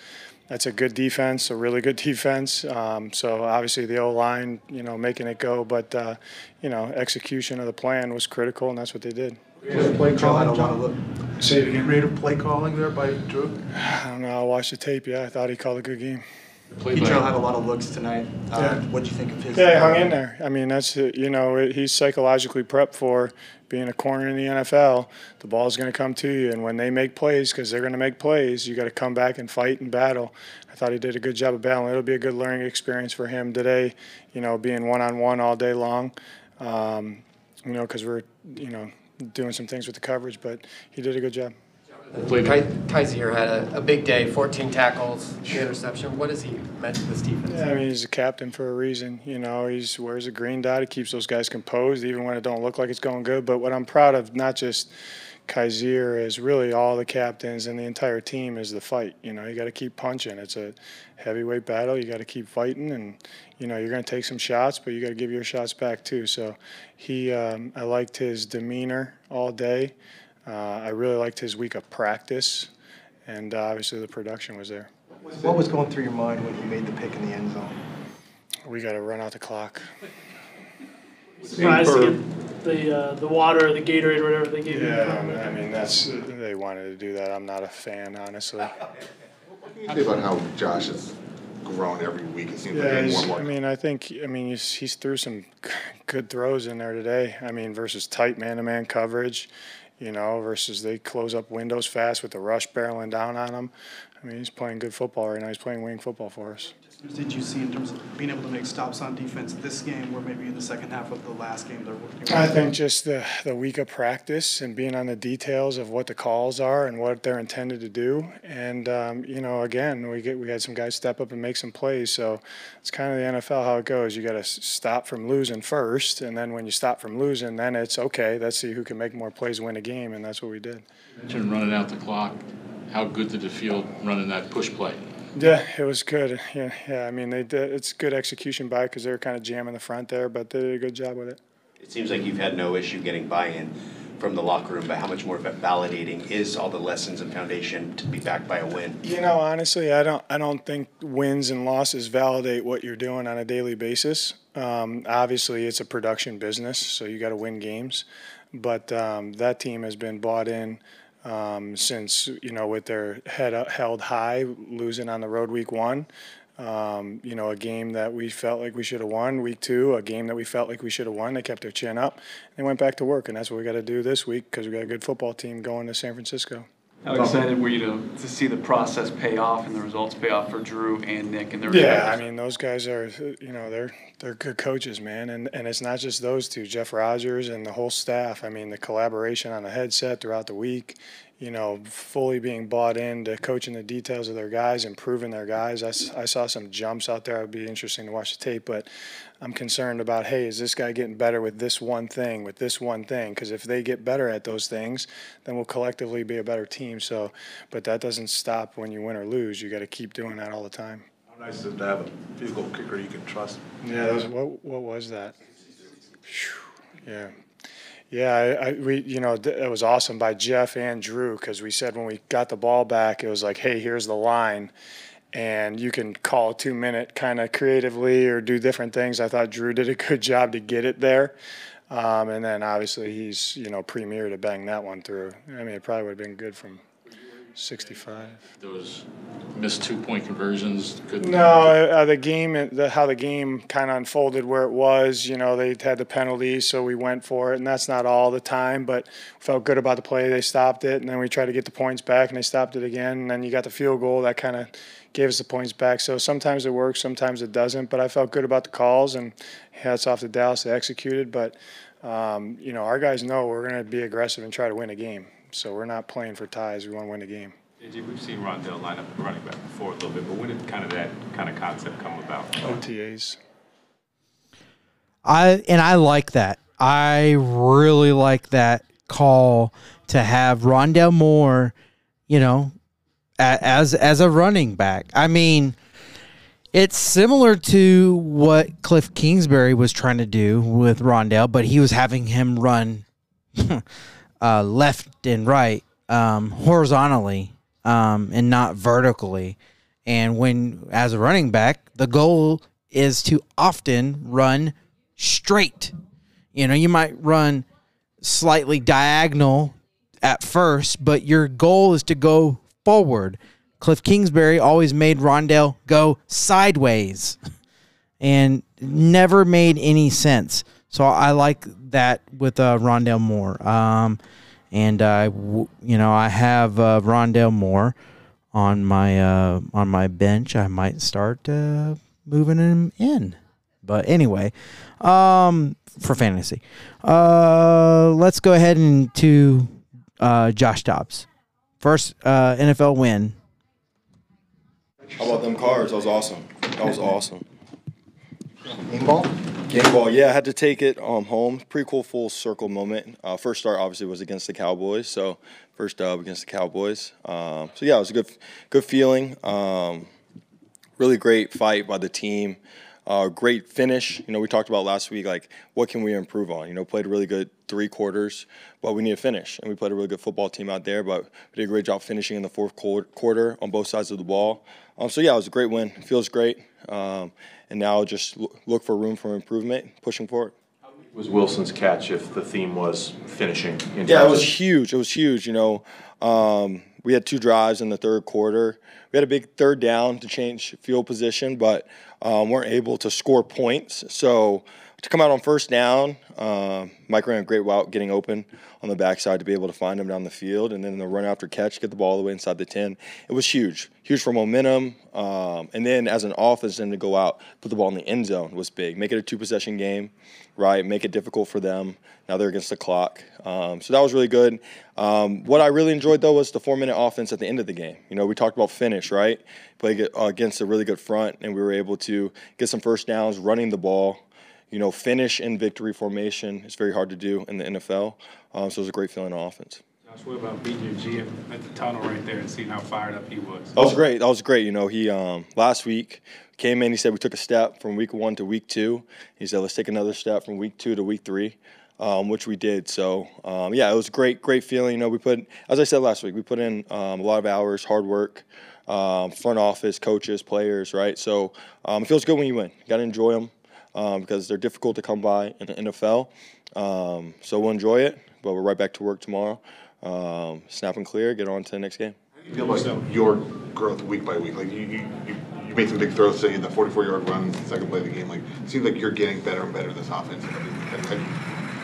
That's a good defense, a really good defense. Um, so obviously the O line, you know, making it go, but uh, you know, execution of the plan was critical, and that's what they did. Creative play calling, John. Say it again. Creative play calling there by Drew. I don't know. I watched the tape. Yeah, I thought he called a good game. Petrell had a lot of looks tonight. Uh, Yeah. What do you think of his? Yeah, he hung in there. I mean, that's you know he's psychologically prepped for being a corner in the NFL. The ball's going to come to you, and when they make plays, because they're going to make plays, you got to come back and fight and battle. I thought he did a good job of battling. It'll be a good learning experience for him today. You know, being one on one all day long. Um, you know, because we're you know doing some things with the coverage, but he did a good job. Kai- Kyzir had a, a big day, 14 tackles, interception. What has he meant to this defense? Yeah, I mean, he's a captain for a reason. You know, he wears a green dot. He keeps those guys composed, even when it don't look like it's going good. But what I'm proud of, not just Kyzir, is really all the captains and the entire team is the fight. You know, you got to keep punching. It's a heavyweight battle. You got to keep fighting, and you know, you're going to take some shots, but you got to give your shots back too. So, he, um, I liked his demeanor all day. Uh, I really liked his week of practice, and uh, obviously the production was there. What was going through your mind when you made the pick in the end zone? We got to run out the clock. Surprised to get the uh, the water or the Gatorade or whatever they gave you. Yeah, I mean that's they wanted to do that. I'm not a fan, honestly. What can you say about how Josh has grown every week? It seems like Yeah, getting more he's, and more. I mean, I think, I mean, he's, he's threw some good throws in there today. I mean, versus tight man-to-man coverage, you know, versus they close up windows fast with the rush barreling down on him. I mean, he's playing good football right now. He's playing wing football for us. Did you see in terms of being able to make stops on defense this game, where maybe in the second half of the last game they're working? I think just the, the week of practice and being on the details of what the calls are and what they're intended to do. And, um, you know, again, we get we had some guys step up and make some plays. So it's kind of the NFL how it goes. You got to stop from losing first. And then when you stop from losing, then it's okay, let's see who can make more plays, win a game. And that's what we did. mentioned running out the clock. How good did it feel running that push play? Yeah, it was good. Yeah, yeah. I mean, they did, it's good execution by because they were kind of jamming the front there, but they did a good job with it. It seems like you've had no issue getting buy-in from the locker room, but how much more validating is all the lessons and foundation to be backed by a win? You know, honestly, I don't. I don't think wins and losses validate what you're doing on a daily basis. Um, obviously, it's a production business, so you got to win games. But um, that team has been bought in um, since you know with their head held high, losing on the road week one. Um, you know, a game that we felt like we should have won. Week two, a game that we felt like we should have won. They kept their chin up. They went back to work, and that's what we got to do this week because we got a good football team going to San Francisco. How excited were you to, to see the process pay off and the results pay off for Drew and Nick and their Yeah, I mean those guys are you know they're they're good coaches, man, and and it's not just those two, Jeff Rogers and the whole staff. I mean the collaboration on the headset throughout the week, you know, fully being bought into coaching the details of their guys, improving their guys. I saw some jumps out there. It'd be interesting to watch the tape, but I'm concerned about hey, is this guy getting better with this one thing, with this one thing? Because if they get better at those things, then we'll collectively be a better team. So, but that doesn't stop when you win or lose. You got to keep doing that all the time. How nice is it to have a field goal kicker you can trust? Yeah, that was, what what was that? Yeah, yeah. I, I we you know th- that was awesome by Jeff and Drew because we said when we got the ball back, it was like, hey, here's the line, and you can call a two minute kind of creatively or do different things. I thought Drew did a good job to get it there. Um, and then obviously he's you know premier to bang that one through. I mean, it probably would have been good from 65. Those missed two-point conversions. Good. No, uh, the game, the, how the game kind of unfolded where it was, you know, they had the penalty, so we went for it, and that's not all the time, but felt good about the play. They stopped it, and then we tried to get the points back, and they stopped it again, and then you got the field goal that kind of gave us the points back. So sometimes it works, sometimes it doesn't. But I felt good about the calls, and hats off to Dallas. They executed. But, um, you know, our guys know we're going to be aggressive and try to win a game. So we're not playing for ties. We want to win a game. JJ, we've seen Rondale line up running back before a little bit, but when did kind of that kind of concept come about? OTAs. I and I like that. I really like that call to have Rondale Moore, you know, a- as as a running back. I mean, it's similar to what Cliff Kingsbury was trying to do with Rondale, but he was having him run uh, left and right um, horizontally um, and not vertically. And when, as a running back, the goal is to often run straight. You know, you might run slightly diagonal at first, but your goal is to go forward. Cliff Kingsbury always made Rondale go sideways and never made any sense. So I like that with uh, Rondale Moore. Um, and I, w- you know, I have uh, Rondale Moore on my uh, on my bench. I might start uh, moving him in. But anyway, um, for fantasy, uh, let's go ahead and to uh, Josh Dobbs, first uh, NFL win. How about them cards? That was awesome. That was awesome. Game ball? Game ball, yeah. I had to take it um, home. Pretty cool full circle moment. Uh, first start obviously was against the Cowboys, so first dub against the Cowboys. Um, so yeah, it was a good, good feeling. Um, really great fight by the team. Uh, great finish. You know, we talked about last week, like what can we improve on? You know, played a really good three quarters, but we need to finish, and we played a really good football team out there. But we did a great job finishing in the fourth quarter on both sides of the ball. Um, so yeah, it was a great win. Feels great, um, and now just look for room for improvement, pushing forward. How was Wilson's catch if the theme was finishing? In yeah, it was huge. It was huge. You know, um, we had two drives in the third quarter. We had a big third down to change field position, but um, weren't able to score points. So to come out on first down, uh, Mike ran a great route getting open on the backside to be able to find him down the field, and then the run after catch, get the ball all the way inside the 10. It was huge, huge for momentum. Um, and then as an offense, then to go out, put the ball in the end zone was big. Make it a two possession game, right? Make it difficult for them. Now they're against the clock. Um, so that was really good. Um, what I really enjoyed, though, was the four minute offense at the end of the game. You know, we talked about finish, right? Played against a really good front, and we were able to get some first downs running the ball you know, finish in victory formation is very hard to do in the NFL. Um, so it was a great feeling on offense. Josh, what about beating your GM at the tunnel right there and seeing how fired up he was? That was great. That was great. You know, he um, last week came in. He said we took a step from week one to week two. He said let's take another step from week two to week three. Um, which we did. So um, yeah, it was great, great feeling. You know, we put, as I said last week, we put in um, a lot of hours, hard work, um, front office, coaches, players, right? So um, it feels good when you win. You got to enjoy them um, because they're difficult to come by in the NFL. So we'll enjoy it, but we're right back to work tomorrow. Snap and clear, get on to the next game. How do you feel like your growth week by week? Like you, you, you, you made some big throws, in the 44-yard run, second play of the game. Like it seems like you're getting better and better in this offense.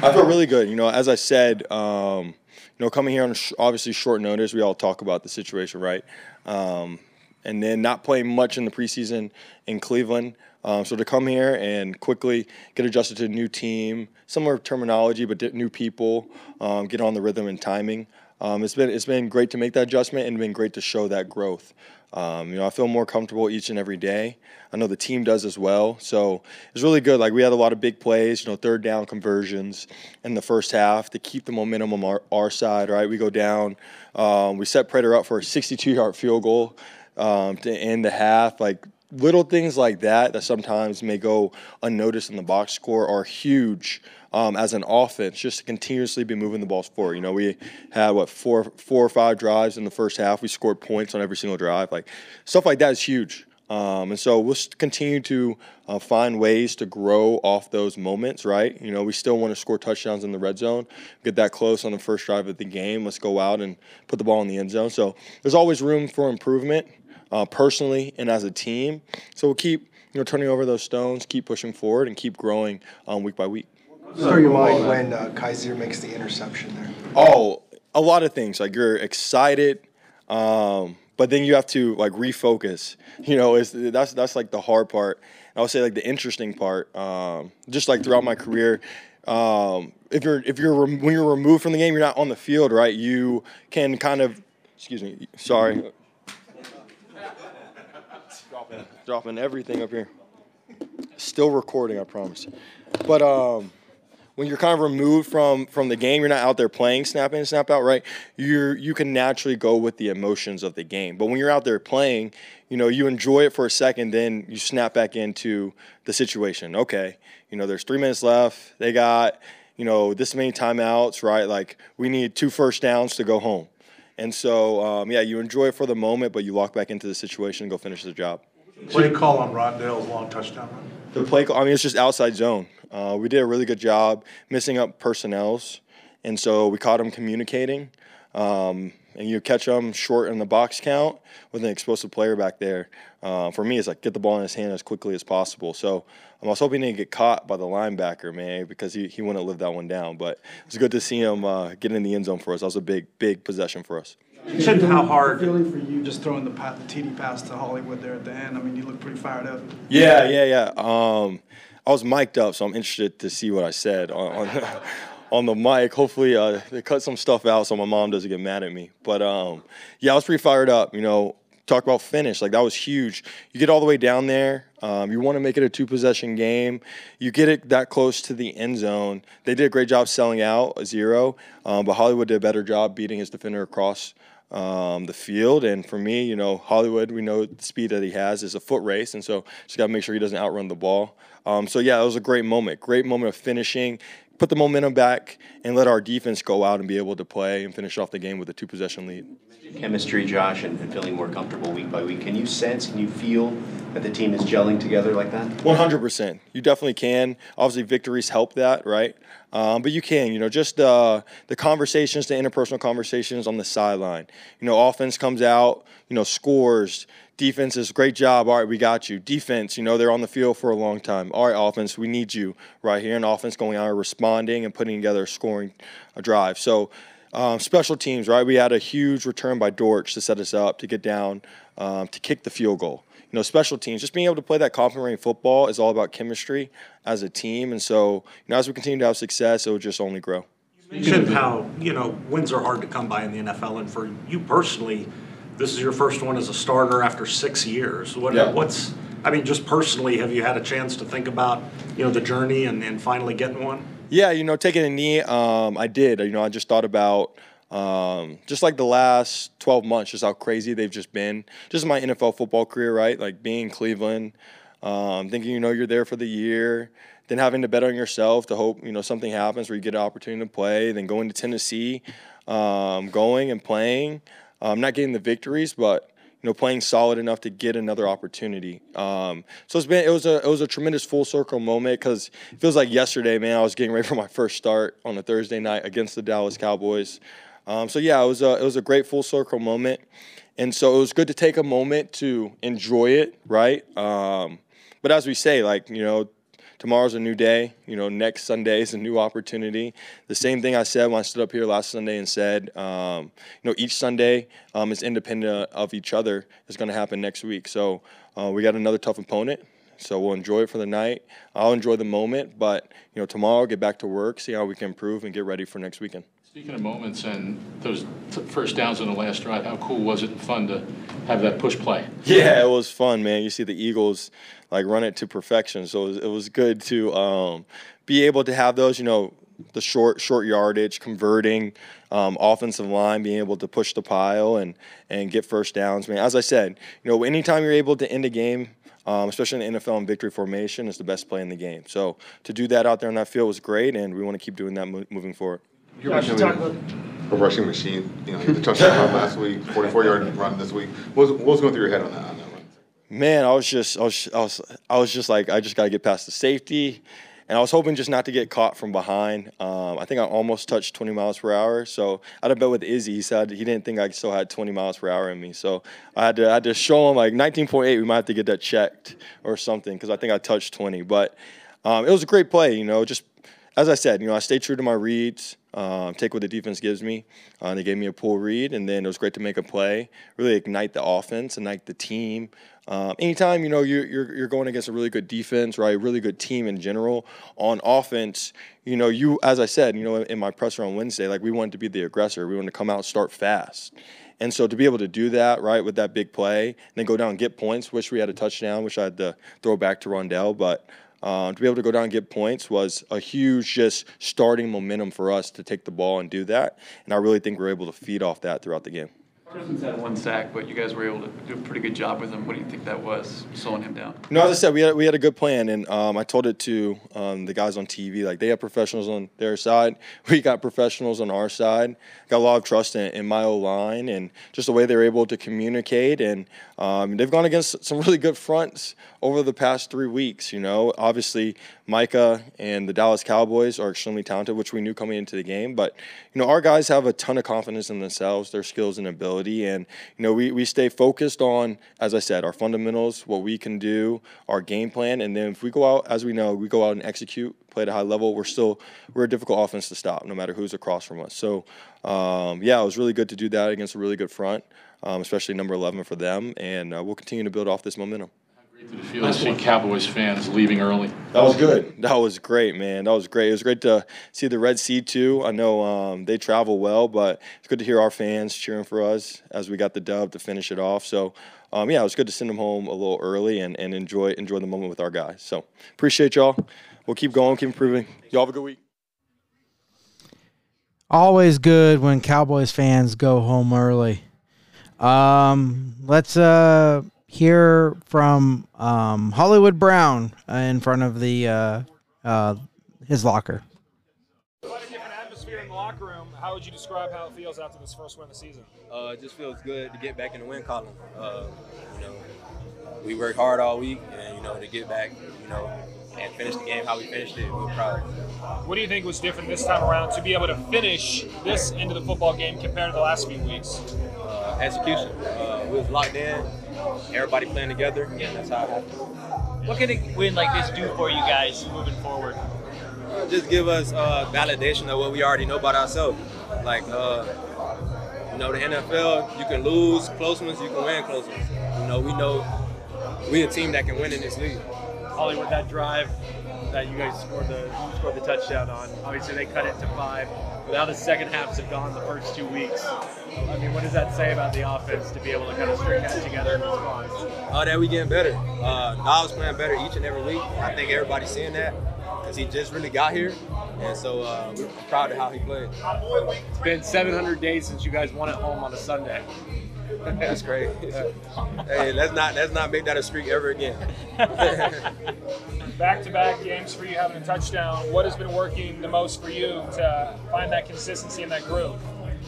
I feel really good. You know, as I said, um, you know, coming here on sh- obviously short notice, we all talk about the situation, right? Um, and then not playing much in the preseason in Cleveland. Um, so to come here and quickly get adjusted to a new team, similar terminology, but new people, um, get on the rhythm and timing. Um, it's been it's been great to make that adjustment and been great to show that growth. Um, you know, I feel more comfortable each and every day. I know the team does as well. So it's really good. Like we had a lot of big plays, you know, third down conversions in the first half to keep the momentum on our, our side. Right, we go down. Um, we set Prater up for a 62-yard field goal um, to end the half. Like little things like that that sometimes may go unnoticed in the box score are huge um, as an offense just to continuously be moving the balls forward. You know, we had what four four or five drives in the first half. We scored points on every single drive. Like stuff like that is huge. Um, and so we'll continue to uh, find ways to grow off those moments, right? You know, we still want to score touchdowns in the red zone, get that close on the first drive of the game. Let's go out and put the ball in the end zone. So there's always room for improvement uh, personally and as a team. So we'll keep you know turning over those stones, keep pushing forward, and keep growing um, week by week. On your mind when uh, Kyzir makes the interception there? Oh, a lot of things. Like you're excited, um, but then you have to like refocus. You know, it's, that's that's like the hard part. And I would say like the interesting part. Um, just like throughout my career, um, if you're if you're when you're removed from the game, you're not on the field, right? You can kind of, excuse me, sorry, dropping, dropping everything up here. Still recording, I promise. But um, when you're kind of removed from from the game, you're not out there playing snap in, snap out, right? You you can naturally go with the emotions of the game. But when you're out there playing, you know, you enjoy it for a second, then you snap back into the situation. Okay, you know, there's three minutes left. They got, you know, this many timeouts, right? Like we need two first downs to go home. And so, um, yeah, you enjoy it for the moment, but you walk back into the situation and go finish the job. Play call on Rondale's long touchdown run. The play, call, I mean, it's just outside zone. Uh, we did a really good job missing up personnels, and so we caught him communicating. Um, and you catch him short in the box count with an explosive player back there. Uh, for me, it's like get the ball in his hand as quickly as possible. So um, I was hoping he didn't get caught by the linebacker, man, because he, he wouldn't live that one down. But it's good to see him uh, get in the end zone for us. That was a big, big possession for us. You said how hard feeling for you just throwing the, pa- the TD pass to Hollywood there at the end. I mean, you look pretty fired up. Yeah, yeah, yeah. Um, I was mic'd up, so I'm interested to see what I said on on, on the mic. Hopefully, uh, they cut some stuff out so my mom doesn't get mad at me. But um, yeah, I was pretty fired up. You know, talk about finish like that was huge. You get all the way down there. Um, you want to make it a two possession game. You get it that close to the end zone. They did a great job selling out a zero, um, but Hollywood did a better job beating his defender across um, the field. And for me, you know, Hollywood, we know the speed that he has is a foot race, and so just got to make sure he doesn't outrun the ball. Um, so yeah, it was a great moment, great moment of finishing. Put the momentum back and let our defense go out and be able to play and finish off the game with a two possession lead. Chemistry, Josh, and, and feeling more comfortable week by week. Can you sense, can you feel that the team is gelling together like that? 100%. You definitely can. Obviously, victories help that, right? Um, but you can, you know, just uh, the conversations, the interpersonal conversations on the sideline. You know, offense comes out, you know, scores. Defense is great job. All right, we got you. Defense, you know, they're on the field for a long time. All right, offense, we need you right here. And offense going out responding and putting together a scoring a drive. So, um, special teams, right? We had a huge return by Dortch to set us up to get down um, to kick the field goal. You know, special teams, just being able to play that complementary football is all about chemistry as a team. And so, you know, as we continue to have success, it will just only grow. You mentioned how, you know, wins are hard to come by in the NFL. And for you personally, this is your first one as a starter after six years. What, Yeah. What's, I mean, just personally, have you had a chance to think about, you know, the journey and, and finally getting one? Yeah, you know, taking a knee, um, I did. You know, I just thought about um, just like the last 12 months, just how crazy they've just been. Just my NFL football career, right? Like being in Cleveland, um, thinking, you know, you're there for the year, then having to bet on yourself to hope, you know, something happens where you get an opportunity to play, then going to Tennessee, um, going and playing, um, not getting the victories, but you know, playing solid enough to get another opportunity. Um, so it's been it was a it was a tremendous full circle moment because it feels like yesterday, man. I was getting ready for my first start on a Thursday night against the Dallas Cowboys. Um, so yeah, it was a it was a great full circle moment, and so it was good to take a moment to enjoy it, right? Um, but as we say, like you know, tomorrow's a new day. You know, next Sunday is a new opportunity. The same thing I said when I stood up here last Sunday and said, um, you know, each Sunday um, is independent of each other. Is going to happen next week. So uh, we got another tough opponent. So we'll enjoy it for the night. I'll enjoy the moment, but you know, tomorrow get back to work, see how we can improve, and get ready for next weekend. Speaking of moments and those first downs on the last drive, how cool was it and fun to have that push play? Yeah, it was fun, man. You see the Eagles like run it to perfection, so it was, it was good to um, be able to have those. You know, the short short yardage, converting, um, offensive line being able to push the pile and and get first downs. I Man, as I said, you know, anytime you're able to end a game. Um, especially in the NFL in victory formation, is the best play in the game. So to do that out there on that field was great, and we want to keep doing that mo- moving forward. You're mentioning a rushing machine. You know, the touchdown run last week, 44 yard run this week. What was, what was going through your head on that? On that run? Man, I was just, I was, I was, I was just like, I just got to get past the safety, and I was hoping just not to get caught from behind. Um, I think I almost touched 20 miles per hour. So I had a bet with Izzy. He said he didn't think I still had 20 miles per hour in me. So I had to, I had to show him like 19.8. We might have to get that checked or something because I think I touched 20. But um, it was a great play. You know, just as I said, you know, I stay true to my reads, um, take what the defense gives me. Uh, they gave me a pull read, and then it was great to make a play, really ignite the offense, ignite the team. Um, anytime you know you're, you're, you're going against a really good defense, right, a really good team in general on offense, you know, you as I said, you know, in my presser on Wednesday, like we wanted to be the aggressor, we wanted to come out, start fast, and so to be able to do that, right, with that big play, and then go down and get points. Wish we had a touchdown. Wish I had to throw back to Rondale, but. Uh, to be able to go down and get points was a huge just starting momentum for us to take the ball and do that. And I really think we are able to feed off that throughout the game. Tristan's had one sack, but you guys were able to do a pretty good job with him. What do you think that was, slowing him down? No, as I said, we had we had a good plan, and um, I told it to um, the guys on TV. Like they have professionals on their side, we got professionals on our side. Got a lot of trust in, in my O line, and just the way they're able to communicate. And um, they've gone against some really good fronts over the past three weeks. You know, obviously Micah and the Dallas Cowboys are extremely talented, which we knew coming into the game. But you know, our guys have a ton of confidence in themselves, their skills and ability, and you know, we, we stay focused on, as I said, our fundamentals, what we can do, our game plan, and then if we go out, as we know, we go out and execute, play at a high level. We're still we're a difficult offense to stop, no matter who's across from us. So um, yeah, it was really good to do that against a really good front, um, especially number 11 for them, and uh, we'll continue to build off this momentum to feel to see Cowboys fans leaving early. That was good. That was great, man. That was great. It was great to see the Red Sea too. I know um, they travel well, but it's good to hear our fans cheering for us as we got the dub to finish it off. So, um, yeah, it was good to send them home a little early and, and enjoy enjoy the moment with our guys. So, appreciate y'all. We'll keep going, keep improving. Y'all have a good week. Always good when Cowboys fans go home early. Um, let's uh hear from um, Hollywood Brown in front of the uh, uh, his locker. Quite a different atmosphere in the locker room. How would you describe how it feels after this first win of the season? Uh, it just feels good to get back in the win column. Uh, you know, we worked hard all week, and you know to get back, you know, and finish the game how we finished it, we're proud. What do you think was different this time around to be able to finish this into the football game compared to the last few weeks? Uh, execution. Uh, we was locked in everybody playing together. Yeah, that's how it happened. What can a win like this do for you guys moving forward? Uh, just give us uh, validation of what we already know about ourselves. Like, uh, you know, the NFL, you can lose close ones, you can win close ones. You know, we know we're a team that can win in this league. Hollywood, that drive that you guys scored the scored the touchdown on. Obviously, they cut it to five. Now the second halves have gone the first two weeks. I mean, what does that say about the offense to be able to kind of string that together in response? Oh, that we getting better. Uh, Niles playing better each and every week. I think everybody's seeing that because he just really got here. And so uh, we're proud of how he played. It's been 700 days since you guys won at home on a Sunday. That's great. hey, let's not let's not make that a streak ever again. Back-to-back games for you having a touchdown. What has been working the most for you to find that consistency and that groove?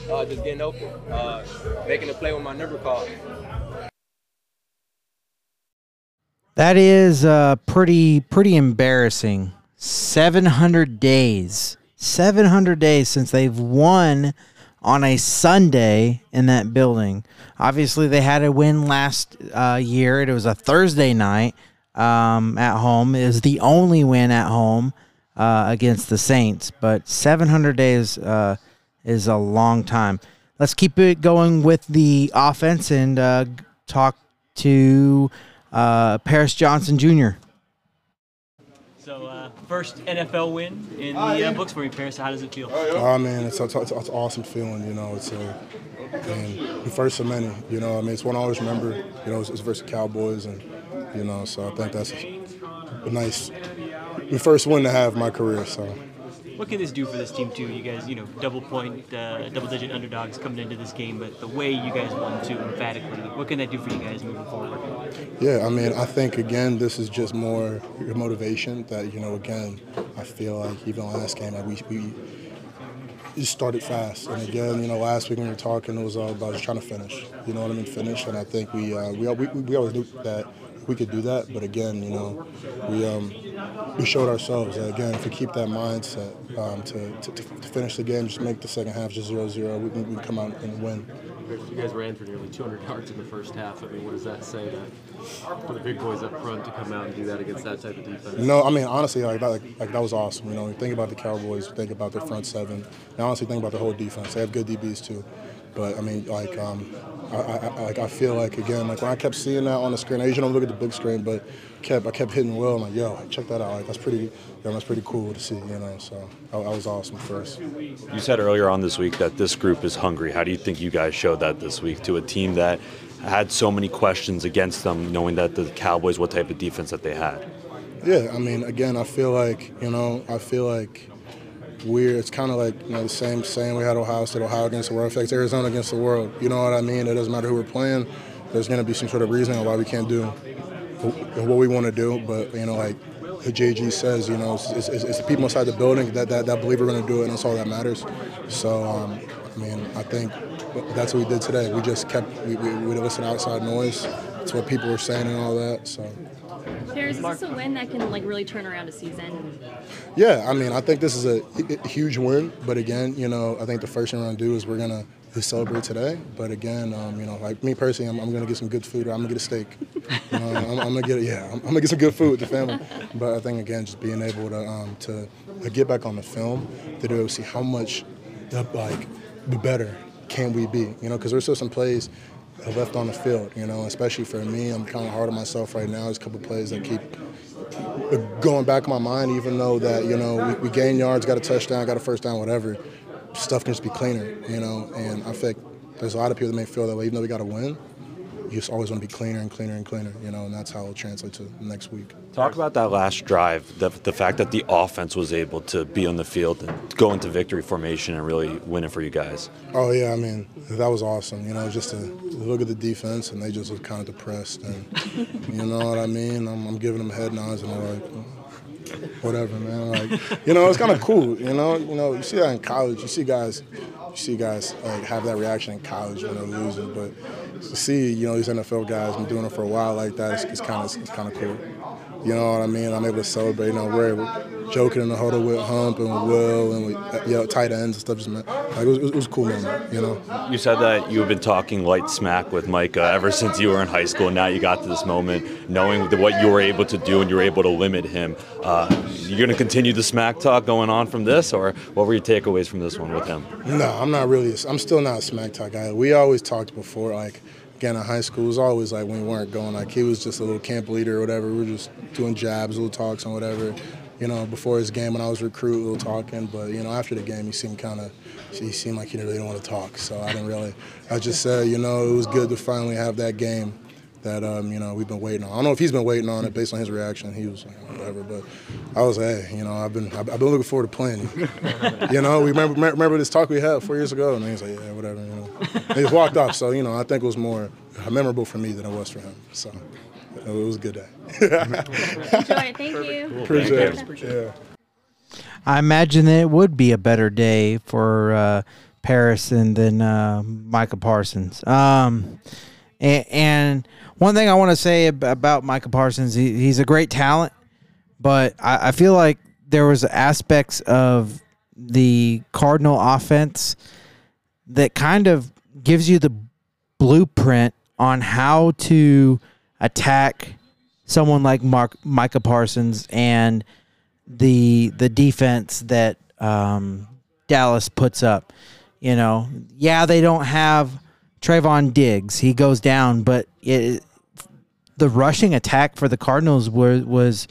Uh, just getting open, uh, making a play with my number call. That is uh, pretty pretty embarrassing. 700 days. 700 days since they've won on a Sunday in that building. Obviously, they had a win last uh, year. It was a Thursday night um, at home. Is the only win at home uh, against the Saints. But 700 days uh, is a long time. Let's keep it going with the offense and uh, talk to uh, Paris Johnson Jr. So, first NFL win in the uh, books for you, Paris. How does it feel? Oh man, it's, it's, it's, it's awesome feeling. You know, it's a and the first of many. You know, I mean, it's one I always remember. You know, it's, it's versus Cowboys, and you know, so I think that's a nice, the first win to have my career. So. What can this do for this team too? You guys, you know, double point, uh, double digit underdogs coming into this game, but the way you guys won too emphatically, what can that do for you guys moving forward? Yeah, I mean, I think again, this is just more motivation. That you know, again, I feel like even last game, like we we started fast, and again, you know, last week when we were talking, it was all about just trying to finish. You know what I mean? Finish, and I think we uh, we, we we always knew that we could do that. But again, you know, we um, we showed ourselves that again, if we keep that mindset um, to, to, to, finish the game, just make the second half just 0-0, we can, we can come out and win. You guys ran for nearly 200 yards in the first half. I mean, what does that say to, for the big boys up front to come out and do that against that type of defense? No, I mean honestly, like that, like, like that was awesome. You know, you think about the Cowboys, think about their front seven. And honestly, think about the whole defense. They have good DBs too, but I mean, like, um, I, I, I, like I feel like again, like when I kept seeing that on the screen, I usually don't look at the big screen, but kept I kept hitting Will. I'm like, yo, check that out. Like that's pretty, you know, that's pretty cool to see. You know, so that was awesome first. You said earlier on this week that this group is hungry. How do you think you guys showed that this week to a team that had so many questions against them, knowing that the Cowboys, what type of defense that they had? Yeah, I mean, again, I feel like you know, I feel like we're it's kind of like you know the same saying we had Ohio State, Ohio against the world affects Arizona against the world. You know what I mean? It doesn't matter who we're playing. There's going to be some sort of reason why we can't do what we want to do. But you know, like JG says, you know, it's, it's, it's, the people inside the building that, that, that believe we're going to do it, and that's all that matters. So, um, I mean, I think that's what we did today. We just kept we, we, we listened to outside noise. It's what people were saying and all that. So. Paris, is this a win that can like really turn around a season? Yeah, I mean, I think this is a, huge win. But again, you know, I think the first thing we're gonna do is we're gonna celebrate today. But again, um, you know, like me personally, I'm, I'm, gonna get some good food. Or I'm gonna get a steak. I'm, I'm, gonna get yeah, I'm, I'm, gonna get some good food with the family. But I think again, just being able to um, to get back on the film, to to see how much the, like the better can we be? You know, because there's still some plays left on the field. You know, especially for me, I'm kind of hard on myself right now. There's a couple plays that keep going back in my mind, even though that you know we, we gain yards, got a touchdown, got a first down, whatever. Stuff can just be cleaner, you know. And I think there's a lot of people that may feel that way, even though we got to win. You just always want to be cleaner and cleaner and cleaner, you know, and that's how it'll translate to next week. Talk about that last drive, the, the fact that the offense was able to be on the field and go into victory formation and really win it for you guys. Oh yeah, I mean that was awesome. You know, just to look at the defense and they just look kind of depressed, and you know what I mean. I'm, I'm giving them head nods and they're like, whatever, man. Like, you know, it's kind of cool. You know, you know, you see that in college. You see guys, you see guys like have that reaction in college when they're losing, but to see you know these NFL guys been doing it for a while like that, it's, it's kind of kind of cool. You know what I mean? I'm able to celebrate. You know, we're joking in the huddle with Hump and Will and with you know, tight ends and stuff. Just like it was, it was a cool moment. You know. You said that you have been talking light smack with Micah ever since you were in high school. Now you got to this moment, knowing what you were able to do and you were able to limit him. Uh, you're going to continue the smack talk going on from this, or what were your takeaways from this one with him? No, I'm not really. I'm still not a smack talk guy. We always talked before, like in high school, it was always like when we weren't going, like he was just a little camp leader or whatever. We were just doing jabs, little talks and whatever. You know, before his game when I was recruit, little talking. But you know, after the game, he seemed kind of, he seemed like he really didn't really want to talk. So I didn't really. I just said, you know, it was good to finally have that game that um, you know we've been waiting on. I don't know if he's been waiting on it based on his reaction. He was like, whatever, but I was like, hey, you know, I've been I've been looking forward to playing you. you know, we remember remember this talk we had four years ago, and he's like, yeah, whatever, you know. And he just walked off. So you know, I think it was more memorable for me than it was for him. So it was a good day. Enjoy. Thank you. Appreciate it. Yeah. I imagine that it would be a better day for uh, Paris than than uh, Micah Parsons. Um, and, and, one thing I want to say about Micah Parsons, he, he's a great talent, but I, I feel like there was aspects of the Cardinal offense that kind of gives you the blueprint on how to attack someone like Mark Micah Parsons and the the defense that um, Dallas puts up. You know, yeah, they don't have Trevon Diggs. He goes down, but it, the rushing attack for the Cardinals was was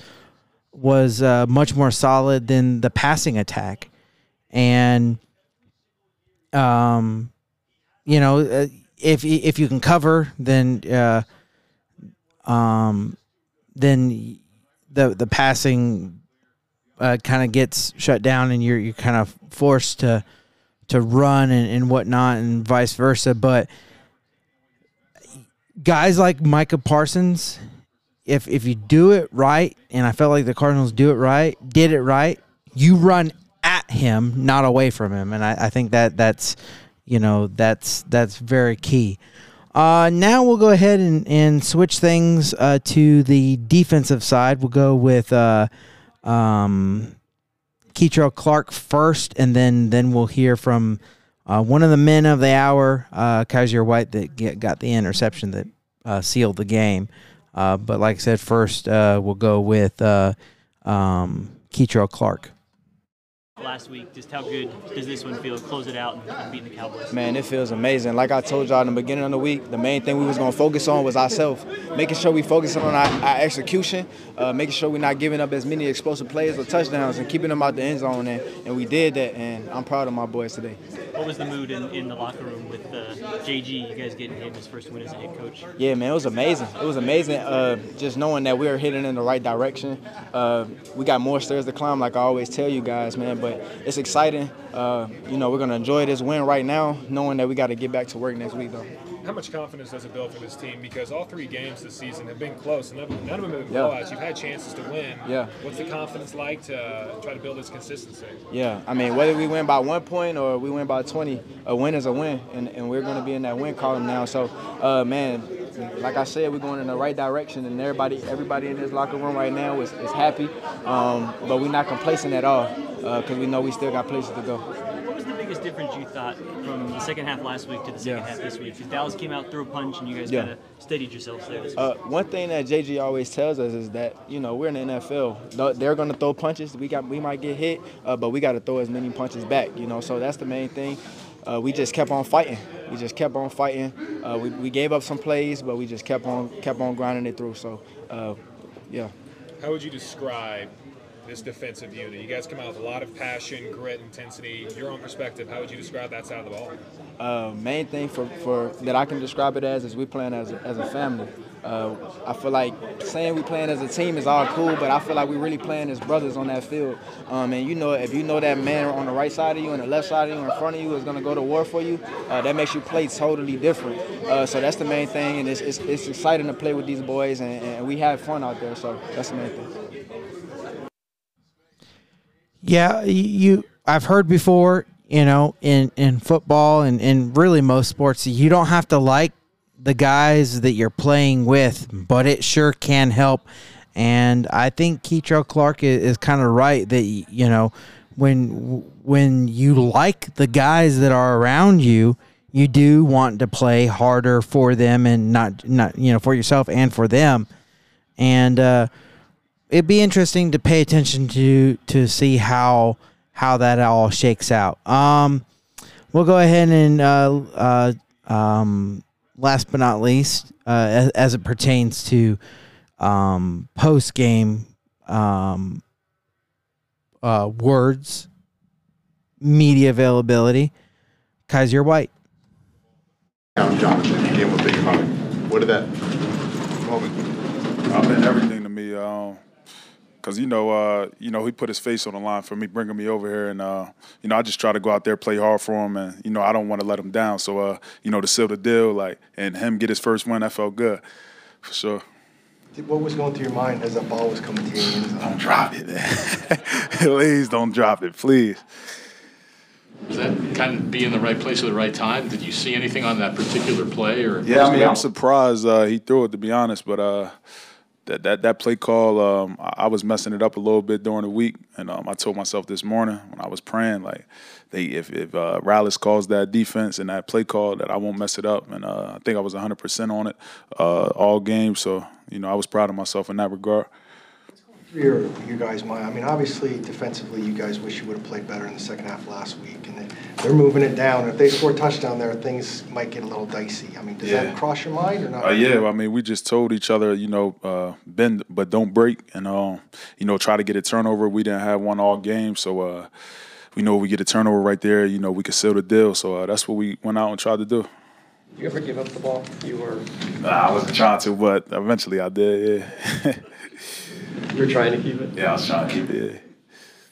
was uh, much more solid than the passing attack, and um, you know, uh, if if you can cover, then uh, um, then the the passing uh, kind of gets shut down, and you're you're kind of forced to to run and, and whatnot, and vice versa. But guys like Micah Parsons, if if you do it right, and I felt like the Cardinals do it right, did it right, you run at him, not away from him, and I, I think that that's you know that's that's very key. Uh, now we'll go ahead and, and switch things uh, to the defensive side. We'll go with uh, um, Kei'Trel Clark first, and then then we'll hear from uh, one of the men of the hour, uh, Kyzir White, that get, got the interception that uh, sealed the game. Uh, but like I said, first uh, we'll go with uh, um, Clark. Last week, just how good does this one feel? Close it out and beating the Cowboys. Man, it feels amazing. Like I told y'all in the beginning of the week, the main thing we was gonna focus on was ourselves, making sure we focus on our, our execution, uh, making sure we're not giving up as many explosive plays or touchdowns, and keeping them out the end zone. And, and we did that, and I'm proud of my boys today. What was the mood in, in the locker room with uh, JG? You guys getting him his first win as a head coach. Yeah, man, it was amazing. It was amazing. Uh, just knowing that we were heading in the right direction. Uh, we got more stairs to climb, like I always tell you guys, man. But it's exciting. Uh, you know, we're gonna enjoy this win right now, knowing that we got to get back to work next week, though. How much confidence does it build for this team? Because all three games this season have been close, and none of them have been Yeah. blowouts. You've had chances to win. Yeah. What's the confidence like to uh, try to build this consistency? Yeah, I mean, whether we win by one point or we win by 20, a win is a win, and, and we're going to be in that win column now. So, uh, man, like I said, we're going in the right direction, and everybody everybody in this locker room right now is, is happy, um, but we're not complacent at all because we know we still got places to go. What biggest difference you thought from the second half last week to the second Yeah. half this week? Because Dallas came out, threw a punch, and you guys Yeah. kind of steadied yourselves there this week. Uh, one thing that JG always tells us is that you know we're in the NFL. They're going to throw punches. We got we might get hit, uh, but we got to throw as many punches back. You know, so that's the main thing. Uh, we just kept on fighting. We just kept on fighting. Uh, we, we gave up some plays, but we just kept on kept on grinding it through. So, uh, yeah. How would you describe this defensive unit? You guys come out with a lot of passion, grit, intensity. Your own perspective, how would you describe that side of the ball? Uh, main thing for, for that I can describe it as is we playing as a, as a family. Uh, I feel like saying we playing as a team is all cool, but I feel like we really playing as brothers on that field. Um, and you know, if you know that man on the right side of you and the left side of you in front of you is gonna go to war for you, uh, that makes you play totally different. Uh, so that's the main thing, and it's, it's, it's exciting to play with these boys, and, and we have fun out there. So that's the main thing. Yeah, you. I've heard before, you know, in in football and and really most sports, you don't have to like the guys that you're playing with, but it sure can help. And I think Kei'Trel Clark is, is kind of right that you know when when you like the guys that are around you, you do want to play harder for them and not not you know for yourself and for them. And uh, it'd be interesting to pay attention to to see how how that all shakes out. Um, we'll go ahead and uh, uh, um, last but not least, uh, as, as it pertains to um, post game um, uh, words, media availability, Kyzir White. I'm Jonathan, you gave a big hug. What did that moment? Uh, meant everything to me. Um, Cause you know, uh, you know, he put his face on the line for me, bringing me over here, and uh, you know, I just try to go out there, play hard for him, and you know, I don't want to let him down. So, uh, you know, to seal the deal, like, and him get his first win, that felt good, for sure. What was going through your mind as that ball was coming to you? Don't drop it, man. please don't drop it, please. Was that kind of be in the right place at the right time? Did you see anything on that particular play or? Yeah, I mean, I'm surprised uh, he threw it to be honest, but uh, that that that play call, um, I, I was messing it up a little bit during the week, and um, I told myself this morning when I was praying, like, they if if uh, Rallis calls that defense and that play call, that I won't mess it up, and uh, I think I was 100 percent on it uh, all game, so you know I was proud of myself in that regard. Through your, you guys' mind, I mean, obviously defensively, you guys wish you would have played better in the second half last week, and they- they're moving it down. If they score a touchdown there, things might get a little dicey. I mean, does Yeah. that cross your mind or not? Uh, yeah, I mean, we just told each other, you know, uh, bend but don't break, and um, you know, try to get a turnover. We didn't have one all game, so uh, we know if we get a turnover right there, you know, we could seal the deal. So uh, that's what we went out and tried to do. You ever give up the ball? You were Nah, I wasn't trying to, but eventually I did. Yeah. you were trying to keep it. Yeah, I was trying to keep it.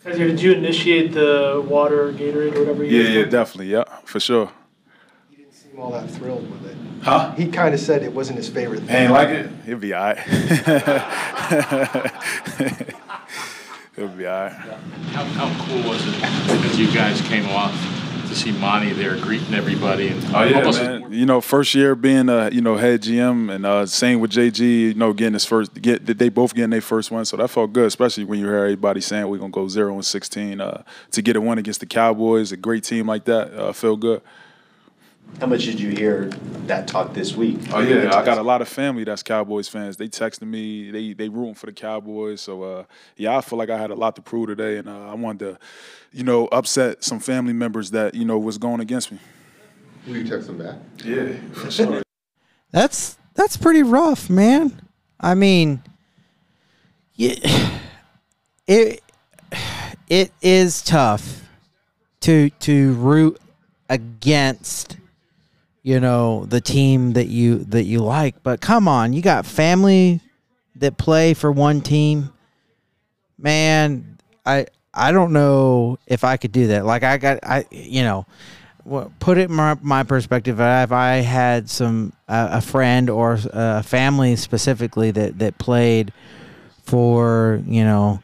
Kyzir, did you initiate the water, Gatorade, or whatever you Yeah, yeah, call definitely, yeah, for sure. He didn't seem all that thrilled with it. Huh? He kind of said it wasn't his favorite thing. Ain't like it? It'll be all right. It'll be all right. How, how cool was it that you guys came off to see Monti there greeting everybody and Oh yeah, man. You know, first year being a you know head GM and uh, same with JG. You know, getting his first get they both getting their first one, so that felt good. Especially when you hear everybody saying we're gonna go zero and sixteen. Uh, to get a win against the Cowboys, a great team like that, uh, felt good. How much did you hear that talk this week? Oh yeah, I got a lot of family that's Cowboys fans. They texted me, they they rooting for the Cowboys. So uh, yeah, I feel like I had a lot to prove today, and uh, I wanted to, you know, upset some family members that you know was going against me. Will you text them back? Yeah, for sure. That's that's pretty rough, man. I mean, yeah, it it is tough to to root against you know the team that you that you like, but come on, you got family that play for one team. Man, I I don't know if I could do that. Like I got I you know put it in my, my perspective. If I had some uh, a friend or a family specifically that that played for you know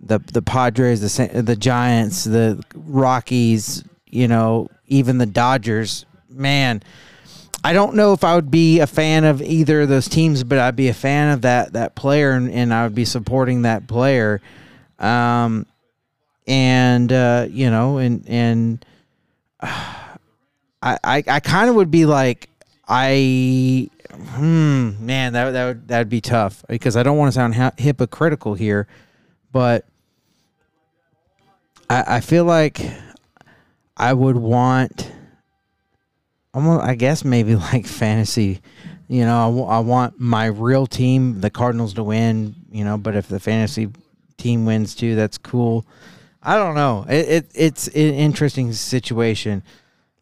the the Padres, the the Giants, the Rockies, you know, even the Dodgers, man. I don't know if I would be a fan of either of those teams, but I'd be a fan of that that player, and, and I would be supporting that player. Um, and uh, you know, and and I I, I kind of would be like I hmm man that that would that would be tough because I don't want to sound ha- hypocritical here, but I I feel like I would want almost I guess maybe like fantasy. You know, I, w- I want my real team, the Cardinals, to win. You know, but if the fantasy team wins too, that's cool. I don't know. It, it it's an interesting situation.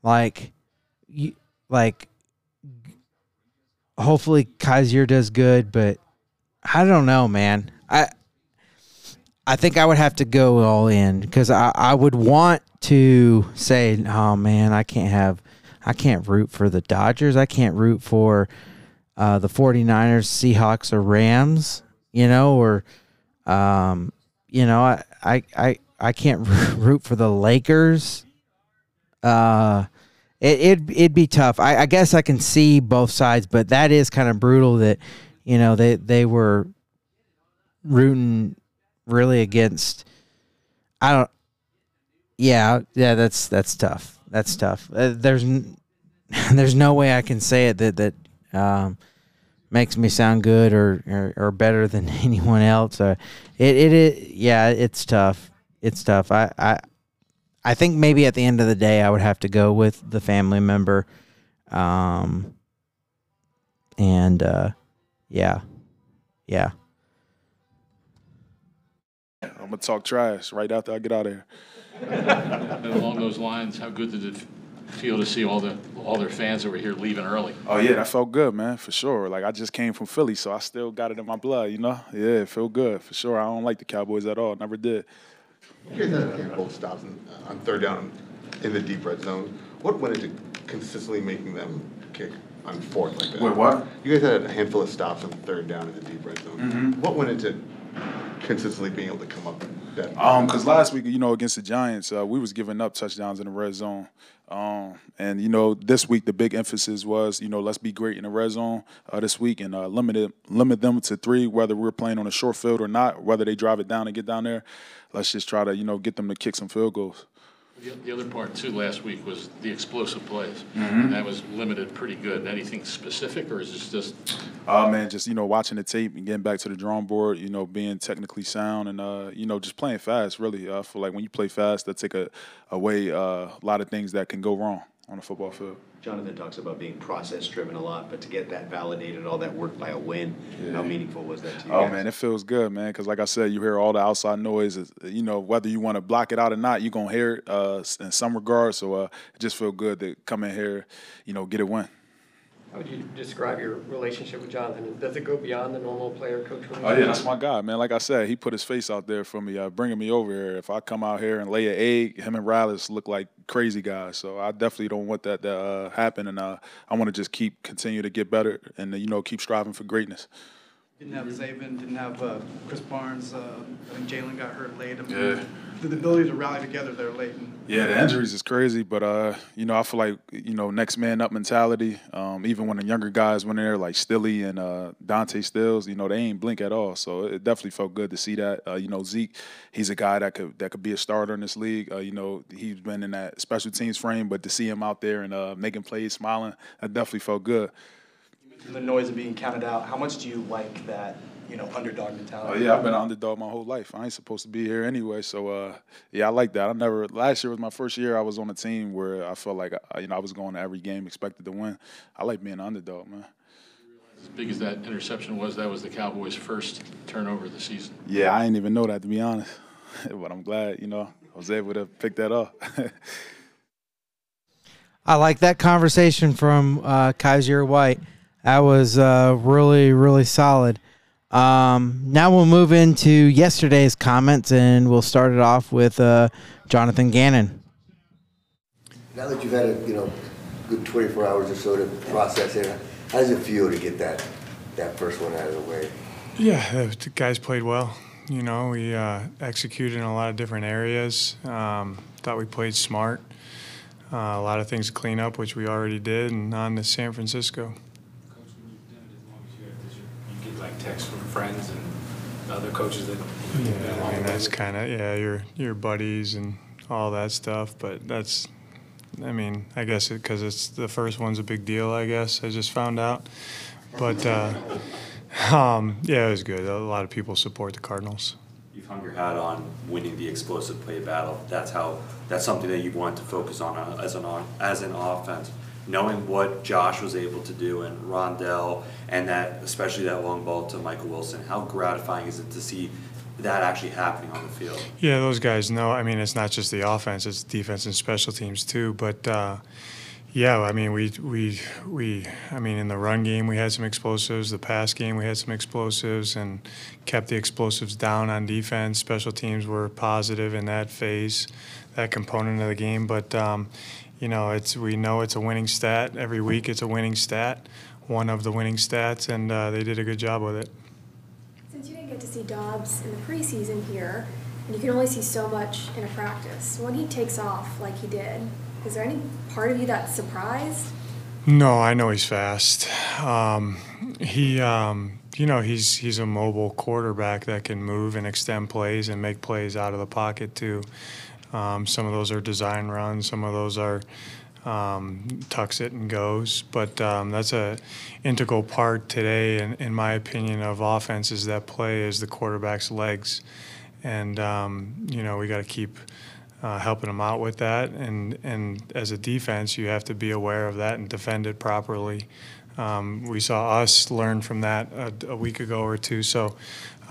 Like, you like. Hopefully, Kyzir does good, but I don't know, man. I I think I would have to go all in because I, I would want to say, oh man, I can't have, I can't root for the Dodgers. I can't root for uh, the 49ers, Seahawks, or Rams, you know, or, um, you know, I, I, I, I can't root for the Lakers. Uh, it, it'd, it'd be tough. I, I guess I can see both sides, but that is kind of brutal that, you know, they, they were rooting really against I don't yeah yeah that's that's tough that's tough. Uh, there's n- there's no way I can say it that that um, makes me sound good or, or, or better than anyone else. Uh, it, it it yeah it's tough. It's tough. I, I I think maybe at the end of the day I would have to go with the family member. Um and uh yeah. Yeah. I'm gonna talk trash right after I get out of here. And along those lines, how good did it feel to see all the all their fans that were here leaving early? Oh yeah, that felt good, man, for sure. Like I just came from Philly, so I still got it in my blood, you know. Yeah, it felt good for sure. I don't like the Cowboys at all. Never did. You guys had a handful of stops on, on third down in the deep red zone. What went into consistently making them kick on fourth like that? Wait, what? You guys had a handful of stops on third down in the deep red zone. Mhm. What went into consistently being able to come up that? Um, because last week, you know, against the Giants, uh, we was giving up touchdowns in the red zone. Um, and you know, this week the big emphasis was, you know, let's be great in the red zone uh, this week and uh, limit it, limit them to three, whether we're playing on a short field or not, whether they drive it down and get down there. Let's just try to, you know, get them to kick some field goals. The, the other part too last week was the explosive plays. Mhm. And that was limited pretty good. Anything specific, or is this just Uh, man, just you know, watching the tape and getting back to the drawing board. You know, being technically sound and uh, you know, just playing fast. Really, I feel like when you play fast, that take a away uh, a lot of things that can go wrong on a football field. Jonathan talks about being process driven a lot, but to get that validated, all that work by a win, how meaningful was that to you? Oh guys? man, it feels good, man. Because like I said, you hear all the outside noise. You know, whether you want to block it out or not, you're gonna hear it uh, in some regards. So uh, it just feel good to come in here, you know, get a win. How would you describe your relationship with Jonathan? Does it go beyond the normal player-coach relationship? Oh yeah, that's my guy, man. Like I said, he put his face out there for me, uh, bringing me over here. If I come out here and lay an egg, him and Rallis look like crazy guys. So I definitely don't want that to uh, happen, and uh, I want to just keep continue to get better and uh, you know keep striving for greatness. Didn't have Zaven, didn't have uh, Krys Barnes. Uh, I think Jalen got hurt late. I mean, Yeah. The, the ability to rally together there late. And, Yeah, the injuries is crazy, but uh, you know, I feel like you know, next man up mentality. Um, even when the younger guys went in there, like Stilly and uh, Dante Stills, you know, they ain't blink at all. So it definitely felt good to see that. Uh, you know, Zeke, he's a guy that could that could be a starter in this league. Uh, you know, he's been in that special teams frame, but to see him out there and uh, making plays, smiling, that definitely felt good. the noise of being counted out. How much do you like that, you know, underdog mentality. Oh mentality? yeah, I've been an underdog my whole life. I ain't supposed to be here anyway, so uh, yeah, I like that. I never. Last year was my first year I was on a team where I felt like uh, you know I was going to every game expected to win. I like being an underdog, man. As big as that interception was, that was the Cowboys' first turnover of the season. Yeah, I didn't even know that to be honest, but I'm glad you know I was able to pick that up. I like that conversation from uh, Kyzir White. That was uh, really, really solid. Um, now we'll move into yesterday's comments, and we'll start it off with uh, Jonathan Gannon. Now that you've had a, you know, good 24 hours or so to process it, how does it feel to get that, that first one out of the way? Yeah, the guys played well. You know, we uh, executed in a lot of different areas. Um, thought we played smart. Uh, a lot of things to clean up, which we already did, and on to San Francisco. You get like texts from friends and other coaches that. Yeah, I mean that's kind of yeah, your your buddies and all that stuff. But that's, I mean, I guess because it's the first one's a big deal. I guess I just found out, but uh, um, yeah, it was good. A lot of people support the Cardinals. You've hung your hat on winning the explosive play battle. That's how. That's something that you want to focus on uh, as an on, as an offense. Knowing what Josh was able to do and Rondale, and that especially that long ball to Michael Wilson. How gratifying is it to see that actually happening on the field? Yeah, those guys know. I mean, it's not just the offense; it's defense and special teams too. But uh, yeah, I mean, we we we. I mean, in the run game, we had some explosives. The pass game, we had some explosives, and kept the explosives down on defense. Special teams were positive in that phase, that component of the game. But um, you know, it's we know it's a winning stat every week. It's a winning stat, one of the winning stats, and uh, they did a good job with it. Since you didn't get to see Dobbs in the preseason here, and you can only see so much in a practice, when he takes off like he did, is there any part of you that's surprised? No, I know he's fast. Um, he, um, you know, he's he's a mobile quarterback that can move and extend plays and make plays out of the pocket too. Um, some of those are design runs. Some of those are um, tucks it and goes. But um, that's a integral part today, in, in my opinion, of offenses that play is the quarterback's legs, and um, you know we got to keep uh, helping them out with that. And and as a defense, you have to be aware of that and defend it properly. Um, we saw us learn from that a, a week ago or two. So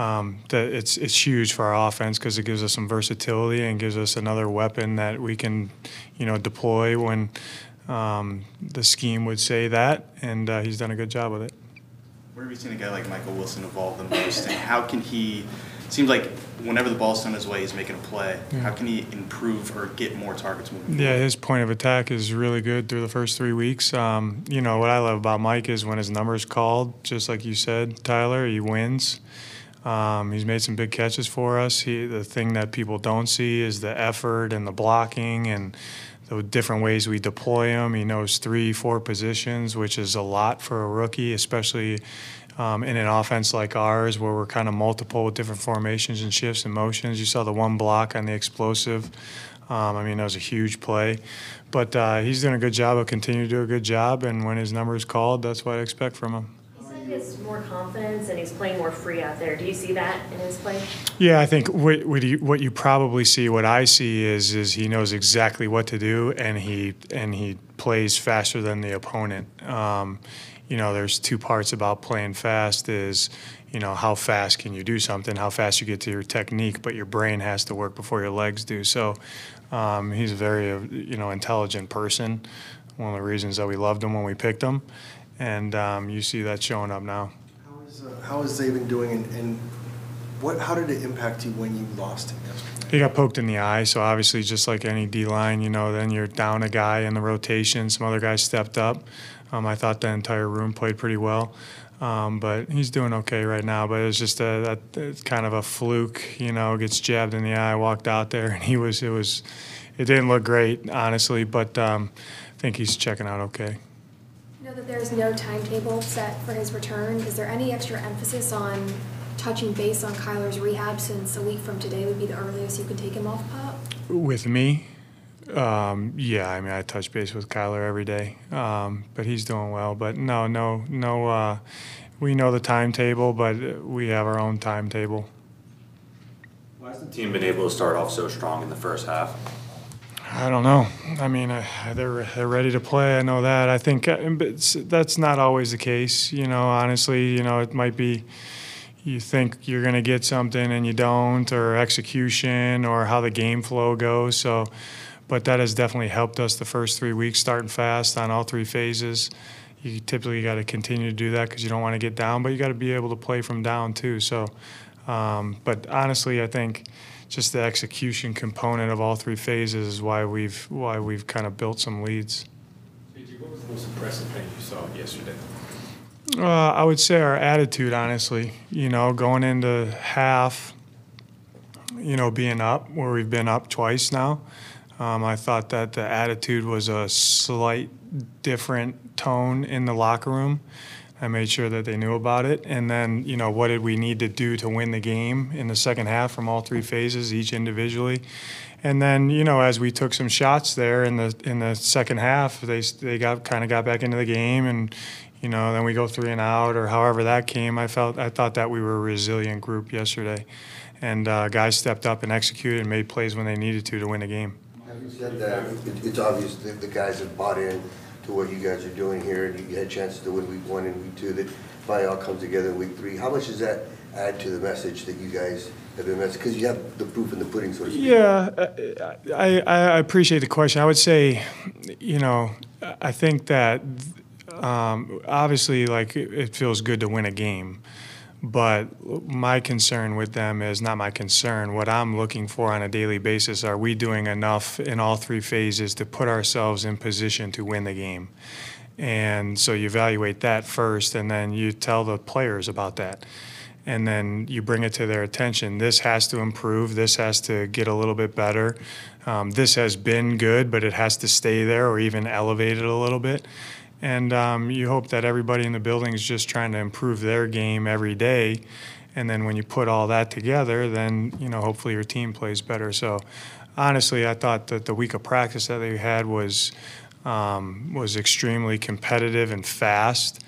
um, that it's it's huge for our offense because it gives us some versatility and gives us another weapon that we can, you know, deploy when um, the scheme would say that. And uh, he's done a good job with it. Where have you seen a guy like Michael Wilson evolve the most, and how can he? Seems like whenever the ball's thrown his way, he's making a play. Yeah. How can he improve or get more targets moving? Yeah, his point of attack is really good through the first three weeks. Um, you know, what I love about Mike is when his number's called, just like you said, Tyler, he wins. Um, he's made some big catches for us. He, the thing that people don't see is the effort and the blocking and the different ways we deploy him. He knows three, four positions, which is a lot for a rookie, especially um, in an offense like ours where we're kind of multiple with different formations and shifts and motions. You saw the one block on the explosive. Um, I mean, that was a huge play. But uh, he's doing a good job. He'll continue to do a good job. And when his number is called, that's what I expect from him. Has more confidence and he's playing more free out there. Do you see that in his play? Yeah, I think what what you, what you probably see, what I see is is he knows exactly what to do, and he and he plays faster than the opponent. Um, you know, there's two parts about playing fast: is you know how fast can you do something, how fast you get to your technique, but your brain has to work before your legs do. So um, he's a very uh, you know intelligent person. One of the reasons that we loved him when we picked him, and um, you see that showing up now. How is, uh, how is Zaven doing, and, and what? How did it impact you when you lost him yesterday? He got poked in the eye, so obviously, just like any D line, you know, then you're down a guy in the rotation. Some other guys stepped up. Um, I thought the entire room played pretty well. Um, but he's doing okay right now. But it was just a, that it's kind of a fluke, you know. Gets jabbed in the eye. Walked out there, and he was. It was. It didn't look great, honestly. But um, I think he's checking out okay. I know that there's no timetable set for his return. Is there any extra emphasis on touching base on Kyler's rehab since a week from today would be the earliest you could take him off pop? With me, um, yeah, I mean, I touch base with Kyler every day, um, but he's doing well. But no, no, no. Uh, we know the timetable, but we have our own timetable. Why has the team been able to start off so strong in the first half? I don't know. I mean, uh, they're they're ready to play. I know that. I think uh, but that's not always the case. You know, honestly, you know, it might be you think you're going to get something and you don't, or execution, or how the game flow goes. So, but that has definitely helped us the first three weeks, starting fast on all three phases. You typically got to continue to do that because you don't want to get down, but you got to be able to play from down too. So, um, but honestly, I think just the execution component of all three phases is why we've why we've kind of built some leads. What was the most impressive thing you saw yesterday? Uh, I would say our attitude, honestly. You know, going into half, you know, being up where we've been up twice now. Um, I thought that the attitude was a slight different tone in the locker room. I made sure that they knew about it. And then, you know, what did we need to do to win the game in the second half from all three phases, each individually. And then, you know, as we took some shots there in the in the second half, they they got kind of got back into the game, and you know, then we go three and out or however that came. I felt I thought that we were a resilient group yesterday, and uh, guys stepped up and executed and made plays when they needed to to win the game. Having said that, it- it's obvious that the guys have bought in to what you guys are doing here, and you had chances to win week one and week two, that finally all come together in week three. How much does that add to the message that you guys have been messaging? Because you have the proof in the pudding, so to speak. Yeah, I, I, appreciate the question. I would say, you know, I think that um, obviously, like it feels good to win a game, but my concern with them is not my concern. What I'm looking for on a daily basis are we doing enough in all three phases to put ourselves in position to win the game? And so you evaluate that first, and then you tell the players about that. And then you bring it to their attention. This has to improve. This has to get a little bit better. Um, this has been good, but it has to stay there or even elevate it a little bit. And um, you hope that everybody in the building is just trying to improve their game every day. And then when you put all that together, then you know hopefully your team plays better. So honestly, I thought that the week of practice that they had was um, was extremely competitive and fast.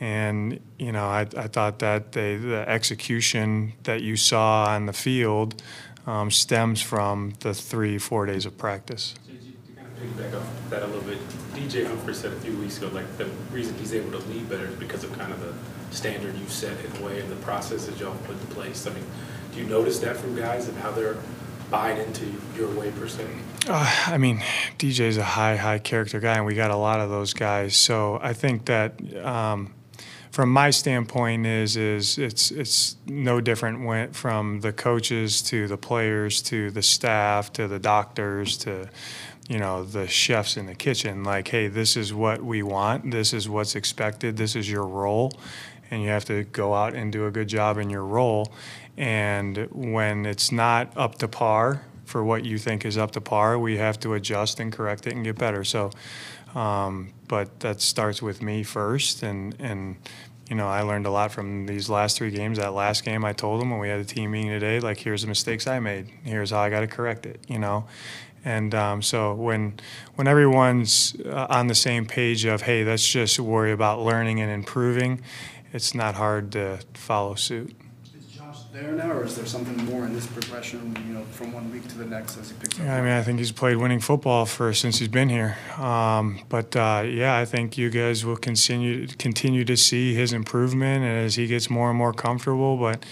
And you know, I, I thought that they, the execution that you saw on the field um, stems from the three, four days of practice. Piggyback off that a little bit. DJ Humphrey said a few weeks ago, like the reason he's able to lead better is because of kind of the standard you set in a way and the process that y'all put in place. I mean, do you notice that from guys and how they're buying into your way per se? Uh, I mean, DJ's a high, high character guy, and we got a lot of those guys. So I think that, um, from my standpoint, is is it's it's no different when, from the coaches to the players to the staff to the doctors to, you know, the chefs in the kitchen. Like, hey, this is what we want. This is what's expected. This is your role, and you have to go out and do a good job in your role. And when it's not up to par for what you think is up to par, we have to adjust and correct it and get better. So, um, but that starts with me first, and and you know I learned a lot from these last three games. That last game, I told them when we had a team meeting today, like here's the mistakes I made. Here's how I got to correct it. You know. And um, so when when everyone's uh, on the same page of hey, let's just worry about learning and improving, it's not hard to follow suit. Is Josh there now, or is there something more in this progression, you know, from one week to the next as he picks up? Yeah, I mean, I think he's played winning football for since he's been here. Um, but uh, yeah, I think you guys will continue continue to see his improvement as he gets more and more comfortable. But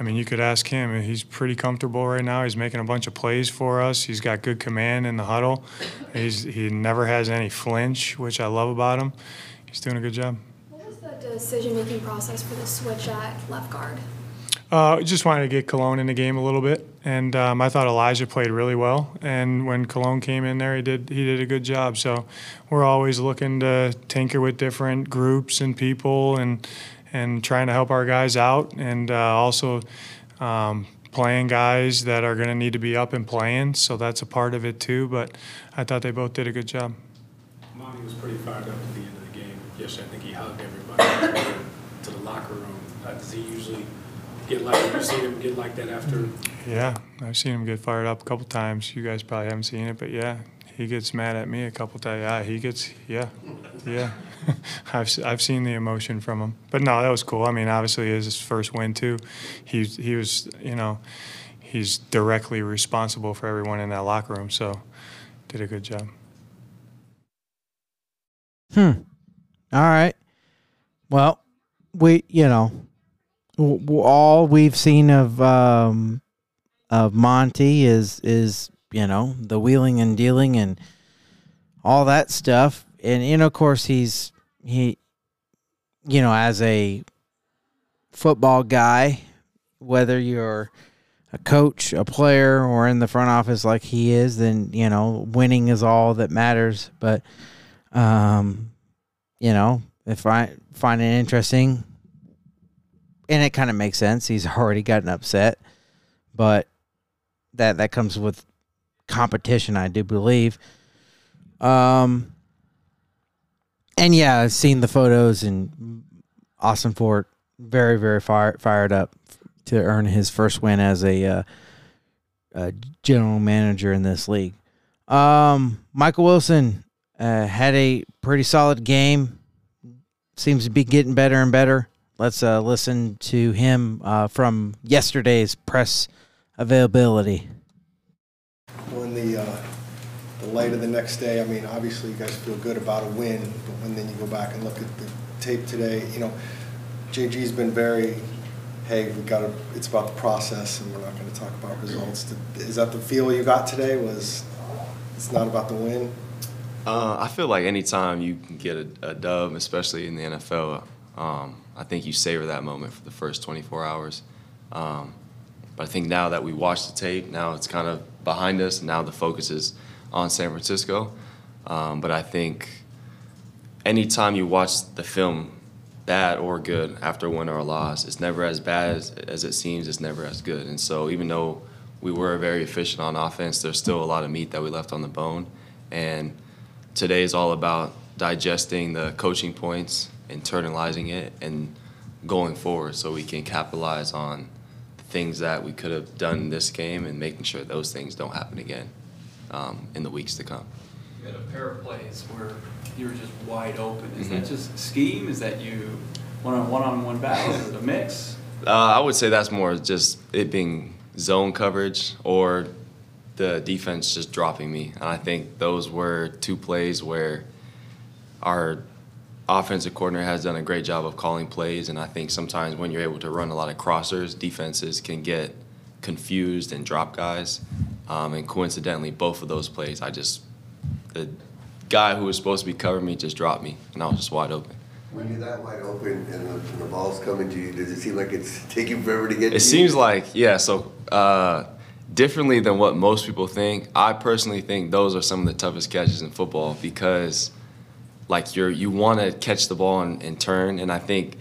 I mean, you could ask him; he's pretty comfortable right now. He's making a bunch of plays for us. He's got good command in the huddle. He's he never has any flinch, which I love about him. He's doing a good job. What was the decision-making process for the switch at left guard? Uh, just wanted to get Colon in the game a little bit, and um, I thought Elijah played really well. And when Colon came in there, he did he did a good job. So we're always looking to tinker with different groups and people, and and trying to help our guys out, and uh, also um, playing guys that are going to need to be up and playing. So that's a part of it too. But I thought they both did a good job. Monti was pretty fired up at the end of the game yesterday. I think he hugged everybody to the locker room. Uh, does he usually get like? You seen him get like that after? Yeah, I've seen him get fired up a couple times. You guys probably haven't seen it, but yeah, he gets mad at me a couple times. Yeah, he gets yeah, yeah. I've I've seen the emotion from him, but no, that was cool. I mean, obviously, his first win too. He he was you know, he's directly responsible for everyone in that locker room, so did a good job. Hmm. All right. Well, we you know, all we've seen of um of Monti is is you know the wheeling and dealing and all that stuff, and and of course he's he, you know, as a football guy, whether you're a coach, a player, or in the front office like he is, then you know winning is all that matters. But um, you know, if I find it interesting, and it kind of makes sense, he's already gotten upset, but that that comes with competition, I do believe. Um, and yeah, I've seen the photos and Ossenfort very very fire, fired up to earn his first win as a, uh, a general manager in this league. Um, Michael Wilson uh, had a pretty solid game. Seems to be getting better and better. Let's uh, listen to him uh, from yesterday's press availability. When the, the the next day, I mean, obviously you guys feel good about a win, but when then you go back and look at the tape today, you know, JG's been very, hey, we got to, it's about the process and we're not going to talk about results. Is that the feel you got today was it's not about the win? Uh, I feel like anytime you can get a, a dub, especially in the NFL, um, I think you savor that moment for the first 24 hours. Um, but I think now that we watched the tape, now it's kind of behind us. Now the focus is on San Francisco. Um, but I think anytime you watch the film, bad or good, after a win or a loss, it's never as bad as, as it seems. It's never as good. And so even though we were very efficient on offense, there's still a lot of meat that we left on the bone. And today is all about digesting the coaching points, internalizing it, and going forward so we can capitalize on things that we could have done in this game and making sure those things don't happen again um, in the weeks to come. You had a pair of plays where you were just wide open. Is Mhm. that just scheme? Is that you one on one on one battle? Is it a mix? Uh, I would say that's more just it being zone coverage or the defense just dropping me. And I think those were two plays where our offensive coordinator has done a great job of calling plays. And I think sometimes when you're able to run a lot of crossers, defenses can get confused and drop guys. Um, and coincidentally, both of those plays, I just, the guy who was supposed to be covering me just dropped me, and I was just wide open. When you're that wide open and the, and the ball's coming to you, does it seem like it's taking forever to get to you? It seems like, yeah, so uh, differently than what most people think, I personally think those are some of the toughest catches in football because like you're you want to catch the ball and, and turn and I think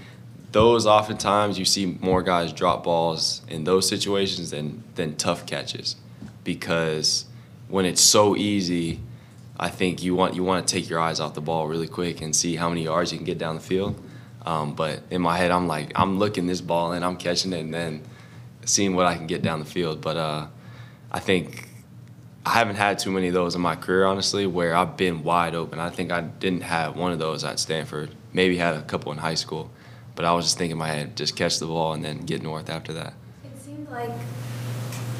those oftentimes you see more guys drop balls in those situations than than tough catches because when it's so easy I think you want you want to take your eyes off the ball really quick and see how many yards you can get down the field. Um, but in my head, I'm like I'm looking this ball and I'm catching it and then seeing what I can get down the field. But uh, I think I haven't had too many of those in my career, honestly, where I've been wide open. I think I didn't have one of those at Stanford. Maybe had a couple in high school, but I was just thinking in my head, just catch the ball and then get north after that. It seemed like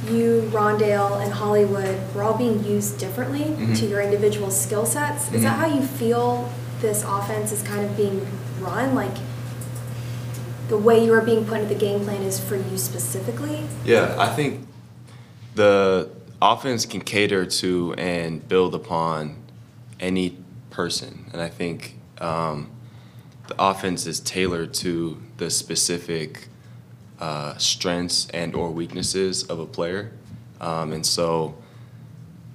you, Rondale, and Hollywood were all being used differently Mhm. to your individual skill sets. Is that Mhm. how you feel this offense is kind of being run? Like the way you are being put into the game plan is for you specifically? Yeah, I think the offense can cater to and build upon any person, and I think um, the offense is tailored to the specific uh, strengths and or weaknesses of a player, um, and so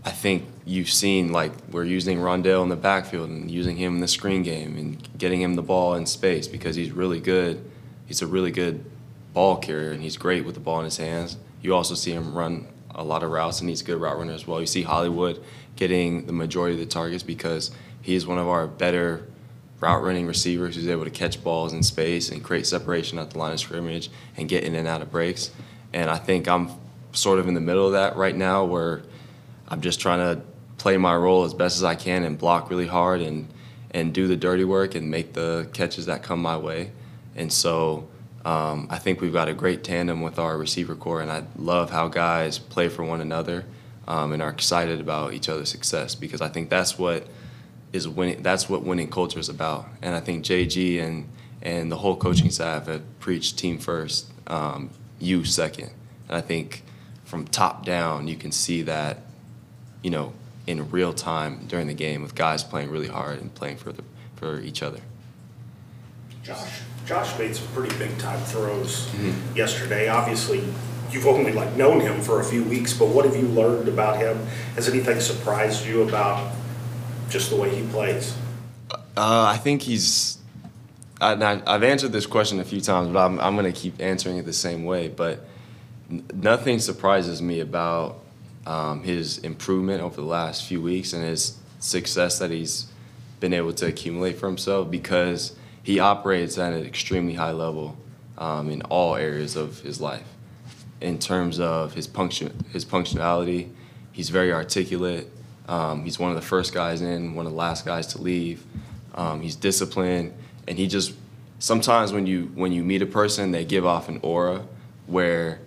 I think you've seen like we're using Rondale in the backfield and using him in the screen game and getting him the ball in space because he's really good he's a really good ball carrier and he's great with the ball in his hands. You also see him run a lot of routes and he's a good route runner as well. You see Hollywood getting the majority of the targets because he's one of our better route running receivers who's able to catch balls in space and create separation at the line of scrimmage and get in and out of breaks. And I think I'm sort of in the middle of that right now where I'm just trying to play my role as best as I can and block really hard and and do the dirty work and make the catches that come my way. And so um, I think we've got a great tandem with our receiver corps, and I love how guys play for one another um, and are excited about each other's success because I think that's what is winning. That's what winning culture is about. And I think JG and and the whole coaching staff have preached team first, um, you second. And I think from top down, you can see that, you know, in real time during the game with guys playing really hard and playing for the, for each other. Josh, Josh made some pretty big time throws Mhm. yesterday. Obviously, you've only like known him for a few weeks, but what have you learned about him? Has anything surprised you about just the way he plays? Uh, I think he's. I, I've answered this question a few times, but I'm, I'm going to keep answering it the same way. But n- nothing surprises me about um, his improvement over the last few weeks and his success that he's been able to accumulate for himself because he operates at an extremely high level um, in all areas of his life. In terms of his function, his functionality, he's very articulate. Um, he's one of the first guys in, one of the last guys to leave. Um, he's disciplined, and he just sometimes when you when you meet a person, they give off an aura where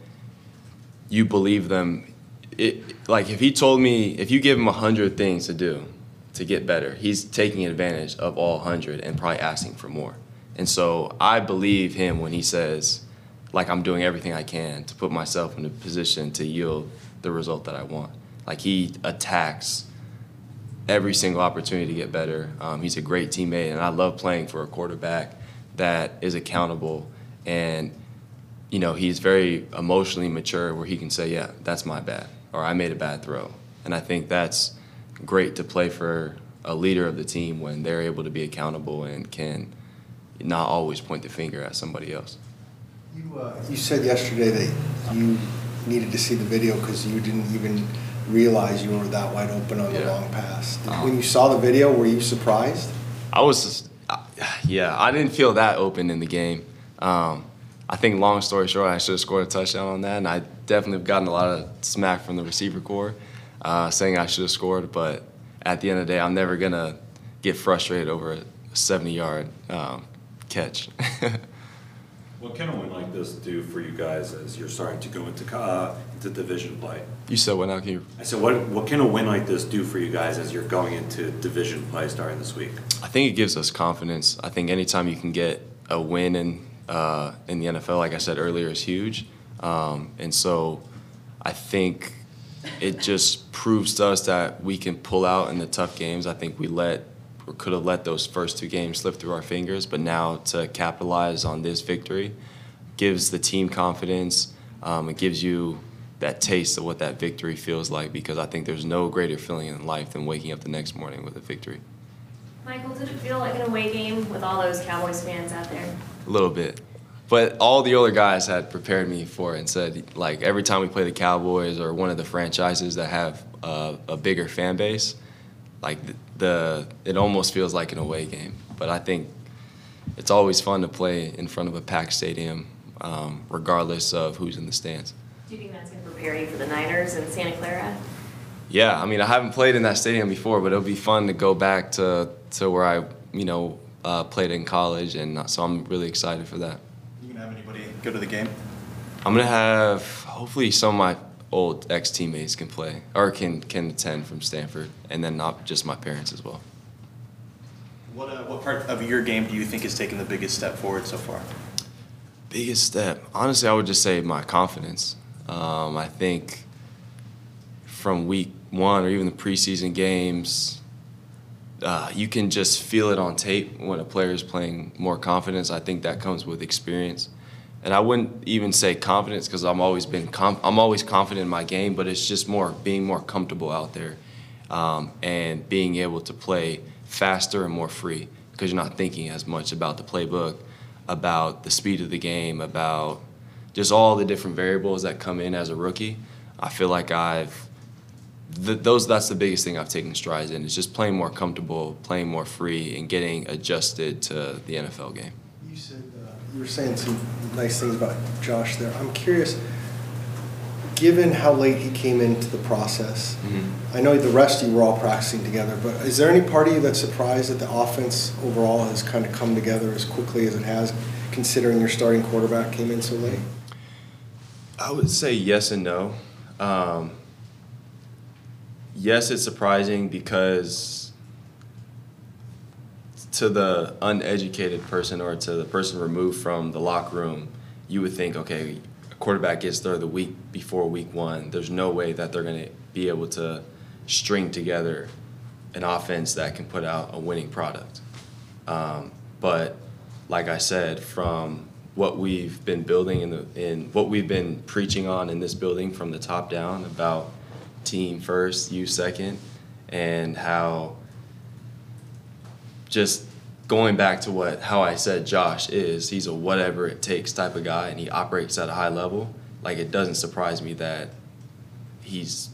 you believe them. It like if he told me if you give him a hundred things to do to get better, he's taking advantage of all hundred and probably asking for more. And so I believe him when he says, like I'm doing everything I can to put myself in a position to yield the result that I want. Like he attacks every single opportunity to get better. Um, he's a great teammate, and I love playing for a quarterback that is accountable. And you know he's very emotionally mature where he can say yeah that's my bad or i made a bad throw. And i think that's great to play for a leader of the team when they're able to be accountable and can not always point the finger at somebody else. You, uh, you said yesterday that you needed to see the video because you didn't even realize you were that wide open on the long pass. Um, When you saw the video, were you surprised? I was, just, yeah, I didn't feel that open in the game. Um, I think, long story short, I should have scored a touchdown on that, and I definitely have gotten a lot of smack from the receiver corps uh, saying I should have scored. But at the end of the day, I'm never gonna get frustrated over a 70-yard um, catch. What can a win like this do for you guys as you're starting to go into, uh, into division play? you said what now? Can you? I said, what, what can a win like this do for you guys as you're going into division play starting this week? I think it gives us confidence. I think anytime you can get a win in uh, in the NFL, like I said earlier, is huge. Um, and so I think it just proves to us that we can pull out in the tough games. I think we let could have let those first two games slip through our fingers, but now to capitalize on this victory gives the team confidence. Um, it gives you that taste of what that victory feels like because I think there's no greater feeling in life than waking up the next morning with a victory. Michael, did it feel like an away game with all those Cowboys fans out there? A little bit. But all the older guys had prepared me for it and said, like, every time we play the Cowboys or one of the franchises that have uh, a bigger fan base, like, the, the it almost feels like an away game. But I think it's always fun to play in front of a packed stadium, um, regardless of who's in the stands. Do you think that's going to prepare you for the Niners in Santa Clara? Yeah, I mean, I haven't played in that stadium before, but it'll be fun to go back to, to where I, you know, uh, played in college, and so I'm really excited for that. You gonna have anybody go to the game? I'm gonna have hopefully some of my old ex teammates can play or can can attend from Stanford, and then not just my parents as well. What, uh, what part of your game do you think has taken the biggest step forward so far? Biggest step, honestly, I would just say my confidence. Um, I think from week one or even the preseason games, uh, you can just feel it on tape when a player is playing more confidence. I think that comes with experience. And I wouldn't even say confidence because I'm always been I'm always confident in my game, but it's just more being more comfortable out there um, and being able to play faster and more free because you're not thinking as much about the playbook. about the speed of the game, about just all the different variables that come in as a rookie. I feel like I've th- those that's the biggest thing I've taken strides in is just playing more comfortable, playing more free, and getting adjusted to the NFL game. You said you were saying some nice things about Josh there. I'm curious, given how late he came into the process, I know the rest of you were all practicing together, but is there any part of you that's surprised that the offense overall has kind of come together as quickly as it has, considering your starting quarterback came in so late? I would say yes and no. Um, yes, it's surprising because to the uneducated person or to the person removed from the locker room, you would think, okay, a quarterback gets there the week before week one. There's no way that they're going to be able to string together an offense that can put out a winning product. Um, but like I said, from what we've been building in the in what we've been preaching on in this building from the top down about team first, you second, and how just going back to what how I said Josh is, he's a whatever it takes type of guy and he operates at a high level. Like it doesn't surprise me that he's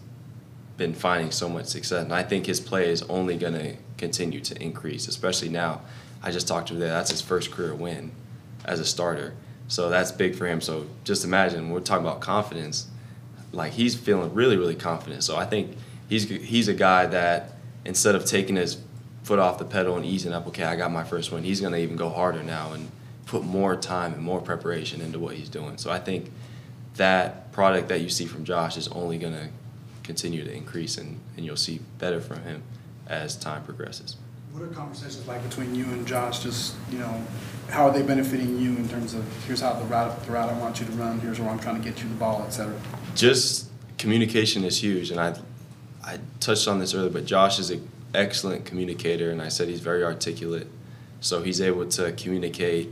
been finding so much success. And I think his play is only going to continue to increase, especially now. I just talked to him there. That's his first career win as a starter. So that's big for him. So just imagine we're talking about confidence, like he's feeling really, really confident. So I think he's he's a guy that instead of taking his foot off the pedal and easing up, okay, I got my first win, he's going to even go harder now and put more time and more preparation into what he's doing. So I think that product that you see from Josh is only going to continue to increase and, and you'll see better from him as time progresses. What are conversations like between you and Josh? Just, you know, how are they benefiting you in terms of here's how the route, the route I want you to run, here's where I'm trying to get you the ball, et cetera? Just communication is huge, and I, I touched on this earlier, but Josh is an excellent communicator, and I said he's very articulate, so he's able to communicate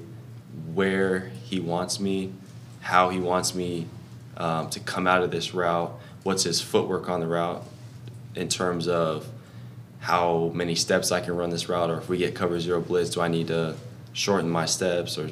where he wants me, how he wants me um, to come out of this route, what's his footwork on the route, in terms of how many steps I can run this route, or if we get cover zero blitz, do I need to shorten my steps? Or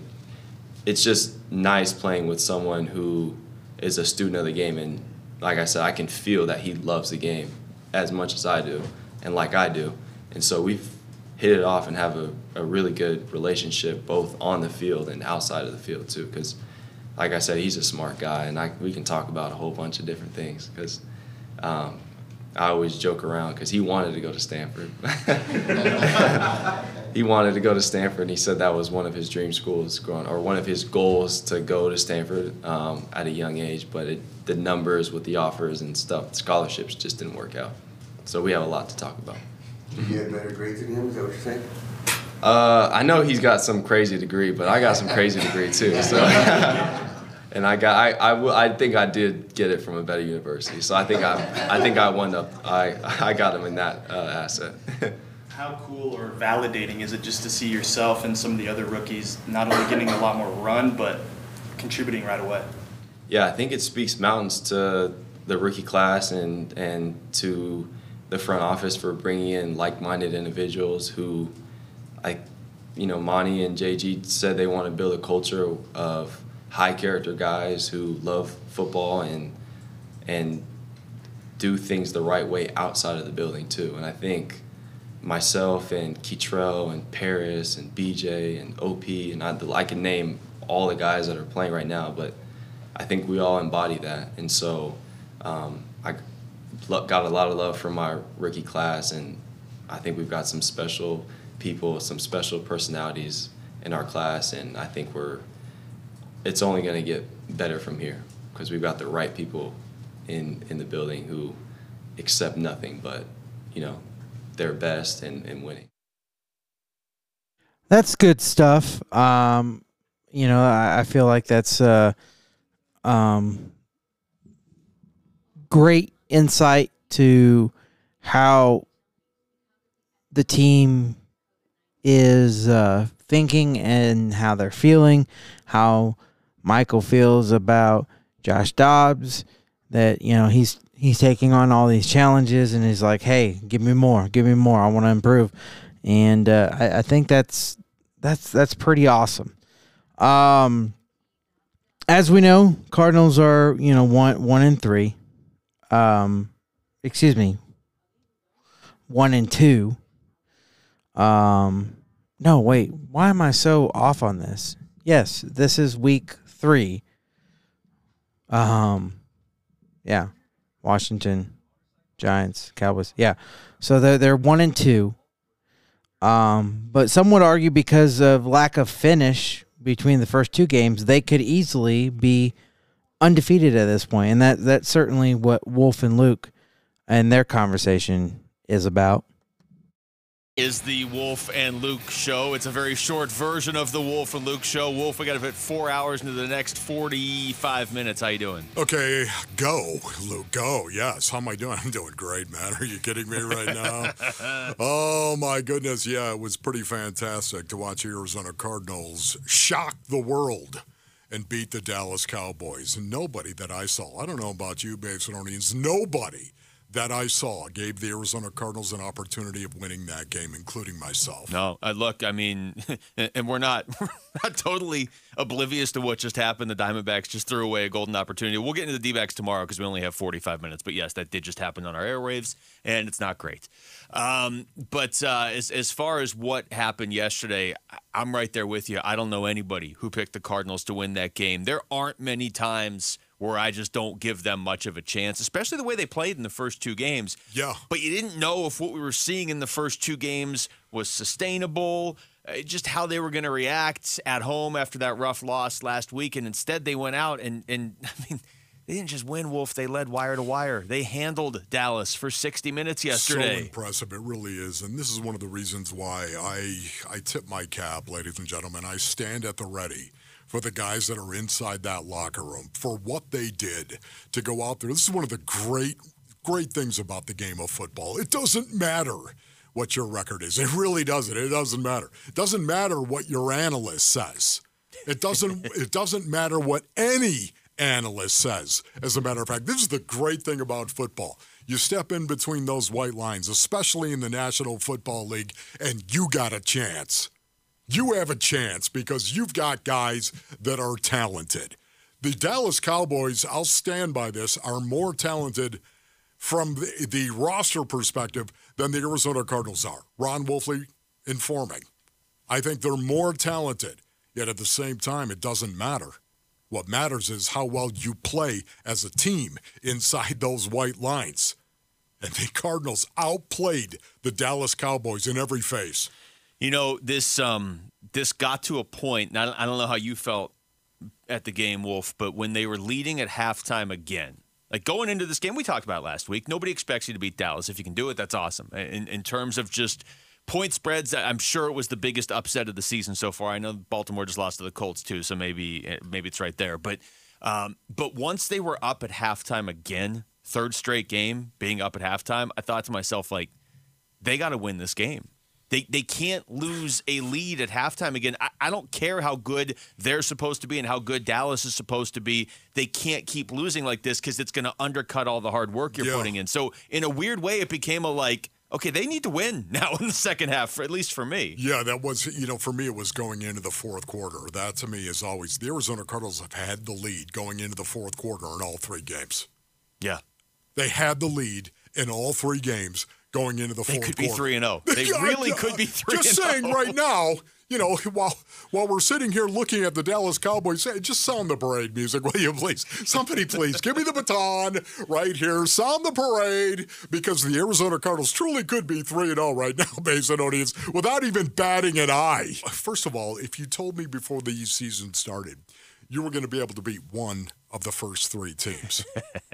it's just nice playing with someone who is a student of the game, and like I said, I can feel that he loves the game as much as I do, and like I do, and so we've hit it off and have a, a really good relationship both on the field and outside of the field too, because like I said, he's a smart guy, and I, we can talk about a whole bunch of different things because. Um, I always joke around because he wanted to go to Stanford. he wanted to go to Stanford, and he said that was one of his dream schools growing, or one of his goals to go to Stanford um, at a young age. But it, the numbers with the offers and stuff, scholarships just didn't work out. So we have a lot to talk about. You had better grades than him, is that what you're saying? Uh, I know he's got some crazy degree, but I got some crazy degree too. So. and I got I, I, w- I think I did get it from a better university. So I think I I think I won up I I got him in that uh, asset. How cool or validating is it just to see yourself and some of the other rookies not only getting a lot more run but contributing right away? yeah, I think it speaks mountains to the rookie class and and to the front office for bringing in like-minded individuals who, like, you know, Monti and JG said they want to build a culture of high character guys who love football and and do things the right way outside of the building too. And I think myself and Kei'Trel and Paris and BJ and OP and I, I can name all the guys that are playing right now, but I think we all embody that. And so um, I got a lot of love from my rookie class, and I think we've got some special people, some special personalities in our class, and I think we're it's only going to get better from here because we've got the right people in in the building who accept nothing but you know their best and, and winning. That's good stuff. Um, you know, I, I feel like that's uh, um, great insight to how the team is uh, thinking and how they're feeling, how Michael feels about Josh Dobbs. That you know he's he's taking on all these challenges and he's like, hey, give me more, give me more. I want to improve, and uh, I, I think that's that's that's pretty awesome. Um, as we know, Cardinals are you know one one and three. Um, excuse me, one and two. Um, no, wait. Why am I so off on this? Yes, this is week three. Um, yeah, Washington, Giants, Cowboys. Yeah, so they're they're one and two. Um, but some would argue because of lack of finish between the first two games, they could easily be undefeated at this point, and that that's certainly what Wolf and Luke and their conversation is about. is the Wolf and Luke show. It's a very short version of the Wolf and Luke show. Wolf, we got to fit four hours into the next 45 minutes. How you doing? Okay, go, Luke, go. Yes. How am I doing? I'm doing great, man. Are you kidding me right now? oh, my goodness. Yeah, it was pretty fantastic to watch Arizona Cardinals shock the world and beat the Dallas Cowboys. And nobody that I saw, I don't know about you, Basinonians, nobody that I saw gave the Arizona Cardinals an opportunity of winning that game, including myself. No, uh, look, I mean, and we're not we're not totally oblivious to what just happened. The Diamondbacks just threw away a golden opportunity. We'll get into the D-backs tomorrow because we only have 45 minutes. But yes, that did just happen on our airwaves, and it's not great. Um, but uh, as as far as what happened yesterday, I'm right there with you. I don't know anybody who picked the Cardinals to win that game. There aren't many times where I just don't give them much of a chance, especially the way they played in the first two games. Yeah. But you didn't know if what we were seeing in the first two games was sustainable, uh, just how they were going to react at home after that rough loss last week. And instead, they went out and, and I mean, they didn't just win, Wolf. They led wire to wire. They handled Dallas for 60 minutes yesterday. So impressive, it really is, and this is one of the reasons why I I tip my cap, ladies and gentlemen. I stand at the ready for the guys that are inside that locker room for what they did to go out there. This is one of the great great things about the game of football. It doesn't matter what your record is. It really doesn't. It doesn't matter. It doesn't matter what your analyst says. It doesn't it doesn't matter what any analyst says. As a matter of fact, this is the great thing about football. You step in between those white lines, especially in the National Football League, and you got a chance. You have a chance because you've got guys that are talented. The Dallas Cowboys, I'll stand by this, are more talented from the, the roster perspective than the Arizona Cardinals are. Ron Wolfley informing. I think they're more talented, yet at the same time, it doesn't matter. What matters is how well you play as a team inside those white lines. And the Cardinals outplayed the Dallas Cowboys in every phase. You know, this um this got to a point, and I don't, know how you felt at the game, Wolf, but when they were leading at halftime again, like going into this game, we talked about last week. Nobody expects you to beat Dallas. If you can do it, that's awesome. In, in terms of just point spreads, I'm sure it was the biggest upset of the season so far. I know Baltimore just lost to the Colts too, so maybe maybe it's right there. But um, but once they were up at halftime again, third straight game being up at halftime, I thought to myself like, they got to win this game. They, they can't lose a lead at halftime again. I, I don't care how good they're supposed to be and how good Dallas is supposed to be. They can't keep losing like this because it's going to undercut all the hard work you're Yeah. putting in. So, in a weird way, it became a like, okay, they need to win now in the second half, for, at least for me. Yeah, that was, you know, for me, it was going into the fourth quarter. That to me is always the Arizona Cardinals have had the lead going into the fourth quarter in all three games. Yeah. They had the lead in all three games going into the They fourth could be quarter. 3 and 0. They Yeah, really could be 3 Just and oh. saying 0. right now, you know, while while we're sitting here looking at the Dallas Cowboys, just sound the parade music, will you please? Somebody please give me the baton right here. Sound the parade because the Arizona Cardinals truly could be 3 0 right now, based on audience, without even batting an eye. First of all, if you told me before the season started you were going to be able to beat one of the first three teams.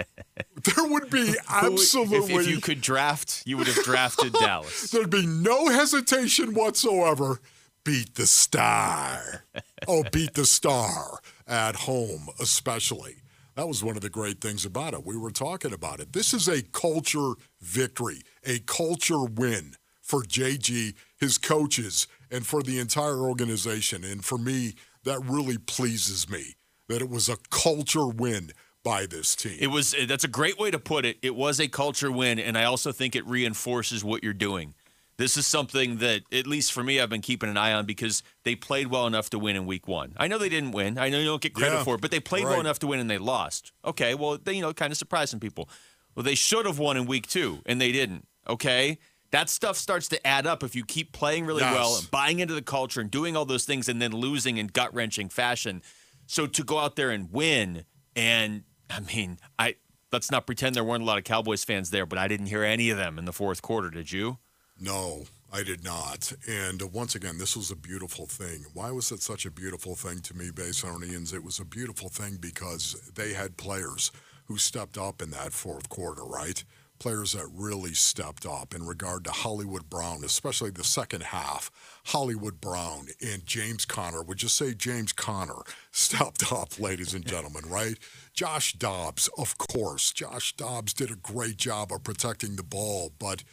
there would be absolutely If, if you could draft, you would have drafted Dallas. There'd be no hesitation whatsoever. Beat the star. oh, beat the star at home, especially. That was one of the great things about it. We were talking about it. This is a culture victory, a culture win for JG, his coaches, and for the entire organization. And for me, that really pleases me that it was a culture win by this team. It was eh, that's a great way to put it. It was a culture win, and I also think it reinforces what you're doing. This is something that, at least for me, I've been keeping an eye on because they played well enough to win in week one. I know they didn't win. I know you don't get credit Yeah, for it, but they played well enough to win and they lost. Okay, well, they, you know, kind of surprised some people. Well, they should have won in week two and they didn't. Okay. That stuff starts to add up if you keep playing really Yes. well and buying into the culture and doing all those things and then losing in gut wrenching fashion. So to go out there and win, and I mean, I let's not pretend there weren't a lot of Cowboys fans there, but I didn't hear any of them in the fourth quarter. Did you? No, I did not. And uh, once again, this was a beautiful thing. Why was it such a beautiful thing to me, Baysonians? It was a beautiful thing because they had players who stepped up in that fourth quarter, right? Players that really stepped up in regard to Hollywood Brown, especially the second half. Hollywood Brown and James Conner, would you say James Conner stepped up, ladies and gentlemen, right? Josh Dobbs, of course. Josh Dobbs did a great job of protecting the ball, but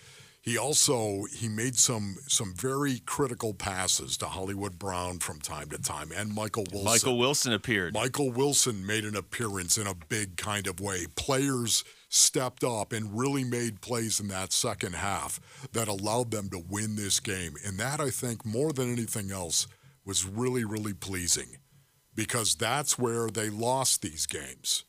he also he made some some very critical passes to Hollywood Brown from time to time and Michael Wilson. Michael Wilson appeared. Michael Wilson made an appearance in a big kind of way. Players stepped up and really made plays in that second half that allowed them to win this game. And that I think more than anything else was really really pleasing because that's where they lost these games.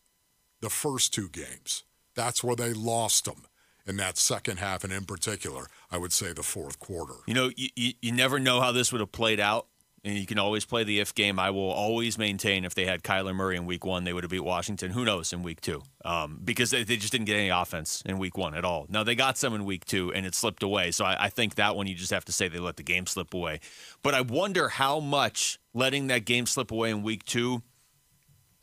The first two games. That's where they lost them in that second half, and in particular, I would say the fourth quarter. You know, you, you, you never know how this would have played out. And you can always play the if game. I will always maintain if they had Kyler Murray in week one, they would have beat Washington. Who knows in week two? Um, because they, they just didn't get any offense in week one at all. Now, they got some in week two, and it slipped away. So I, I think that one you just have to say they let the game slip away. But I wonder how much letting that game slip away in week two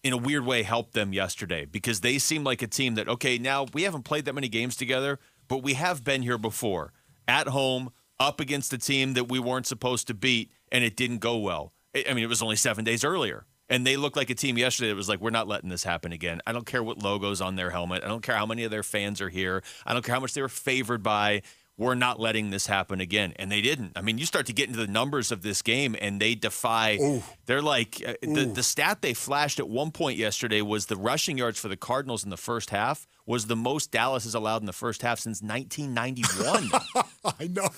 in a weird way helped them yesterday because they seem like a team that okay now we haven't played that many games together but we have been here before at home up against a team that we weren't supposed to beat and it didn't go well I- mean it was only seven days earlier and they looked like a team yesterday that was like we're not letting this happen again i don't care what logos on their helmet i don't care how many of their fans are here i don't care how much they were favored by we're not letting this happen again. And they didn't. I mean, you start to get into the numbers of this game, and they defy. They're like uh, the, the stat they flashed at one point yesterday was the rushing yards for the Cardinals in the first half was the most Dallas has allowed in the first half since 1991. I know.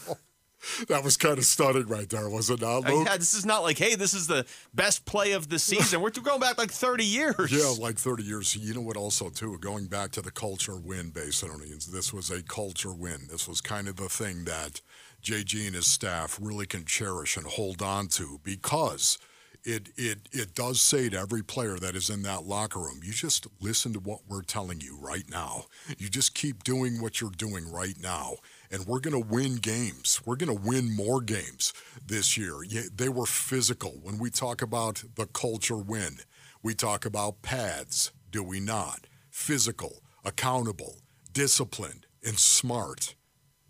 That was kind of stunning right there, was it not, I- uh, Luke? yeah, this is not like, hey, this is the best play of the season. We're going back like 30 years. Yeah, like 30 years. You know what, also, too, going back to the culture win, Basinonians, this was a culture win. This was kind of the thing that JG and his staff really can cherish and hold on to because it, it, it does say to every player that is in that locker room, you just listen to what we're telling you right now. You just keep doing what you're doing right now. And we're going to win games. We're going to win more games this year. They were physical. When we talk about the culture win, we talk about pads, do we not? Physical, accountable, disciplined, and smart.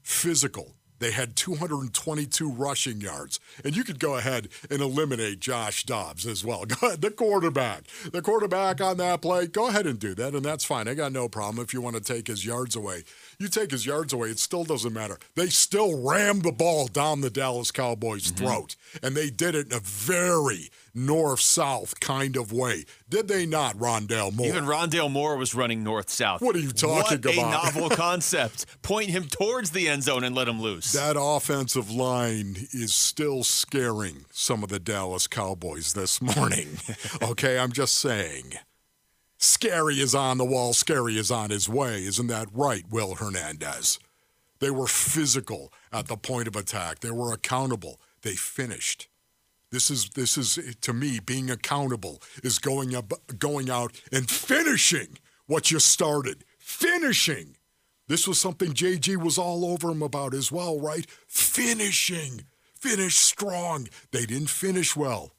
Physical. They had 222 rushing yards. And you could go ahead and eliminate Josh Dobbs as well. The quarterback. The quarterback on that play, go ahead and do that, and that's fine. I got no problem if you want to take his yards away. You take his yards away, it still doesn't matter. They still rammed the ball down the Dallas Cowboys' mm-hmm. throat. And they did it in a very north south kind of way. Did they not, Rondale Moore? Even Rondale Moore was running north south. What are you talking about? what a about? novel concept. Point him towards the end zone and let him loose. That offensive line is still scaring some of the Dallas Cowboys this morning. okay, I'm just saying. Scary is on the wall, scary is on his way. Isn't that right, Will Hernandez? They were physical at the point of attack. They were accountable. They finished. This is this is to me being accountable is going up going out and finishing what you started. Finishing. This was something JG was all over him about as well, right? Finishing. Finish strong. They didn't finish well.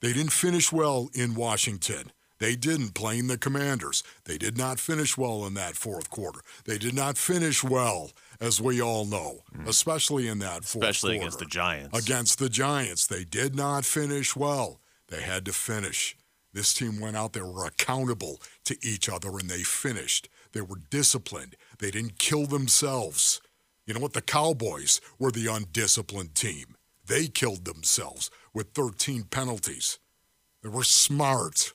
They didn't finish well in Washington. They didn't playing the Commanders. They did not finish well in that fourth quarter. They did not finish well, as we all know, mm. especially in that fourth Especially quarter. against the Giants. Against the Giants. They did not finish well. They had to finish. This team went out there, were accountable to each other, and they finished. They were disciplined. They didn't kill themselves. You know what? The Cowboys were the undisciplined team. They killed themselves with 13 penalties. They were smart.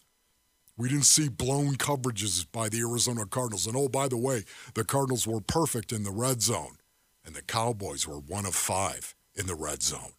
We didn't see blown coverages by the Arizona Cardinals. And oh, by the way, the Cardinals were perfect in the red zone. and the Cowboys were one of five in the red zone.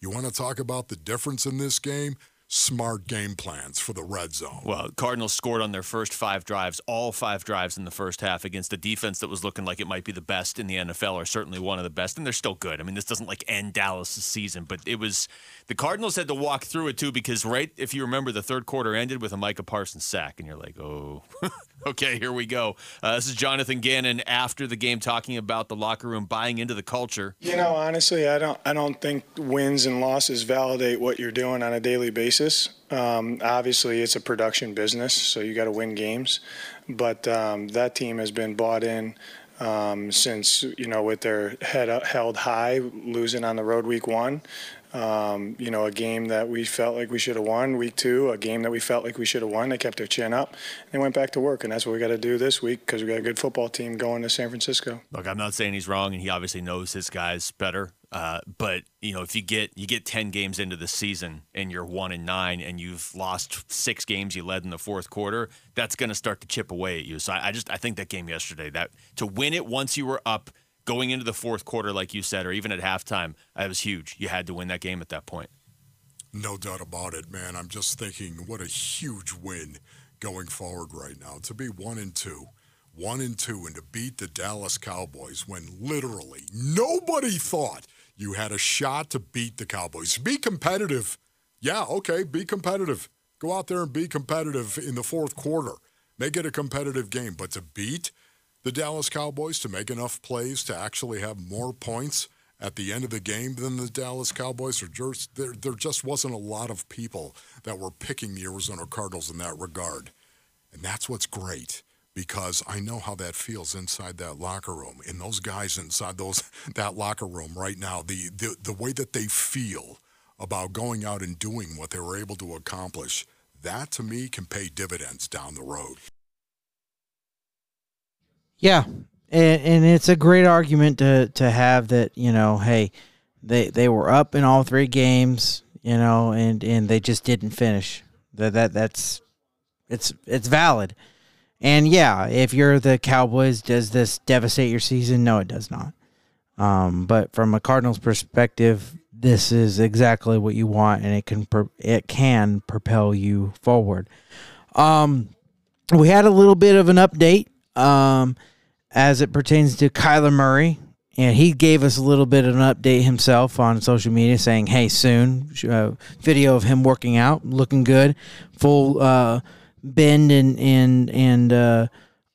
You want to talk about the difference in this game? Smart game plans for the red zone. Well, Cardinals scored on their first five drives, all five drives in the first half against a defense that was looking like it might be the best in the NFL, or certainly one of the best, and they're still good. I mean, this doesn't like end Dallas' season, but it was the Cardinals had to walk through it too because right if you remember, the third quarter ended with a Micah Parsons sack, and you're like, oh, okay, here we go. Uh, this is Jonathan Gannon after the game talking about the locker room buying into the culture. You know, honestly, I don't. I don't think wins and losses validate what you're doing on a daily basis. Um, obviously, it's a production business, so you got to win games. But um, that team has been bought in um, since you know with their head held high, losing on the road week one. Um, you know, a game that we felt like we should have won. Week two, a game that we felt like we should have won. They kept their chin up. They went back to work, and that's what we got to do this week because we got a good football team going to San Francisco. Look, I'm not saying he's wrong, and he obviously knows his guys better. Uh, but you know, if you get you get ten games into the season and you're one and nine, and you've lost six games you led in the fourth quarter, that's going to start to chip away at you. So I, I just I think that game yesterday that to win it once you were up going into the fourth quarter, like you said, or even at halftime, that was huge. You had to win that game at that point. No doubt about it, man. I'm just thinking what a huge win going forward right now. To be one and two, one and two, and to beat the Dallas Cowboys when literally nobody thought you had a shot to beat the Cowboys. Be competitive. Yeah, okay, be competitive. Go out there and be competitive in the fourth quarter. Make it a competitive game. But to beat the Dallas Cowboys to make enough plays to actually have more points at the end of the game than the Dallas Cowboys. Or just, there, there just wasn't a lot of people that were picking the Arizona Cardinals in that regard. And that's what's great because I know how that feels inside that locker room. And those guys inside those that locker room right now, the, the, the way that they feel about going out and doing what they were able to accomplish, that to me can pay dividends down the road. Yeah, and, and it's a great argument to to have that you know, hey, they they were up in all three games, you know, and and they just didn't finish. That that that's it's it's valid. And yeah, if you're the Cowboys, does this devastate your season? No, it does not. Um, but from a Cardinals perspective, this is exactly what you want, and it can it can propel you forward. Um, we had a little bit of an update um, as it pertains to Kyler Murray, and he gave us a little bit of an update himself on social media, saying, "Hey, soon." Uh, video of him working out, looking good, full uh, bend and and and uh,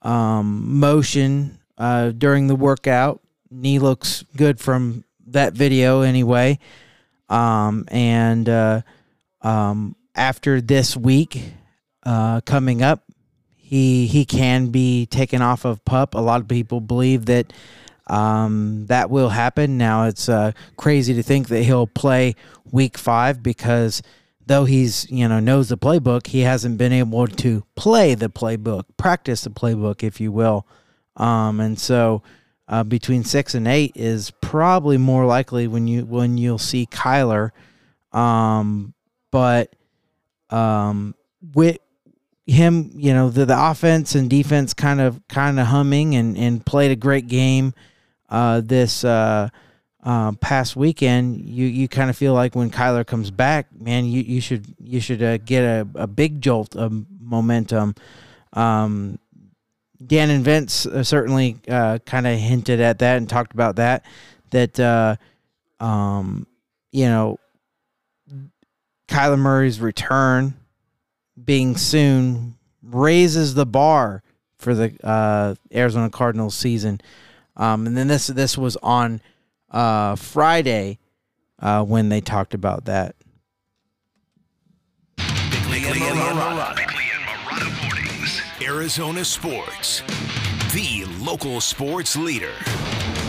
um, motion uh, during the workout. Knee looks good from that video, anyway. Um, and uh, um, after this week uh, coming up, he he can be taken off of pup. A lot of people believe that um, that will happen. Now it's uh, crazy to think that he'll play week five because though he's you know knows the playbook, he hasn't been able to play the playbook, practice the playbook, if you will. Um, and so uh, between six and eight is probably more likely when you when you'll see Kyler. Um, but um, with him, you know, the, the offense and defense kind of kind of humming and, and played a great game uh, this uh, uh, past weekend. You you kind of feel like when Kyler comes back, man, you, you should you should uh, get a, a big jolt of momentum. Um, Dan and Vince uh, certainly uh, kind of hinted at that and talked about that. That um, you know, Kyler Murray's return being soon raises the bar for the uh, Arizona Cardinals season. Um, and then this this was on uh, Friday uh, when they talked about that. And and Mornings. Arizona Sports. The local sports leader.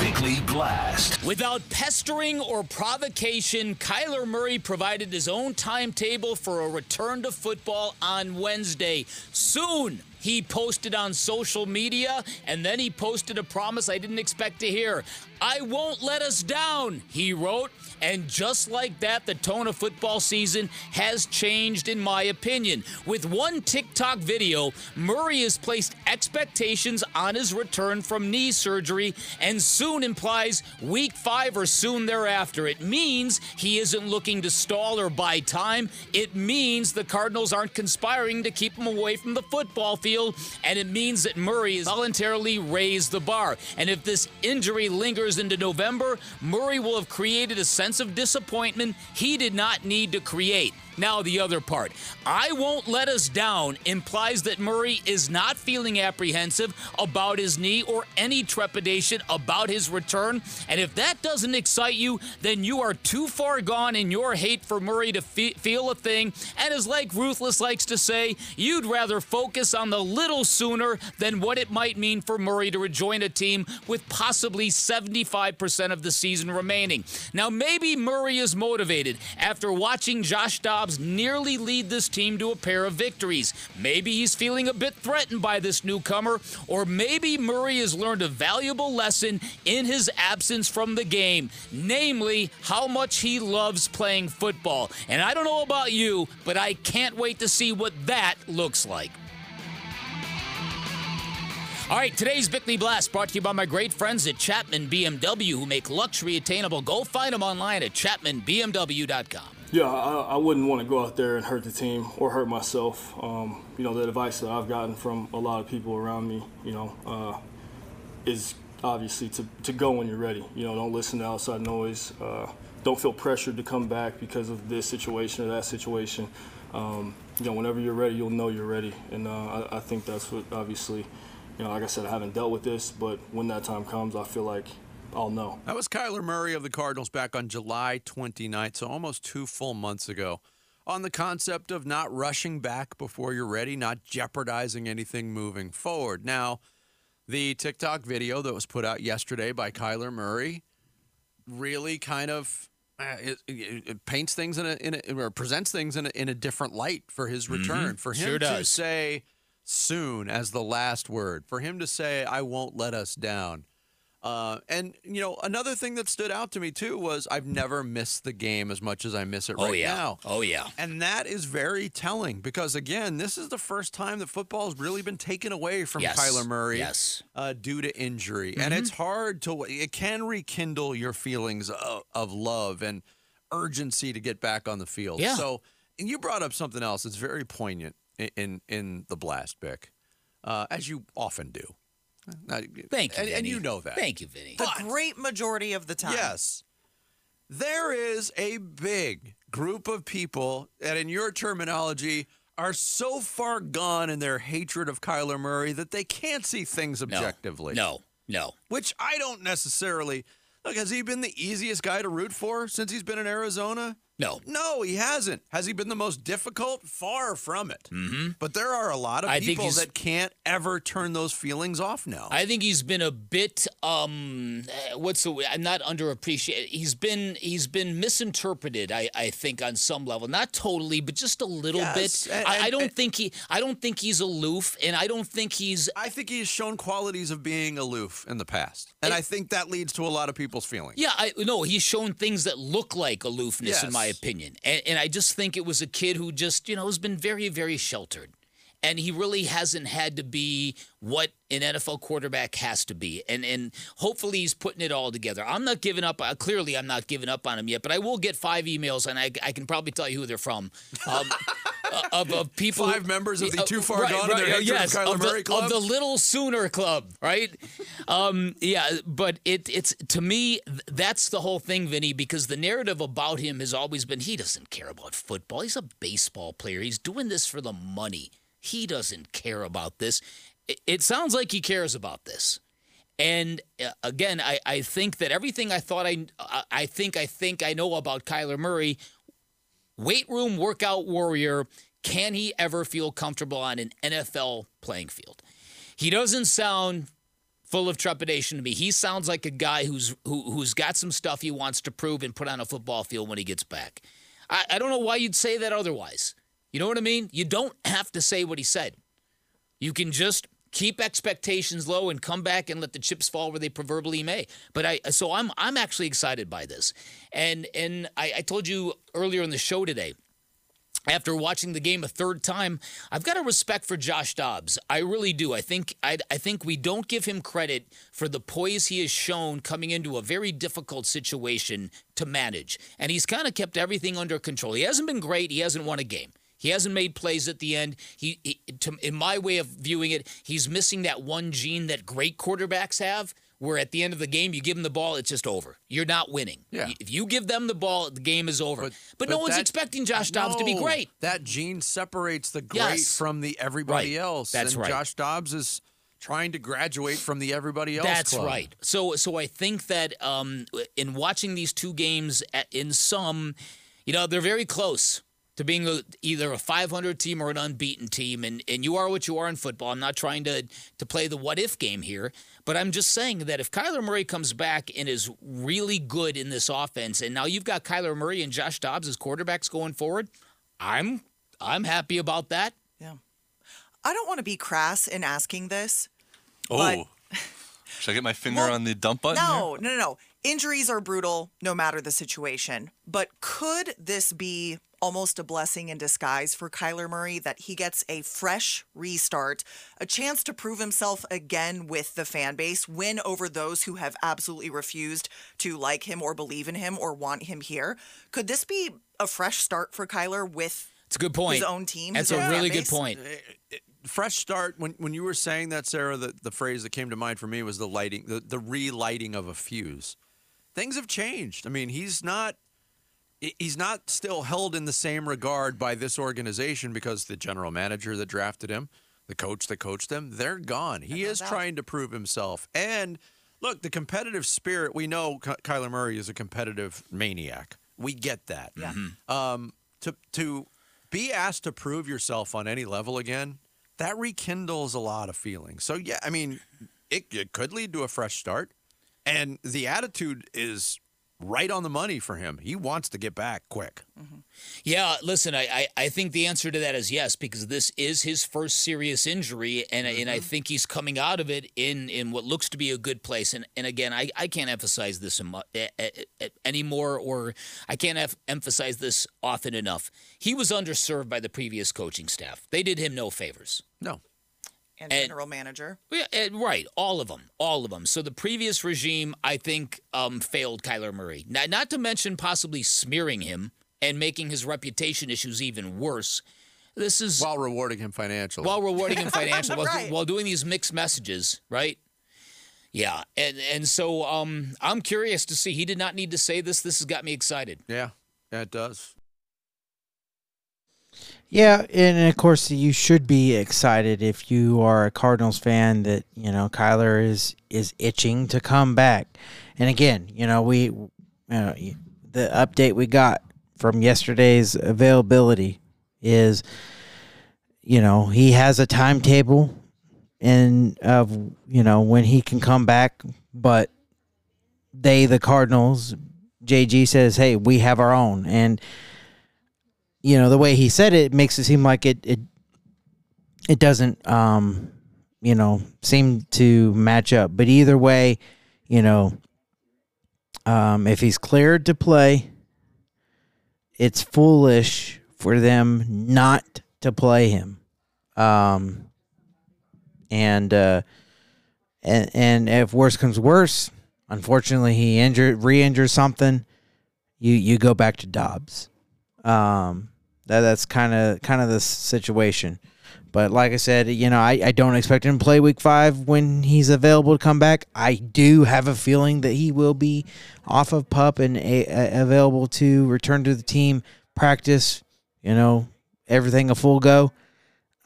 Bickley Blast. Without pestering or provocation, Kyler Murray provided his own timetable for a return to football on Wednesday. Soon, he posted on social media, and then he posted a promise I didn't expect to hear. I won't let us down, he wrote. And just like that, the tone of football season has changed, in my opinion. With one TikTok video, Murray has placed expectations on his return from knee surgery and soon implies week five or soon thereafter. It means he isn't looking to stall or buy time. It means the Cardinals aren't conspiring to keep him away from the football field. And it means that Murray has voluntarily raised the bar. And if this injury lingers into November, Murray will have created a sense of disappointment he did not need to create. Now, the other part. I won't let us down implies that Murray is not feeling apprehensive about his knee or any trepidation about his return. And if that doesn't excite you, then you are too far gone in your hate for Murray to fe- feel a thing. And as like Ruthless likes to say, you'd rather focus on the little sooner than what it might mean for Murray to rejoin a team with possibly 75% of the season remaining. Now, maybe Murray is motivated after watching Josh Dobbs nearly lead this team to a pair of victories. Maybe he's feeling a bit threatened by this newcomer, or maybe Murray has learned a valuable lesson in his absence from the game, namely how much he loves playing football. And I don't know about you, but I can't wait to see what that looks like. All right, today's Bickley Blast brought to you by my great friends at Chapman BMW who make luxury attainable. Go find them online at chapmanbmw.com. Yeah, I, I wouldn't want to go out there and hurt the team or hurt myself. Um, you know, the advice that I've gotten from a lot of people around me, you know, uh, is obviously to, to go when you're ready. You know, don't listen to outside noise. Uh, don't feel pressured to come back because of this situation or that situation. Um, you know, whenever you're ready, you'll know you're ready. And uh, I, I think that's what obviously, you know, like I said, I haven't dealt with this, but when that time comes, I feel like I'll know. That was Kyler Murray of the Cardinals back on July 29th, so almost two full months ago, on the concept of not rushing back before you're ready, not jeopardizing anything moving forward. Now, the TikTok video that was put out yesterday by Kyler Murray really kind of uh, it, it, it paints things in a, in a or presents things in a, in a different light for his return. Mhm. For him Sure to does. say soon as the last word, for him to say I won't let us down. Uh, and you know another thing that stood out to me too was I've never missed the game as much as I miss it Oh, right yeah. now. Oh, yeah. And that is very telling because again, this is the first time that football has really been taken away from Yes. Kyler Murray Yes. uh, due to injury, and it's hard to. It can rekindle your feelings of, of love and urgency to get back on the field. Yeah. So, and you brought up something else that's very poignant in in, in the blast, Bick, uh, as you often do. Thank you, and, and you know that. Thank you, Vinny. The great majority of the time. Yes. There is a big group of people that, in your terminology, are so far gone in their hatred of Kyler Murray that they can't see things objectively. No, no. Which I don't necessarily. Look, has he been the easiest guy to root for since he's been in Arizona? No. No, he hasn't. Has he been the most difficult? Far from it. Mm-hmm. But there are a lot of I people that can't ever turn those feelings off now. I think he's been a bit um uh, what's the I'm not underappreciated. He's been he's been misinterpreted I, I think on some level. Not totally, but just a little Yes, bit. and- I, I don't think he I don't think he's aloof and I don't think he's I think he's shown qualities of being aloof in the past. And I think that leads to a lot of people's feelings. Yeah, I no, he's shown things that look like aloofness in my Yes. opinion. And and I just think it was a kid who just, you know, has been very very sheltered. And he really hasn't had to be what an NFL quarterback has to be. And and hopefully he's putting it all together. I'm not giving up. Uh, clearly, I'm not giving up on him yet. But I will get five emails, and I, I can probably tell you who they're from. Um, uh, of, of people. Five members of the Uh, Too Far right, Gone right, of yes, of the- Club? Of the Little Sooner Club, right? um, yeah, but it it's to me that's the whole thing, Vinny, because the narrative about him has always been he doesn't care about football. He's a baseball player. He's doing this for the money. He doesn't care about this. It, sounds like he cares about this. And uh, again, I, I think that everything I thought I I I think I think I know about Kyler Murray, weight room workout warrior, can he ever feel comfortable on an NFL playing field? He doesn't sound full of trepidation to me. He sounds like a guy who's who, who's got some stuff he wants to prove and put on a football field when he gets back. I, I don't know why you'd say that otherwise. You know what I mean? You don't have to say what he said. You can just keep expectations low and come back and let the chips fall where they proverbially may. But I so I'm I'm actually excited by this, and and I, I told you earlier in the show today after watching the game a third time, I've got a respect for Josh Dobbs. I really do. I think I, I, think we don't give him credit for the poise he has shown coming into a very difficult situation to manage, and he's kind of kept everything under control. He hasn't been great. He hasn't won a game. He hasn't made plays at the end. He, he to, in my way of viewing it, he's missing that one gene that great quarterbacks have where at the end of the game you give them the ball, it's just over. You're not winning. Yeah. If you give them the ball, the game is over. But, but no one's expecting Josh Dobbs to be great. That gene separates the great Yes. from the everybody Right. else. That's and right. Josh Dobbs is trying to graduate from the everybody else. That's club. right. So so I think that um, in watching these two games, at, in some, you know, they're very close to being a, either a 500 team or an unbeaten team, and and you are what you are in football. I'm not trying to to play the what if game here, but I'm just saying that if Kyler Murray comes back and is really good in this offense, and now you've got Kyler Murray and Josh Dobbs as quarterbacks going forward, I'm I'm happy about that. Yeah. I don't want to be crass in asking this. Oh, should I get my finger Well, on the dump button? No, no, no, no. Injuries are brutal no matter the situation. But could this be almost a blessing in disguise for Kyler Murray that he gets a fresh restart, a chance to prove himself again with the fan base, win over those who have absolutely refused to like him or believe in him or want him here? Could this be a fresh start for Kyler with It's a good point. his own team? That's a really good point. Uh, uh, fresh start. When when you were saying that, Sarah, the, the phrase that came to mind for me was the lighting, the, the relighting of a fuse. Things have changed. I mean, he's not he's not still held in the same regard by this organization because the general manager that drafted him, the coach that coached him, they're gone. He is trying to prove himself. And look, the competitive spirit, we know Kyler Murray is a competitive maniac. We get that. Yeah. Um, to to be asked to prove yourself on any level again, that rekindles a lot of feelings. So yeah, I mean, it, it could lead to a fresh start, and the attitude is right on the money for him. He wants to get back quick. Yeah, listen, I, I, I think the answer to that is yes, because this is his first serious injury, and and I think he's coming out of it in, in what looks to be a good place. And and again, I, I can't emphasize this emo- eh, eh, eh, anymore, or I can't em- emphasize this often enough. He was underserved by the previous coaching staff. They did him no favors. No. And general manager. Yeah, eh, right. All of them. All of them. So the previous regime, I think, um, failed Kyler Murray. Not, not to mention possibly smearing him and making his reputation issues even worse. This is while rewarding him financially. While rewarding him financially, while, Right. while doing these mixed messages, right? Yeah, and and so um, I'm curious to see. He did not need to say this. This has got me excited. Yeah, yeah, it does. Yeah, and of course you should be excited if you are a Cardinals fan that you know Kyler is is itching to come back. And again, you know we, you know, the update we got from yesterday's availability is, you know, he has a timetable, and of you know when he can come back, but they the Cardinals, JG says, hey, we have our own and you know the way he said it makes it seem like it it it doesn't um you know seem to match up. But either way you know um if he's cleared to play it's foolish for them not to play him. Um and uh and and if worse comes worse unfortunately he injured re-injures something you you go back to Dobbs. Um, that that's kind of kind of the situation. But like I said, you know, I, I don't expect him to play week five when he's available to come back. I do have a feeling that he will be off of pup and a, a- available to return to the team, practice, you know, everything a full go.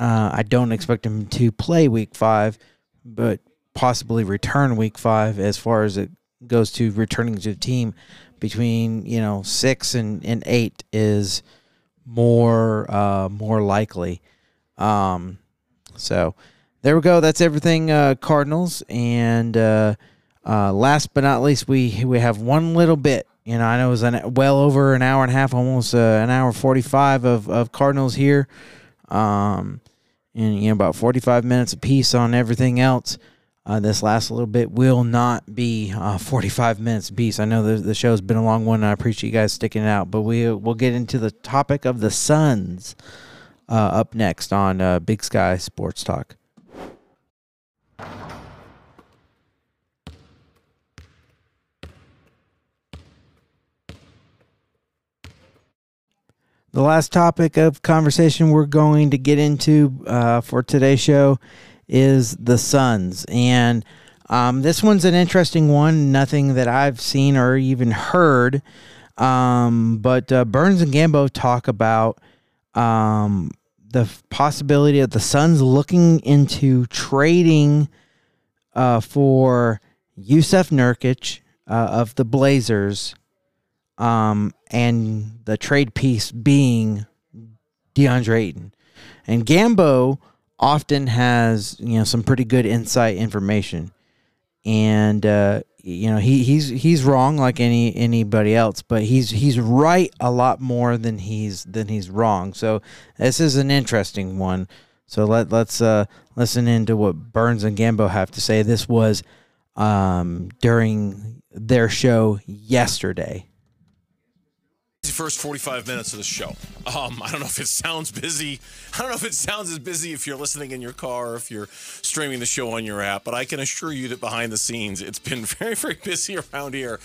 Uh, I don't expect him to play week five, but possibly return week five as far as it goes to returning to the team between you know six and, and eight is more uh, more likely. Um, so there we go. That's everything uh, Cardinals. And uh, uh, last but not least, we we have one little bit. You know, I know it was an, well over an hour and a half, almost uh, an hour forty five of of Cardinals here. Um, and you know about 45 minutes apiece on everything else. Uh, this last little bit will not be uh, 45 minutes apiece. I know the, the show's been a long one, and I appreciate you guys sticking it out. But we will get into the topic of the Suns uh, up next on uh, Big Sky Sports Talk. The last topic of conversation we're going to get into uh, for today's show is the Suns. And um, this one's an interesting one. Nothing that I've seen or even heard. Um, but uh, Burns and Gambo talk about um, the possibility of the Suns looking into trading uh, for Jusuf Nurkic uh, of the Blazers um, and the trade piece being DeAndre Ayton. And Gambo often has you know some pretty good insight information, and uh, you know he he's he's wrong like any anybody else, but he's he's right a lot more than he's than he's wrong. So this is an interesting one. So let let's uh, listen into what Burns and Gambo have to say. This was um, during their show yesterday first 45 minutes of the show. Um, I don't know if it sounds busy. I don't know if it sounds as busy if you're listening in your car or if you're streaming the show on your app, but I can assure you that behind the scenes, it's been very, very busy around here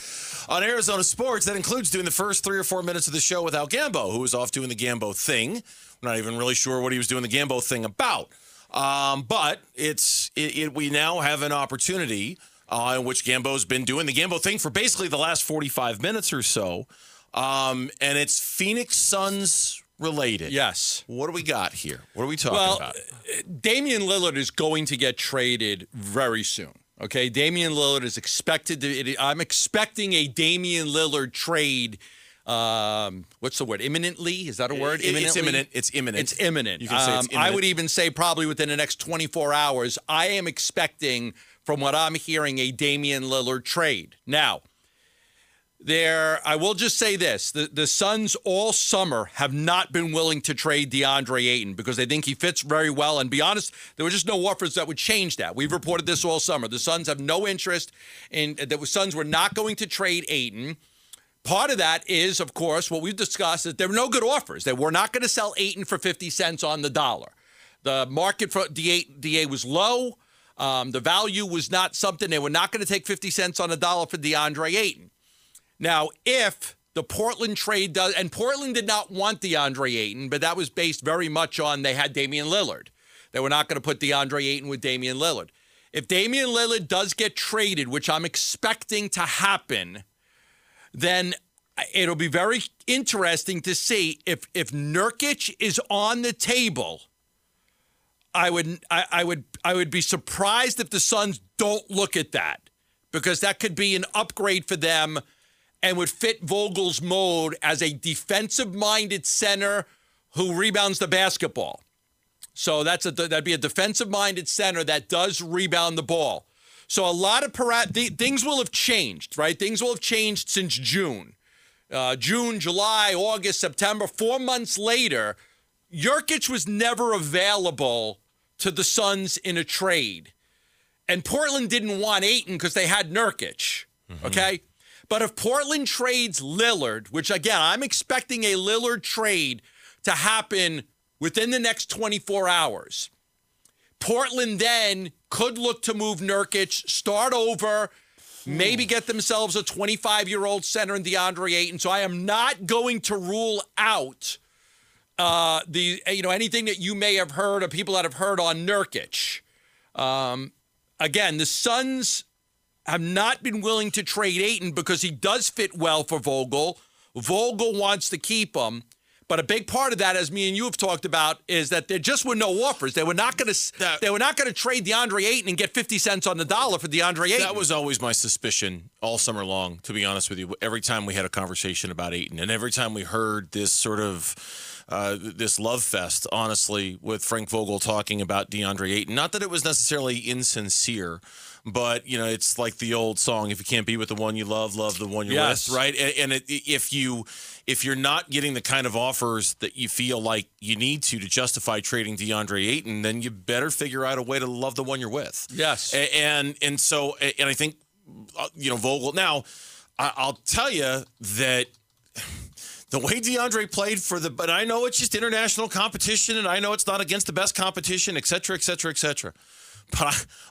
on Arizona Sports. That includes doing the first three or four minutes of the show without Gambo, who was off doing the Gambo thing. We're not even really sure what he was doing the Gambo thing about. Um, but it's it, it, we now have an opportunity uh, in which Gambo's been doing the Gambo thing for basically the last 45 minutes or so. Um, and it's Phoenix Suns related. Yes. What do we got here? What are we talking well, about? Damian Lillard is going to get traded very soon. Okay, Damian Lillard is expected to. I'm expecting a Damian Lillard trade. Um, what's the word? Imminently? Is that a word? It, it's imminent. It's imminent. It's imminent. You can say it's um, I would even say probably within the next 24 hours. I am expecting, from what I'm hearing, a Damian Lillard trade. Now, there, I will just say this: the the Suns all summer have not been willing to trade DeAndre Ayton because they think he fits very well. And be honest, there were just no offers that would change that. We've reported this all summer. The Suns have no interest in the Suns were not going to trade Ayton. Part of that is, of course, what we've discussed is there were no good offers. They were not going to sell Ayton for 50 cents on the dollar. The market for DA, DA was low. Um, the value was not something they were not going to take 50 cents on a dollar for DeAndre Ayton. Now, if the Portland trade does, and Portland did not want DeAndre Ayton, but that was based very much on they had Damian Lillard. They were not going to put DeAndre Ayton with Damian Lillard. If Damian Lillard does get traded, which I'm expecting to happen, then it'll be very interesting to see if if Nurkic is on the table. I would I, I would I would be surprised if the Suns don't look at that because that could be an upgrade for them and would fit Vogel's mode as a defensive minded center who rebounds the basketball. So that's a that'd be a defensive minded center that does rebound the ball. So a lot of para- th- things will have changed, right? Things will have changed since June. Uh, June, July, August, September, four months later, Nurkic was never available to the Suns in a trade. And Portland didn't want Ayton because they had Nurkic. Mm-hmm. Okay? But if Portland trades Lillard, which again, I'm expecting a Lillard trade to happen within the next 24 hours, Portland then could look to move Nurkic, start over, maybe get themselves a 25 year old center in DeAndre Ayton. So I am not going to rule out uh, the you know anything that you may have heard or people that have heard on Nurkic. Um, again, the Suns have not been willing to trade Ayton because he does fit well for Vogel. Vogel wants to keep him. But a big part of that, as me and you have talked about, is that there just were no offers. They were not going to. They were not going to trade DeAndre Ayton and get fifty cents on the dollar for DeAndre Ayton. That was always my suspicion all summer long. To be honest with you, every time we had a conversation about Ayton, and every time we heard this sort of uh, this love fest, honestly, with Frank Vogel talking about DeAndre Ayton. Not that it was necessarily insincere, but you know, it's like the old song: "If you can't be with the one you love, love the one you're Yes. with." Right? And, and it, if you if you're not getting the kind of offers that you feel like you need to to justify trading DeAndre Ayton, then you better figure out a way to love the one you're with. Yes. A- and and so and I think uh, you know Vogel. Now, I'll tell you that the way DeAndre played for the, but I know it's just international competition, and I know it's not against the best competition, et cetera, et cetera, et cetera. But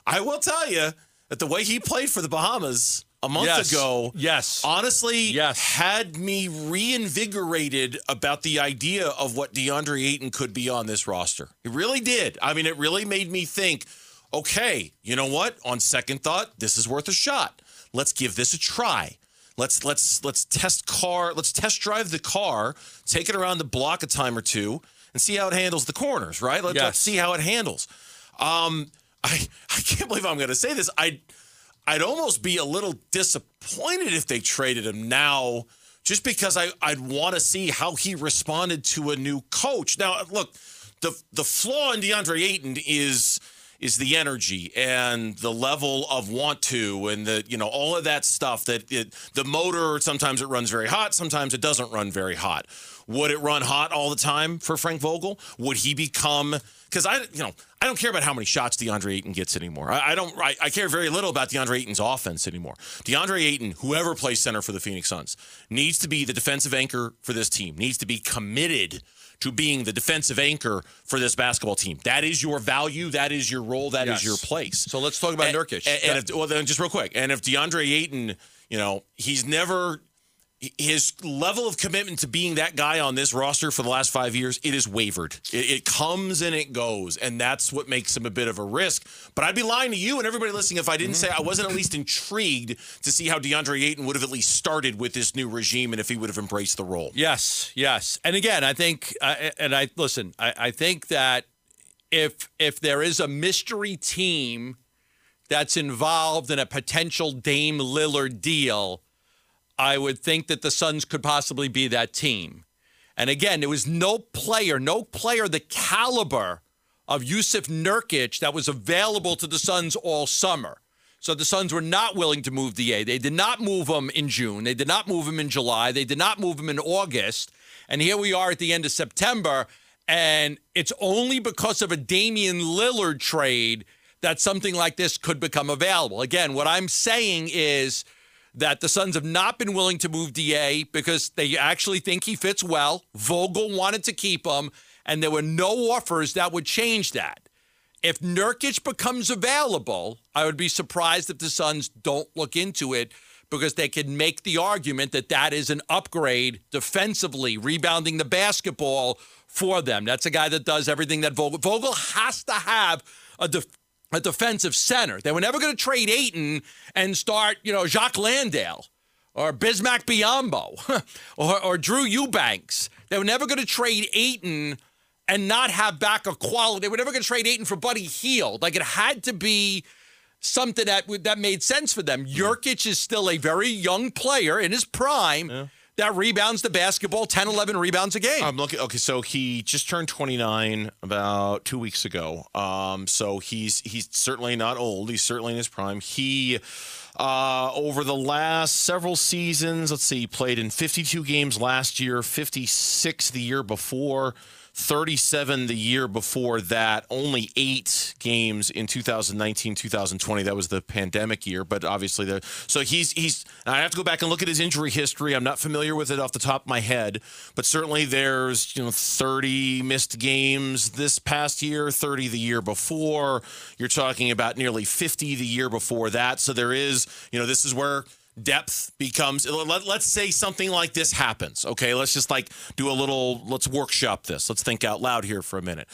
I, I will tell you that the way he played for the Bahamas a month Yes. ago, yes, honestly, yes. had me reinvigorated about the idea of what DeAndre Ayton could be on this roster. It really did. I mean, it really made me think. Okay, you know what? On second thought, this is worth a shot. Let's give this a try. Let's let's let's test car. Let's test drive the car. Take it around the block a time or two and see how it handles the corners. Right. Let's, let's see how it handles. Um, I I can't believe I'm going to say this. I I'd almost be a little disappointed if they traded him now, just because I I'd want to see how he responded to a new coach. Now, look, the the flaw in DeAndre Ayton is is the energy and the level of want to and the you know all of that stuff that it, the motor sometimes it runs very hot sometimes it doesn't run very hot would it run hot all the time for Frank Vogel would he become because I you know I don't care about how many shots DeAndre Ayton gets anymore I, I don't I, I care very little about DeAndre Ayton's offense anymore DeAndre Ayton whoever plays center for the Phoenix Suns needs to be the defensive anchor for this team needs to be committed to being the defensive anchor for this basketball team. That is your value. That is your role. That is Yes. your place. So let's talk about and, Nurkic. And, and if, well, then just real quick, and if DeAndre Ayton, you know, he's never his level of commitment to being that guy on this roster for the last five years, it is wavered. It, it comes and it goes, and that's what makes him a bit of a risk. But I'd be lying to you and everybody listening if I didn't say I wasn't at least intrigued to see how DeAndre Ayton would have at least started with this new regime and if he would have embraced the role. Yes, yes. And again, I think, uh, and I listen. I, I think that if if there is a mystery team that's involved in a potential Dame Lillard deal, I would think that the Suns could possibly be that team. And again, there was no player, no player the caliber of Jusuf Nurkic that was available to the Suns all summer. So the Suns were not willing to move DA. They did not move him in June. They did not move him in July. They did not move him in August. And here we are at the end of September, and it's only because of a Damian Lillard trade that something like this could become available. Again, what I'm saying is that the Suns have not been willing to move DA because they actually think he fits well. Vogel wanted to keep him, and there were no offers that would change that. If Nurkic becomes available, I would be surprised if the Suns don't look into it because they could make the argument that that is an upgrade defensively, rebounding the basketball for them. That's a guy that does everything that Vogel. Vogel has to have a a defensive center. They were never going to trade Ayton and start, you know, Jock Landale or Bismack Biyombo or, or Drew Eubanks. They were never going to trade Ayton and not have back a quality. They were never going to trade Ayton for Buddy Hield. Like it had to be something that that made sense for them. Mm. Jurkic is still a very young player in his prime that rebounds the basketball 10, 11 rebounds a game. I'm looking. Okay, so he just turned 29 about two weeks ago. Um, so he's he's certainly not old. He's certainly in his prime. He. Uh, over the last several seasons, let's see, he played in 52 games last year, 56 the year before, 37 the year before that, only eight games in 2019, 2020. That was the pandemic year, but obviously the so he's he's. I have to go back and look at his injury history. I'm not familiar with it off the top of my head, but certainly there's you know 30 missed games this past year, 30 the year before. You're talking about nearly 50 the year before that. So there is you know this is where depth becomes let, let's say something like this happens okay? Let's just like do a little let's workshop this. Let's think out loud here for a minute.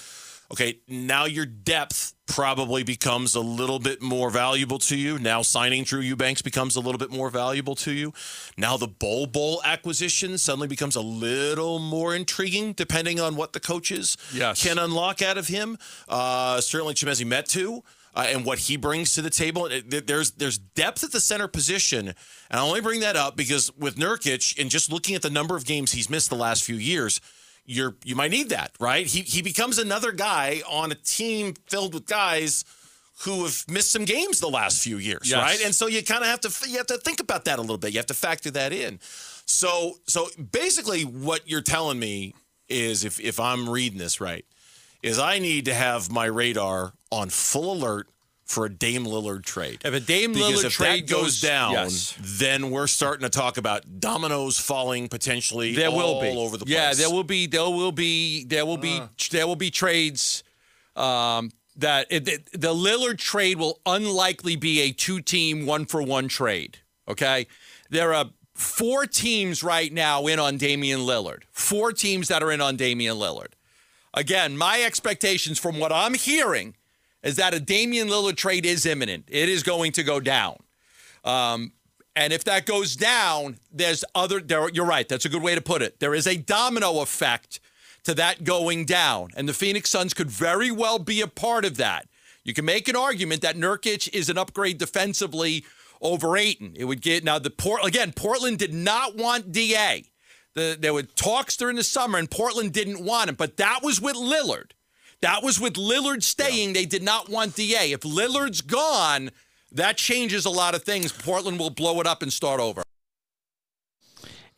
Okay now your depth probably becomes a little bit more valuable to you. Now signing Drew Eubanks becomes a little bit more valuable to you. Now the Bol Bol acquisition suddenly becomes a little more intriguing depending on what the coaches Yes. can unlock out of him. Uh, certainly Chimezie Metu uh, and what he brings to the table. There's there's depth at the center position, and I only bring that up because with Nurkic and just looking at the number of games he's missed the last few years, you're you might need that, right? He he becomes another guy on a team filled with guys who have missed some games the last few years, Yes. right? And so you kind of have to you have to think about that a little bit. You have to factor that in. So so basically, what you're telling me is, if if I'm reading this right, is I need to have my radar on full alert for a Dame Lillard trade. If a Dame because Lillard trade goes, goes- down, yes. then we're starting to talk about dominoes falling potentially There will be all over the place. Yeah, there will be. There will be. There will be. There will be trades. Um, that it, it- the Lillard trade will unlikely be a two-team one-for-one trade. Okay, there are four teams right now in on Damian Lillard. Four teams that are in on Damian Lillard. Again, my expectations from what I'm hearing is that a Damian Lillard trade is imminent. It is going to go down. Um, and if that goes down, there's other. There, you're right. That's a good way to put it. There is a domino effect to that going down, and the Phoenix Suns could very well be a part of that. You can make an argument that Nurkic is an upgrade defensively over Ayton. It would get now the Port again. Portland did not want Da. The, there were talks during the summer, and Portland didn't want him, but that was with Lillard. That was with Lillard staying. They did not want Da. If Lillard's gone, that changes a lot of things. Portland will blow it up and start over.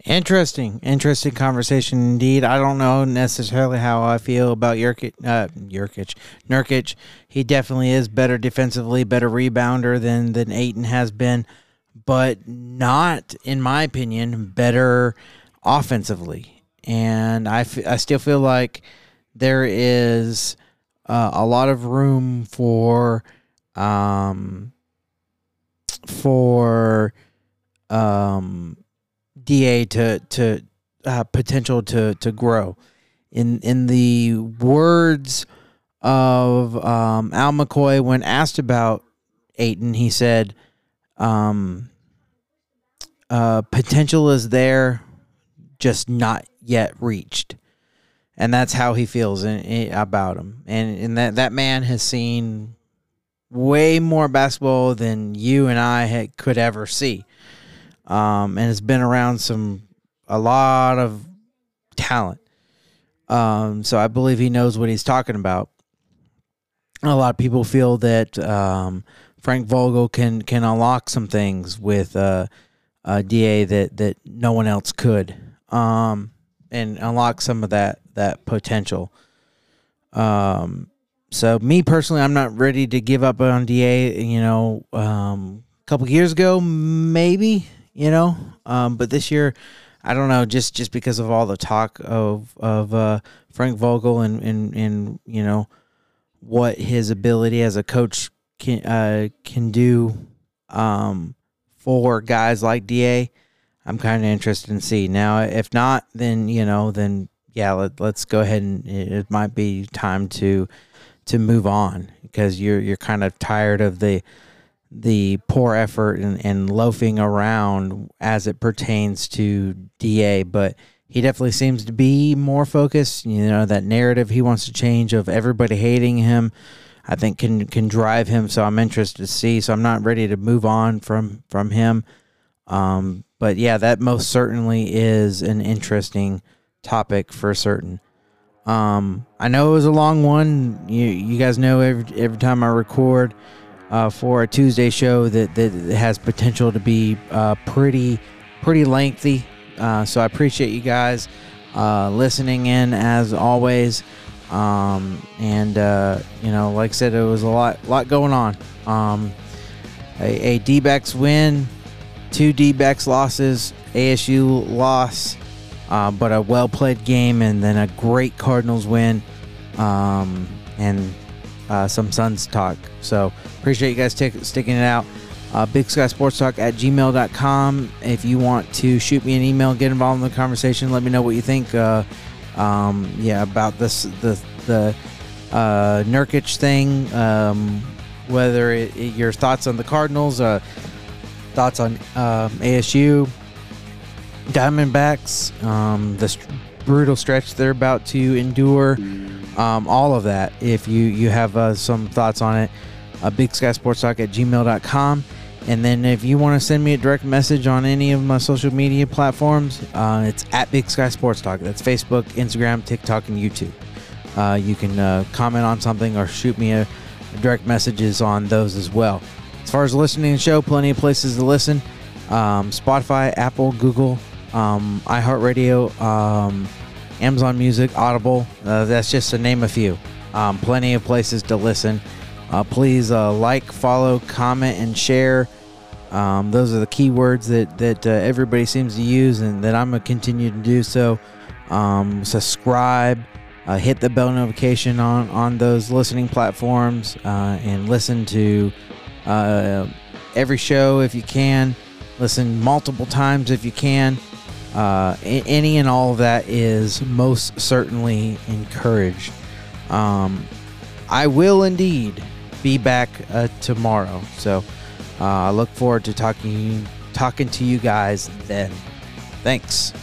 Interesting, interesting conversation indeed. I don't know necessarily how I feel about Jurkic, uh, Jurkic, Nurkic. He definitely is better defensively, better rebounder than than Ayton has been, but not, in my opinion, better offensively. And I, I still feel like there is uh, a lot of room for um for um DA to to uh, potential to to grow. In in the words of um, Al McCoy, when asked about Ayton, he said, um, uh, "Potential is there, just not yet reached." And that's how he feels in, in- about him. And and that that man has seen way more basketball than you and I had, could ever see um, and has been around some a lot of talent. Um, so I believe he knows what he's talking about. A lot of people feel that um, Frank Vogel can can unlock some things with uh, Da that that no one else could, um, and unlock some of that that potential. Um, so me personally, I'm not ready to give up on Da. You know, um, a couple years ago, maybe you know, um, but this year, I don't know. Just just because of all the talk of of uh, Frank Vogel and and and you know what his ability as a coach can uh, can do um, for guys like Da. I'm kind of interested in see now. If not, then you know, then yeah, let, let's go ahead and it, it might be time to to move on because you're you're kind of tired of the the poor effort and, and loafing around as it pertains to Da, but he definitely seems to be more focused. You know, that narrative he wants to change of everybody hating him, I think can can drive him. So I'm interested to see. So I'm not ready to move on from from him. Um, but yeah, that most certainly is an interesting topic for certain. Um, I know it was a long one. You you guys know every every time I record uh, for a Tuesday show that that has potential to be uh, pretty pretty lengthy. Uh, so I appreciate you guys uh, listening in as always. Um, and uh, you know, like I said, it was a lot lot going on. Um, a, a D-backs win, two D-backs losses, ASU loss, uh, but a well played game, and then a great Cardinals win, um, and uh, some Suns talk. So appreciate you guys tick sticking it out. Uh, Big Sky Sports Talk at gmail.com. If you want to shoot me an email, get involved in the conversation, let me know what you think. Uh, um, yeah, about this the the uh, Nurkic thing. Um, whether it, it- your thoughts on the Cardinals, uh, thoughts on um ASU, Diamondbacks, um, the st- brutal stretch they're about to endure, um, all of that. If you you have uh, some thoughts on it, uh, Big Sky Sports Talk at gmail.com. And then if you want to send me a direct message on any of my social media platforms, uh, it's at Big Sky Sports Talk. That's Facebook, Instagram, TikTok, and YouTube. Uh, you can uh, comment on something or shoot me a, direct messages on those as well. As far as listening to the show, plenty of places to listen. Um, Spotify, Apple, Google, um, iHeartRadio, um, Amazon Music, Audible. Uh, that's just to name a few. Um, plenty of places to listen. Uh, please uh, like, follow, comment, and share. Um, those are the key words that that uh, everybody seems to use, and that I'm gonna continue to do so. Um, subscribe, uh, hit the bell notification on on those listening platforms, uh, and listen to uh, every show if you can. Listen multiple times if you can. Uh, any and all of that is most certainly encouraged. Um, I will indeed be back uh, tomorrow. So uh, I look forward to talking talking to you guys then. Thanks.